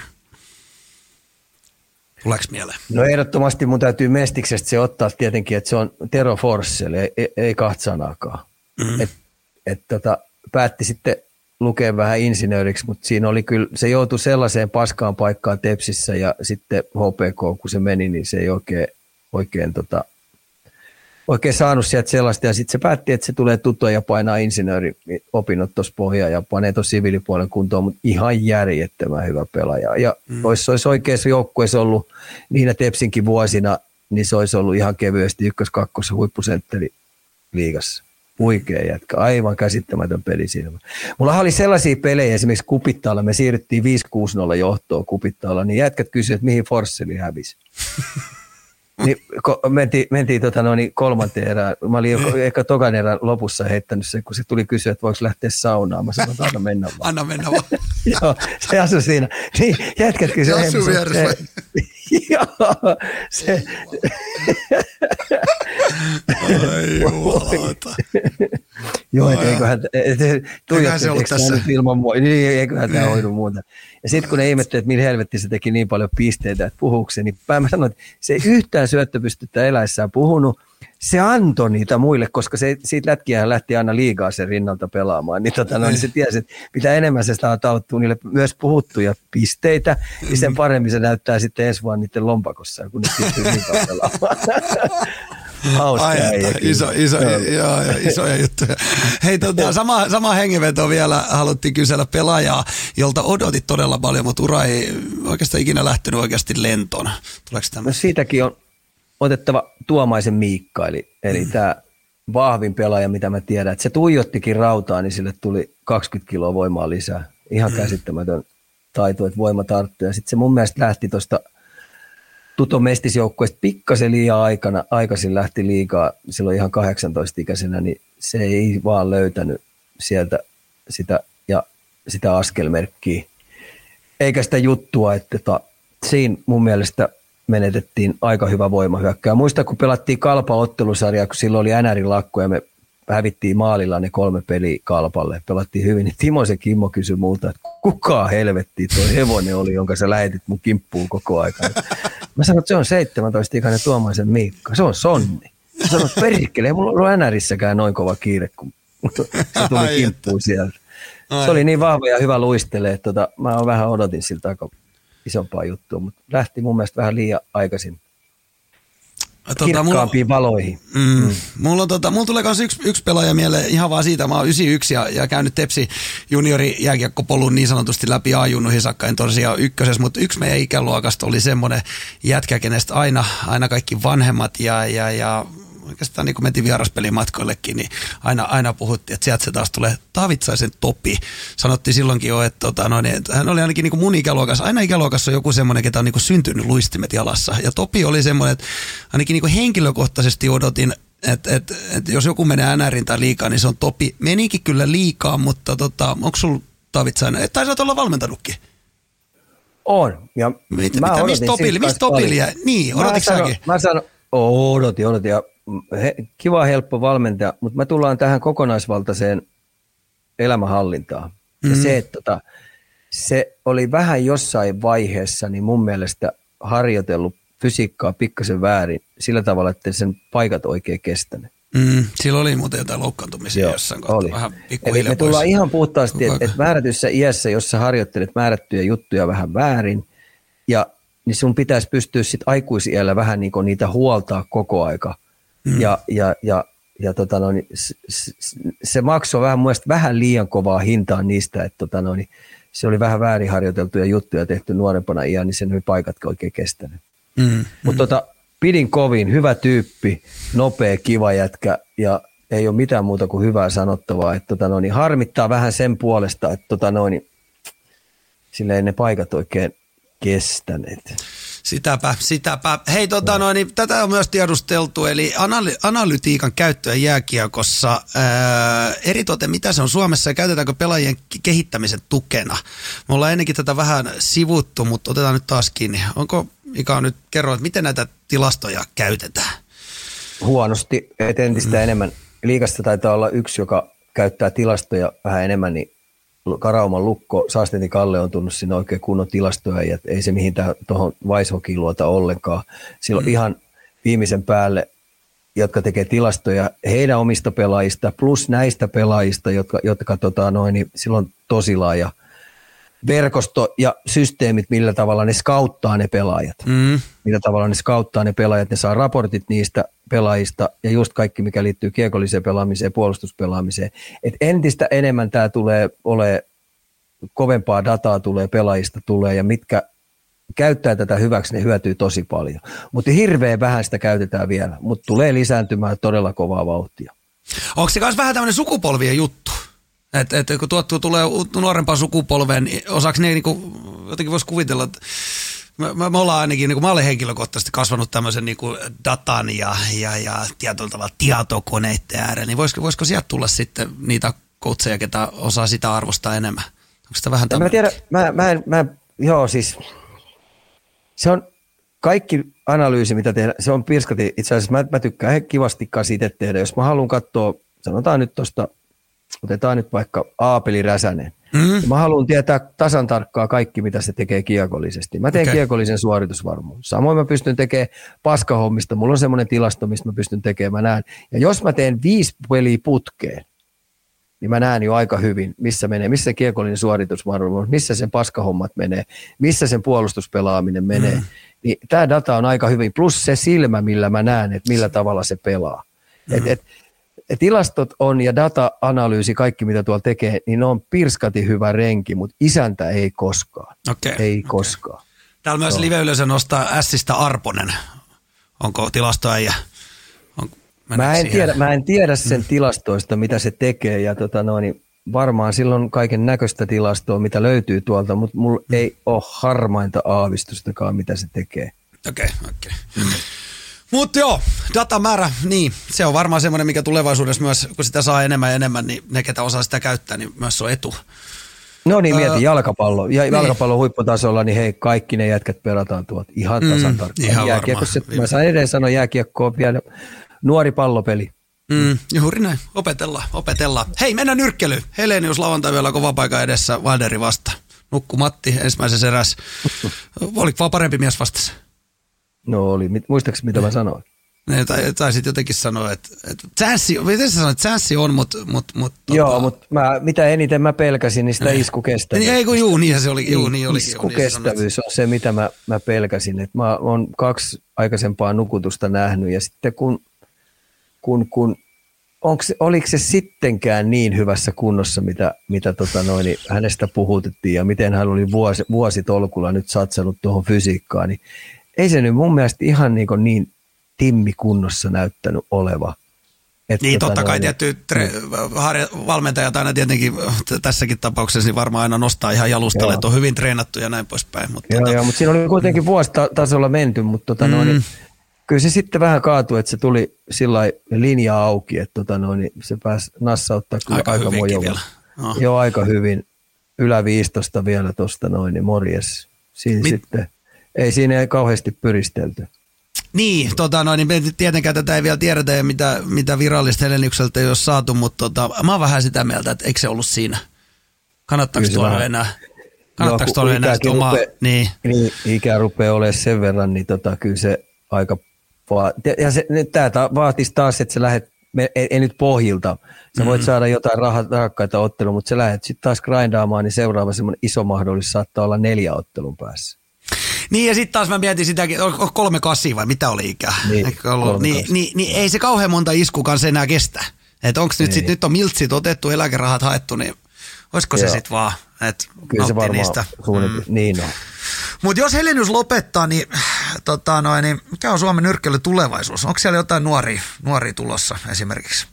B: Tuleeko mieleen?
C: No ehdottomasti mun täytyy Mestiksestä se ottaa tietenkin, että se on Tero Forssell, ei, ei, ei kahta sanaakaan. Mm. Et, et tota, päätti sitten lukea vähän insinööriksi, mutta siinä oli kyllä, se joutui sellaiseen paskaan paikkaan Tepsissä ja sitten HPK, kun se meni, niin se ei oikein, oikein, tota, oikein saanut sieltä sellaista. Ja sitten se päätti, että se tulee tutua ja painaa insinööriopinnot tuossa pohjaan ja panee tuossa siviilipuolen kuntoon, mutta ihan järjettömän hyvä pelaaja. Ja mm. olisi, se olisi oikeassa joukkueessa ollut niinä Tepsinkin vuosina, niin se olisi ollut ihan kevyesti ykkös-kakkos huippusentteri liigassa. Huikea jätkä, aivan käsittämätön peli siinä. Mulla oli sellaisia pelejä, esimerkiksi Kupittaalla, me siirryttiin 5-6-0 johtoon Kupittaalla, niin jätkät kysyivät, että mihin Forsseli hävisi. niin, ko, mentiin, mentiin tota noin, niin kolmanteen erään. Mä olin jo ehkä tokan erän lopussa heittänyt sen, kun se tuli kysyä, että voiko lähteä saunaan. Mä sanoin, että anna mennä vaan.
B: Anna mennä vaan.
C: Joo, se asui siinä. Niin, jätkät kysyivät.
B: Se asui vieressä?
C: Joo, se,
B: Ai jumalauta.
C: Joo, et eiköhän, et, et,
B: se ollut tässä.
C: Ilman mua, niin eiköhän tämä hoidu muuta. Ja sitten kun ne ihmettelivät, että millä helvetti se teki niin paljon pisteitä, että puhuuko se, niin mä sanoin, että se ei yhtään syöttöpystettä eläessään puhunut, se antoi niitä muille, koska se, siitä lätkiä lähti aina liigaa sen rinnalta pelaamaan, niin, tota, no, niin se tiesi, että mitä enemmän se saa tauttua niille myös puhuttuja pisteitä, niin sen paremmin se näyttää sitten ensi vuonna niiden lompakossa, kun ne niin kauan pelaamaan. Hauska
B: Ai, iso, iso,
C: Joo.
B: joo, joo, isoja juttuja. Hei, tota, sama, sama hengenveto vielä haluttiin kysellä pelaajaa, jolta odotit todella paljon, mutta ura ei oikeastaan ikinä lähtenyt oikeasti lentoon. Tuleeko
C: No
B: tämä?
C: siitäkin on otettava Tuomaisen Miikka, eli, eli mm. tämä vahvin pelaaja, mitä mä tiedän. Että se tuijottikin rautaa, niin sille tuli 20 kiloa voimaa lisää. Ihan mm. käsittämätön taito, että voima tarttuu. Ja sitten se mun mielestä lähti tuosta Tuto Mestisjoukkueesta pikkasen liian aikana, aikaisin lähti liikaa silloin ihan 18-ikäisenä, niin se ei vaan löytänyt sieltä sitä, ja sitä askelmerkkiä eikä sitä juttua, että tota, siinä mun mielestä menetettiin aika hyvä voimahyökkää. Muista, kun pelattiin kalpa-ottelusarjaa, kun silloin oli NRin lakko ja me hävittiin maalilla ne kolme peliä kalpalle. Pelattiin hyvin, niin Timo se Kimmo kysyi multa, että kuka helvetti tuo hevonen oli, jonka sä lähetit mun kimppuun koko ajan. Mä sanoin, että se on 17-ikäinen Tuomaisen Miikka, se on Sonni. Mä sanoin, että perkele, ei mulla ollut NRissäkään noin kova kiire, kun se tuli kimppuun sieltä. Se oli niin vahva ja hyvä luistele, että tota, mä vähän odotin siltä aika isompaa juttua, mutta lähti mun mielestä vähän liian aikaisin
B: Tota, mulla,
C: kirkkaampiin valoihin.
B: mm, mulla, on, tota, mulla tulee myös yksi, yksi pelaaja mieleen ihan vaan siitä. Mä oon 91 ja, ja käynyt Tepsi juniori jääkiekkopolun niin sanotusti läpi A-junnuihin saakka, en tosiaan ykkösessä, mutta yksi meidän ikäluokasta oli semmoinen jätkä, kenestä aina, aina kaikki vanhemmat ja, ja, ja oikeastaan niin kun mentiin vieraspelimatkoillekin, niin aina, aina puhuttiin, että sieltä se taas tulee Taavitsaisen Topi. Sanottiin silloinkin jo, että, tota, no, niin, että hän oli ainakin niin kuin mun ikäluokassa. Aina ikäluokassa on joku semmoinen, ketä on niin kuin syntynyt luistimet jalassa. Ja Topi oli semmoinen, että ainakin niin kuin henkilökohtaisesti odotin, että et, et jos joku menee NRin tai liikaa, niin se on Topi. Menikin kyllä liikaa, mutta tota, onko sulla Taavitsainen, tai sä oot olla valmentanutkin?
C: On. Ja
B: Mitä-
C: mä
B: mitä- mistä
C: siitä
B: mistä jäi? Niin, odotitko säkin?
C: Mä sanon, odotin, odotin. Ja he, kiva, helppo valmentaja, mutta mä tullaan tähän kokonaisvaltaiseen elämänhallintaan. Ja
B: Mhm.
C: se, että tota, se oli vähän jossain vaiheessa, niin mun mielestä harjoitellut fysiikkaa pikkasen väärin sillä tavalla, että sen paikat oikein kestänyt.
B: Mm, silloin oli muuten jotain loukkaantumisia
C: Joo,
B: jossain kohtaa.
C: oli.
B: Vähän
C: Eli me tullaan
B: pois.
C: ihan puhtaasti, että et määrätyssä iässä, jos sä harjoittelet määrättyjä juttuja vähän väärin, ja niin sun pitäisi pystyä sit aikuisiellä vähän niinku niitä huoltaa koko aika. Mm. Ja, ja, ja, ja tota no, niin se, se, maksoi vähän, mun vähän liian kovaa hintaa niistä, että tota no, niin se oli vähän väärin harjoiteltuja juttuja tehty nuorempana iän, niin sen ei paikatkaan oikein kestänyt.
B: Mm.
C: Mutta tota, pidin kovin, hyvä tyyppi, nopea, kiva jätkä ja ei ole mitään muuta kuin hyvää sanottavaa. Et tota noin, harmittaa vähän sen puolesta, että tota noin, sillä ei ne paikat oikein kestäneet.
B: Sitäpä, sitäpä. Hei, tota, no, niin, tätä on myös tiedusteltu, eli analy- analytiikan käyttöä jääkiekossa. Ää, eritoten, mitä se on Suomessa ja käytetäänkö pelaajien kehittämisen tukena? Me ollaan ennenkin tätä vähän sivuttu, mutta otetaan nyt taas kiinni. Onko, Mika nyt kerro, että miten näitä tilastoja käytetään?
C: Huonosti, että entistä mm. enemmän. Liikasta taitaa olla yksi, joka käyttää tilastoja vähän enemmän, niin Karauman lukko, Saasteni Kalle on tunnut sinne oikein kunnon tilastoja, ja ei se mihin tuohon Weishokiin luota ollenkaan. Silloin mm. ihan viimeisen päälle, jotka tekee tilastoja heidän omista pelaajista, plus näistä pelaajista, jotka, jotka tota, noin, niin silloin tosi laaja verkosto ja systeemit, millä tavalla ne skauttaa ne pelaajat. Mm. Millä tavalla ne skauttaa ne pelaajat, ne saa raportit niistä pelaajista ja just kaikki, mikä liittyy kiekolliseen pelaamiseen, puolustuspelaamiseen. Et entistä enemmän tämä tulee ole kovempaa dataa tulee pelaajista tulee ja mitkä käyttää tätä hyväksi, ne hyötyy tosi paljon. Mutta hirveän vähän sitä käytetään vielä, mutta tulee lisääntymään todella kovaa vauhtia.
B: Onko se myös vähän tämmöinen sukupolvien juttu? Että et, kun tuottuu tulee nuorempaan sukupolveen, niin osaksi ne niinku, jotenkin voisi kuvitella, että me, me ollaan ainakin, niin kuin mä olen henkilökohtaisesti kasvanut tämmöisen niin kuin datan ja, ja, ja tietyllä tavalla tietokoneiden ääreen, niin voisiko, voisiko sieltä tulla sitten niitä koutseja, ketä osaa sitä arvostaa enemmän? Onko sitä vähän
C: Mä tiedän, mä, mä, en, mä, joo siis, se on kaikki analyysi, mitä tehdään, se on pirskati. Itse asiassa mä, mä tykkään kivasti siitä tehdä. Jos mä haluan katsoa, sanotaan nyt tuosta, otetaan nyt vaikka Aapeli Räsänen. Mm. Mä haluan tietää tasan tarkkaa kaikki, mitä se tekee kiekollisesti. Mä teen okay. kiekollisen suoritusvarmuuden. Samoin mä pystyn tekemään paskahommista. Mulla on semmoinen tilasto, mistä mä pystyn tekemään. Mä näen. Ja jos mä teen viisi peliä putkeen, niin mä näen jo aika hyvin, missä menee, missä se kiekollinen suoritusvarmuus, missä sen paskahommat menee, missä sen puolustuspelaaminen menee. Mm. Niin tämä data on aika hyvin, plus se silmä, millä mä näen, että millä tavalla se pelaa. Mm. Et, et, tilastot on ja data-analyysi, kaikki mitä tuolla tekee, niin ne on pirskati hyvä renki, mutta isäntä ei koskaan.
B: Okay,
C: ei okay. koskaan.
B: Täällä myös no. live-yleisö nostaa Sistä Arponen. Onko tilastoäijä?
C: On, mä, en tiedä, mä en tiedä sen tilastoista, mitä se tekee. Ja tota noin, niin varmaan silloin kaiken näköistä tilastoa, mitä löytyy tuolta, mutta mulla mm. ei ole harmainta aavistustakaan, mitä se tekee.
B: Okei, okay, okei. Okay. Mutta joo, datamäärä, niin se on varmaan semmoinen, mikä tulevaisuudessa myös, kun sitä saa enemmän ja enemmän, niin ne, ketä osaa sitä käyttää, niin myös on etu.
C: No niin, mieti öö, jalkapallo. Ja niin. jalkapallon huipputasolla, niin hei, kaikki ne jätkät pelataan tuot ihan mm, tasan mm, tarkkaan. Ihan Jääkiekko, mä saan edelleen sanoa, jääkiekko on vielä nuori pallopeli.
B: Mm, juuri näin, opetellaan, opetellaan. Hei, mennään nyrkkely. Helenius lauantai vielä kova paikka edessä, Valderi vasta. Nukku Matti ensimmäisessä erässä. Oliko vaan parempi mies vastassa?
C: No oli. Muistaakseni mitä mä sanoin?
B: Ne, tai, tai sitten jotenkin sanoa, että, että chanssi, miten sä sanoit, chanssi on, mutta... Mut, mut,
C: tota- Joo, mutta mä, mitä eniten mä pelkäsin, niin sitä iskukestävyyttä.
B: Ei kun juu, niin se oli. Juu, niin oli
C: iskukestävyys niin on se, mitä mä, mä pelkäsin. Et mä oon kaksi aikaisempaa nukutusta nähnyt ja sitten kun, kun, kun onko se, oliko se sittenkään niin hyvässä kunnossa, mitä, mitä tota noin, niin hänestä puhutettiin ja miten hän oli vuosi, vuositolkulla nyt satsannut tuohon fysiikkaan, niin ei se nyt mun mielestä ihan niin, niin timmikunnossa näyttänyt oleva.
B: Että niin, totta kai tietty tre- niin. valmentajat aina tietenkin tässäkin tapauksessa niin varmaan aina nostaa ihan jalustalle, että on hyvin treenattu ja näin poispäin.
C: Mutta joo, tota... joo, mutta siinä oli kuitenkin vuositasolla menty, mutta tota mm. noin, kyllä se sitten vähän kaatui, että se tuli sillä linja auki, että tota noin, niin se pääsi nassauttaa kyllä aika, aika mojovalla. Oh. Joo, aika hyvin. Ylä 15 vielä tuosta noin, niin morjes. Siinä Mit... sitten ei siinä ei kauheasti pyristelty.
B: Niin, tota, no, niin tietenkään tätä ei vielä tiedetä ja mitä, mitä virallista Heleniukselta ei ole saatu, mutta tota, mä oon vähän sitä mieltä, että eikö se ollut siinä. Kannattaako tuolla vähän... enää? Kannattaako tuolla enää omaa... Rupea,
C: niin. niin. ikä rupeaa olemaan sen verran, niin tota, kyllä se aika... Ja se, tämä vaatisi taas, että sä lähdet, ei, ei nyt pohjilta, sä voit mm. saada jotain rahakkaita ottelua, mutta sä lähdet sitten taas grindaamaan, niin seuraava semmoinen iso mahdollisuus saattaa olla neljä ottelun päässä.
B: Niin ja sitten taas mä mietin sitäkin, onko kolme kasi vai mitä oli ikää? Niin, ollut, niin, niin, niin, ei se kauhean monta iskukaan enää kestä. Että onko nyt sit, nyt on miltsit otettu, eläkerahat haettu, niin olisiko Joo. se sitten vaan, että
C: Kyllä se varmaan niistä. Mm. Niin on.
B: Mutta jos Helenius lopettaa, niin, tota noin, niin mikä on Suomen nyrkkely tulevaisuus? Onko siellä jotain nuoria, nuoria tulossa esimerkiksi?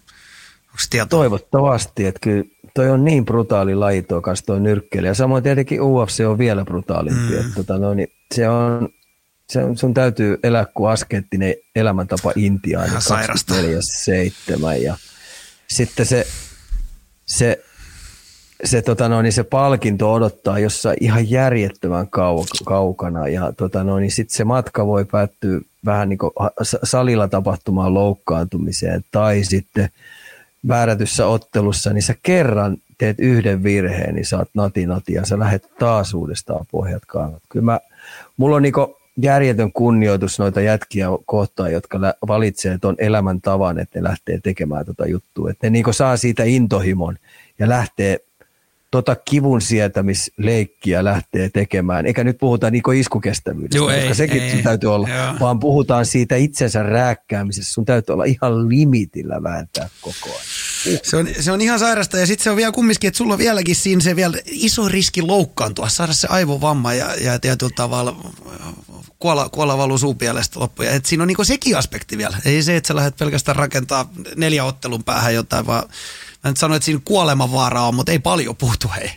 C: Toivottavasti, että kyllä toi on niin brutaali laji tuo kanssa toi nyrkkeli. Ja samoin tietenkin UFC on vielä brutaalimpi. Mm. Että, tota, no, niin se on se, sun täytyy elää kuin askeettinen elämäntapa Intiaan.
B: Ihan sairasta.
C: 7 ja sitten se, se, se, tota noin, niin se palkinto odottaa jossain ihan järjettömän kau- kaukana ja tota noin, niin sitten se matka voi päättyä vähän niin kuin salilla tapahtumaan loukkaantumiseen tai sitten määrätyssä ottelussa, niin sä kerran teet yhden virheen, niin saat nati nati ja sä lähdet taas uudestaan pohjat kannat. Kyllä mä, mulla on niinku järjetön kunnioitus noita jätkiä kohtaan, jotka valitsee tuon elämäntavan, että ne lähtee tekemään tota juttua. Että ne niinku saa siitä intohimon ja lähtee tota kivun sietämisleikkiä lähtee tekemään. Eikä nyt puhuta niinku iskukestävyydestä, Joo, koska ei, sekin ei, täytyy olla, joo. vaan puhutaan siitä itsensä rääkkäämisestä. Sun täytyy olla ihan limitillä vääntää koko ajan.
B: Se on, se on ihan sairasta ja sitten se on vielä kumminkin, että sulla on vieläkin siinä se vielä iso riski loukkaantua, saada se aivovamma ja, ja tietyllä tavalla kuolla, kuolla valuu suupielestä loppuja. Et siinä on niinku sekin aspekti vielä. Ei se, että sä lähdet pelkästään rakentaa neljä ottelun päähän jotain, vaan mä nyt sanoin, että siinä kuolemanvaara on, mutta ei paljon puhtu hei.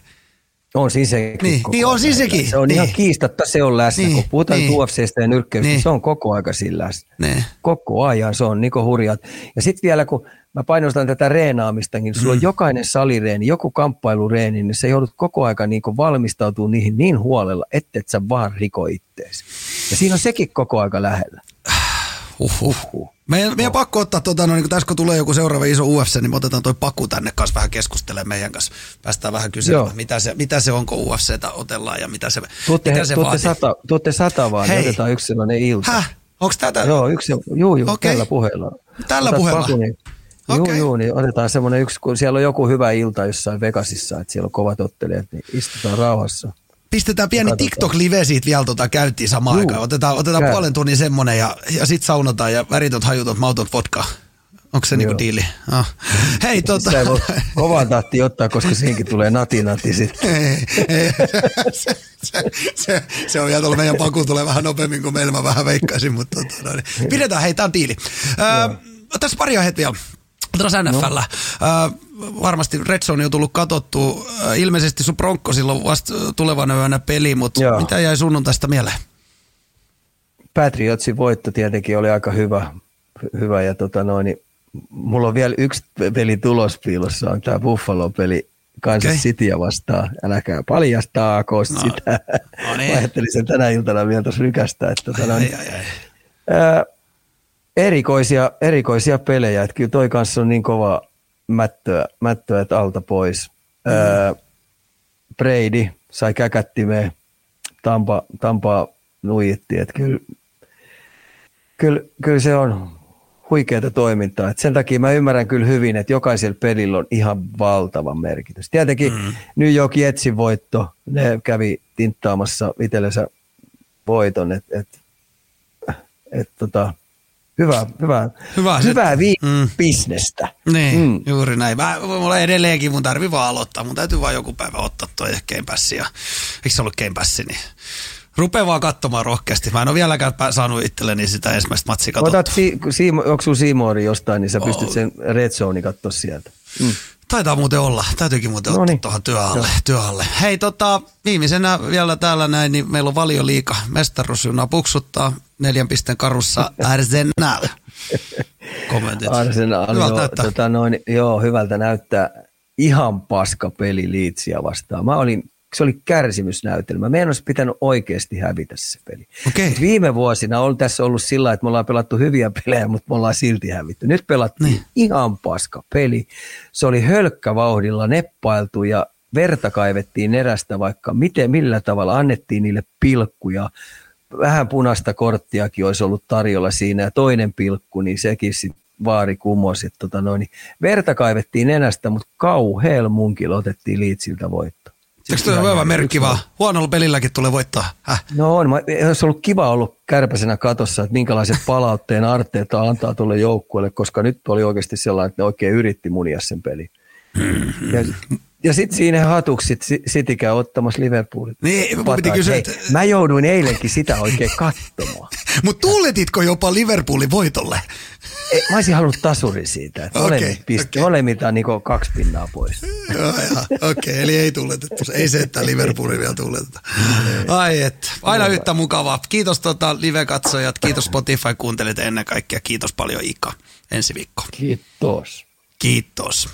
C: On siis sekin.
B: Niin, niin on siis sekin.
C: Se on niin. ihan kiistatta, se on läsnä. Niin, kun puhutaan niin. UFCstä ja nyrkkeystä, niin. se on koko aika sillä läsnä. Niin. Koko ajan se on niin hurjat. Ja sitten vielä, kun mä painostan tätä reenaamistakin, sulla mm. on jokainen salireeni, joku kamppailureeni, niin sä joudut koko aika niin valmistautumaan niihin niin huolella, ettei sä vaan riko itteesi. Ja siinä on sekin koko aika lähellä.
B: Uhuh. Uhuh. Meidän, meidän pakko ottaa, tuota, no, niin kun tässä kun tulee joku seuraava iso UFC, niin me otetaan toi Paku tänne kanssa vähän keskustelemaan meidän kanssa. Päästään vähän kyselemään, mitä se, mitä se on, kun UFCtä otellaan ja mitä se,
C: tuutte,
B: mitä se
C: tuutte Sata, tuutte sata vaan, niin Hei. otetaan yksi sellainen ilta.
B: Häh? Onko tätä?
C: Joo, yksi, juu, juu, okay. tällä puheella.
B: Tällä Otat puheella? Paku, niin,
C: okay. Joo, joo, niin otetaan semmoinen yksi, kun siellä on joku hyvä ilta jossain Vegasissa, että siellä on kovat ottelijat, niin istutaan rauhassa.
B: Pistetään pieni TikTok-live siitä vielä tota, käyttiin samaan Juu, aikaan. Otetaan, otetaan puolen tunnin semmonen ja, ja sit saunotaan ja väritot, hajutot, mautot, vodka. Onko se niinku diili? Oh. Hei, tota...
C: Sitä ei voi ottaa, koska siinkin tulee nati nati sitten.
B: se, se, se, se, on vielä tuolla meidän paku tulee vähän nopeammin kuin meillä, mä vähän veikkaisin, mutta tota, no, niin. pidetään, hei, tää on diili. Öö, tässä pari aiheet vielä. Otetaan NFL. No. Öö, varmasti Red Zone on tullut katsottua. Ilmeisesti sun Bronco silloin vasta tulevana yönä peli, mutta Joo. mitä jäi sunnuntaista mieleen?
C: Patriotsin voitto tietenkin oli aika hyvä, hyvä ja tota noin, niin mulla on vielä yksi peli tulospiilossa, on tämä Buffalo-peli Kansas okay. Cityä vastaan. Äläkää paljastaako no. sitä. No niin. Mä ajattelin sen tänä iltana vielä tuossa rykästä. Että tota, ai, ai, ai. Ää, erikoisia, erikoisia pelejä. Että kyllä toi kanssa on niin kova, mättöä, mättöä alta pois. Mm. Öö, Brady sai käkättimeen, Tampa, Tampa nuijitti, että kyllä, kyllä, kyllä se on huikeaa toimintaa. Et sen takia mä ymmärrän kyllä hyvin, että jokaisella pelillä on ihan valtava merkitys. Tietenkin mm. New York Jetsin voitto, ne kävi tinttaamassa itsellensä voiton, että et, et, tota, hyvä, hyvä, hyvä hyvää vi- mm. bisnestä.
B: Niin, mm. juuri näin. Mä, mulla edelleenkin, mun tarvii vaan aloittaa. Mun täytyy vaan joku päivä ottaa toi Game Pass. Ja, eikö se ollut Game Pass, niin Rupee vaan katsomaan rohkeasti. Mä en ole vieläkään saanut itselleni sitä ensimmäistä matsia katsottua.
C: Otat, si- si- onko sun jostain, niin sä pystyt oh. sen Red Zone katsoa sieltä. Mm.
B: Taitaa muuten olla. Täytyykin muuten Noniin. ottaa tuohon työalle, työalle. Hei, tota, viimeisenä vielä täällä näin, niin meillä on valio liika. Mestaruusjuna puksuttaa neljän pisten karussa Arsenal.
C: Kommentit. Arsenal, hyvältä joo, näyttää. Tota noin, joo, hyvältä näyttää. Ihan paska peli Liitsiä vastaan. Mä olin se oli kärsimysnäytelmä. Meidän olisi pitänyt oikeasti hävitä se peli.
B: Okay.
C: Viime vuosina on tässä ollut sillä että me ollaan pelattu hyviä pelejä, mutta me ollaan silti hävitty. Nyt pelattiin niin. ihan paska peli. Se oli hölkkävauhdilla neppailtu ja verta kaivettiin erästä vaikka miten, millä tavalla annettiin niille pilkkuja. Vähän punaista korttiakin olisi ollut tarjolla siinä ja toinen pilkku, niin sekin sitten vaari kumosi. Tota noin, niin verta kaivettiin enästä, mutta kauhealla munkilla otettiin liitsiltä voitto.
B: Eikö tuo hyvä merkki vaan? Huonolla pelilläkin tulee voittaa. Häh?
C: No on. Olisi ollut kiva ollut kärpäsenä katossa, että minkälaiset palautteen arteita antaa tuolle joukkueelle, koska nyt oli oikeasti sellainen, että ne oikein yritti munia sen peli. Mm-hmm. Ja ja sitten siinä hatuksi sit City käy ottamassa Liverpoolin.
B: Niin, mun piti kysyä,
C: Hei,
B: että-
C: Mä jouduin eilenkin sitä oikein katsomaan.
B: Mutta tuuletitko jopa Liverpoolin voitolle?
C: Ei, mä olisin halunnut tasurin siitä. Että okay, pist,
B: okei.
C: okay. Molemmilta niin kaksi pinnaa pois.
B: Joo. Okei, eli ei tuuletettu. Ei se, että Liverpoolin vielä tuuleteta. Ai et, aina yhtä mukavaa. Kiitos tota, live-katsojat, kiitos Spotify-kuuntelijat ja ennen kaikkea kiitos paljon Ika. Ensi viikko.
C: Kiitos.
B: Kiitos.